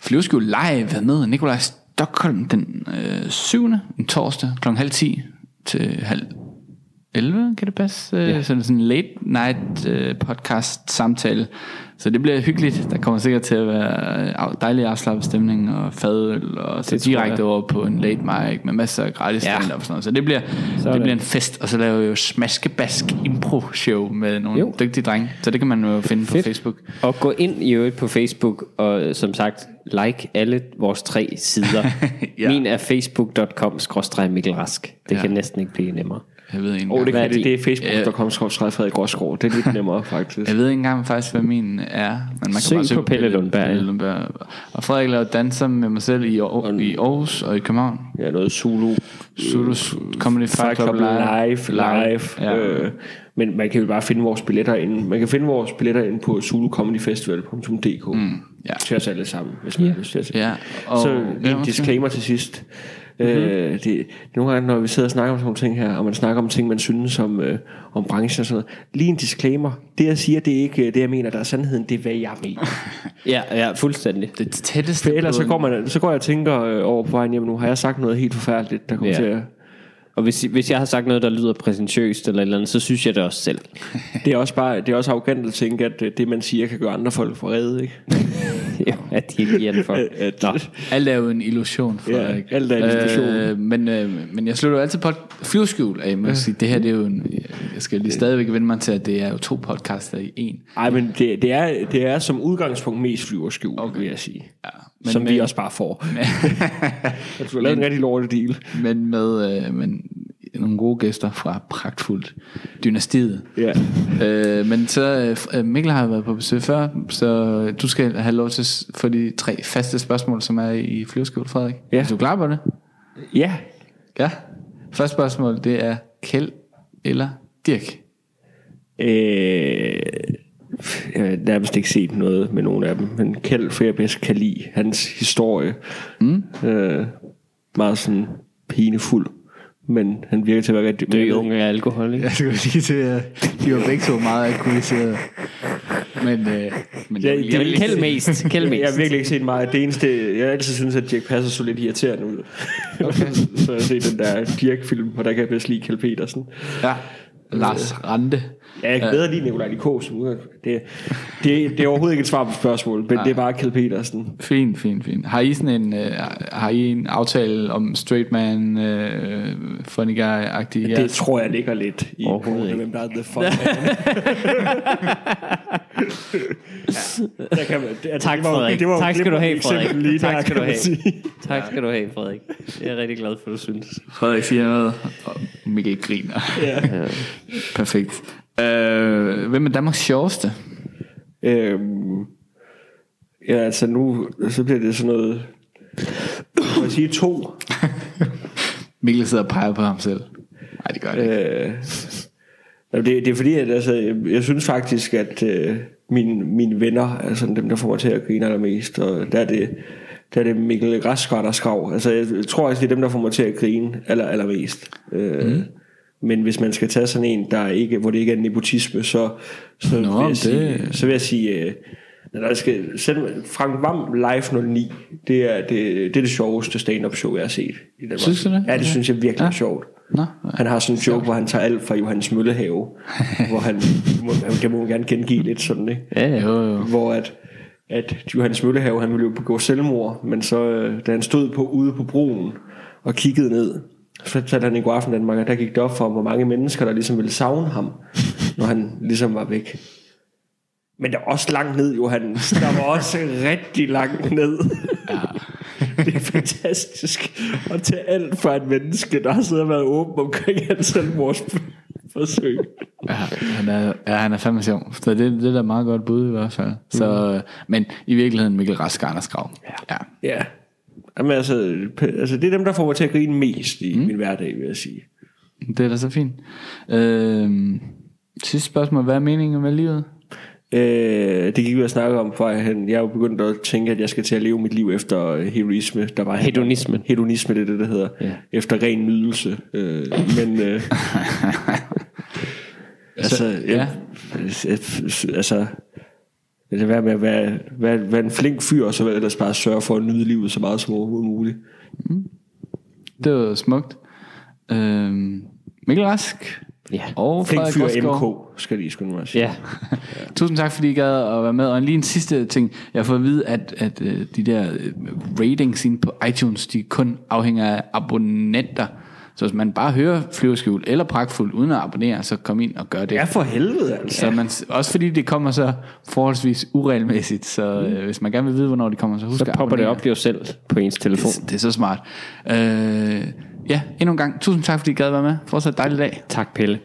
flyveskjul live med Nikolaj Stockholm den øh, 7. en torsdag kl. halv 10 til halv 11, kan det passe? Øh, Ja. Sådan sådan en late night øh, podcast samtale. Så det bliver hyggeligt. Der kommer sikkert til at være af- dejlig afslappet stemning og fadøl og så Det direkte over på en late mic med masser af gratis Ja. stand-up og sådan noget. Så det bliver, Sådan. det bliver en fest. Og så laver jeg jo smaskebask impro show med nogle Jo. dygtige drenge. Så det kan man jo finde Fedt. på Facebook. Og gå ind i øvrigt på Facebook og øh, som sagt like alle vores tre sider. Ja. Min er facebook.com Mikkel Rask. Det Ja. kan næsten ikke blive nemmere. Jeg ved ikke Åh, oh, det, engang, kan, det, det er facebook.com Frederik Rosgaard. Det er lidt nemmere, faktisk. jeg ved ikke engang faktisk, hvad min er. Men man kan Søg bare søge på Pelle Lundberg. Pelle Lundberg. Og Frederik laver danser med mig selv i, Aar- i Aarhus og i København. Ja, noget Zulu. Zulu Comedy Fight Club live, Live. live. Ja. Øh, men man kan jo bare finde vores billetter inde. Man kan finde vores billetter inde på zulucomedyfestival.dk mm, ja. til os alle sammen, hvis man har lyst til at Ja, og- Så en disclaimer til sidst. Mm-hmm. Øh, det, nogle gange, når vi sidder og snakker om sådan nogle ting her, og man snakker om ting, man synes om, øh, om branchen og sådan noget. Lige en disclaimer. Det, jeg siger, det er ikke øh, det, jeg mener, der er sandheden. Det er, hvad jeg mener. Ja, ja, fuldstændig. Det tætteste For ellers så går, man, så går jeg og tænker øh, over på vejen hjem nu. Har jeg sagt noget helt forfærdeligt, der kommer Ja. til at... Og hvis, hvis jeg har sagt noget, der lyder præsentøst eller et eller andet, så synes jeg det også selv. Det er også bare det er også arrogant at tænke, at øh, det, man siger, kan gøre andre folk forrede, ikke? ja, at de ikke giver den for. At, Nå. Alt er jo en illusion, Frederik. alt er en illusion. Øh, men, øh, men jeg slutter jo altid på flyveskjul af. Man kan sige, det her det er jo en, jeg skal lige stadigvæk vende mig til, at det er jo to podcaster i en. Ej, men det, det, er, det er som udgangspunkt mest flyverskjul, okay. vil jeg sige. Ja, Men, som men, vi også bare får. Jeg tror, lavet en rigtig lortet deal. Men med øh, men nogle gode gæster fra Pragtfuldt Dynastiet. Ja. Øh, men så, øh, Mikkel har været på besøg før, så du skal have lov til at få de tre faste spørgsmål, som er i flyveskjul, Frederik. Ja. Er du klar på det? Ja. Ja. Første spørgsmål, det er Kjeld eller Dirk? Øh, jeg har nærmest ikke set noget med nogen af dem, men Kjeld, for jeg bedst kan lide hans historie. Mm. Øh, meget sådan pinefuld, men han virker til at være rigtig... Dø unge af alkohol, ikke? Jeg skulle lige til, at de var begge to meget alkoholiseret. Men, øh, men Ja, jeg, det jeg, er vil Kæld mest. Kæld Jeg har mest. virkelig ikke set meget. Det eneste, jeg har altid synes, at Dirk Passer så lidt irriterende ud. Okay. så jeg har set den der Dirk-film, og der kan jeg bedst lide Kjeld Petersen. ja, Lars Rante. Ja, jeg kan bedre lide Nikolaj Likos. Det, det, det er overhovedet ikke et svar på spørgsmålet, men det er bare Kjeld Petersen. Fint, fint, fint. Har I sådan en, øh, har I en aftale om straight man, øh, funny guy-agtig? Det tror jeg ligger lidt i ikke. hvem der er the fun der kan det, altså, Tak, Frederik. Det var Tak skal du have, Frederik. Lige Tak der, skal du have. Tak skal du have, Frederik. Jeg er rigtig glad for, at du synes. Frederik siger noget, og Mikkel griner. Ja. Perfekt. Øh, hvem er Danmarks sjoveste? Øhm, ja, altså nu, så bliver det sådan noget, må jeg sige to. Mikkel sidder og peger på ham selv. Nej, det gør det ikke. Øh, det, det er fordi, at altså, jeg, jeg synes faktisk, at øh, mine, mine venner er sådan dem, der får mig til at grine allermest. Og der er det, der er det Mikkel Græsgaard og Skav. Altså, jeg tror også, det er dem, der får mig til at grine aller, allermest. Øh, mm. Men hvis man skal tage sådan en, der ikke, hvor det ikke er nepotisme, så, så, Nå, vil, jeg det- sige, så vil jeg sige... Øh, jeg skal, selv Frank Vam Live 09, det er det, det, er det sjoveste stand-up show, jeg har set. I Danmark. Synes du det? Ja, det synes jeg virkelig er sjovt. Nå, Han har sådan en joke, hvor han tager alt fra Johannes Møllehave, hvor han, må, det må man gerne gengive lidt sådan, ikke? Ja, ja. jo, jo. Hvor at, at Johannes Møllehave, han ville jo begå selvmord, men så, øh, da han stod på, ude på broen og kiggede ned, så fortalte han i god aften Danmark, at der gik det op for hvor mange mennesker, der ligesom ville savne ham, når han ligesom var væk. Men der er også langt ned, Johannes. Der var også rigtig langt ned. Ja. Det er fantastisk at tage alt fra et menneske, der har siddet og været åben omkring hans selvmordsforsøg. Ja, han er, ja, han er fandme sjov. Så det, det er da meget godt bud i hvert fald. Så, mm. Men i virkeligheden Mikkel Rask Anders Grav. Ja. ja. Ja. Jamen altså, altså, det er dem, der får mig til at grine mest i mm. min hverdag, vil jeg sige. Det er da så fint. Øhm, sidste spørgsmål. Hvad er meningen med livet? Øh, det gik vi at snakke om for hen. Jeg er jo begyndt at tænke, at jeg skal til at leve mit liv efter øh, heroisme. Der var Hedonisme. Hedonisme, det er det, der hedder. Ja. Efter ren nydelse. Øh, men... Øh, altså, ja. ja. altså... Det være med at være, være, være en flink fyr, og så ellers bare sørge for at nyde livet så meget som overhovedet muligt. Det var smukt. Øhm, Mikkel Rask. Ja. Og Flink Frederik fyr Rosgaard. MK, skal lige mig at sige. Ja. Tusind tak, fordi I gad at være med. Og lige en sidste ting. Jeg har fået at vide, at, at øh, de der øh, ratings inde på iTunes, de kun afhænger af abonnenter. Så hvis man bare hører flyverskjul eller pragtfuld uden at abonnere, så kom ind og gør det. Ja, for helvede altså. Så man, også fordi det kommer så forholdsvis uregelmæssigt, så øh, hvis man gerne vil vide, hvornår det kommer, så husk Så at popper det op jo selv på ens telefon. Det, det er så smart. Øh, ja, endnu en gang, tusind tak fordi I gad være med. Fortsat dejlig dag. Tak Pelle.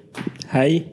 Hej.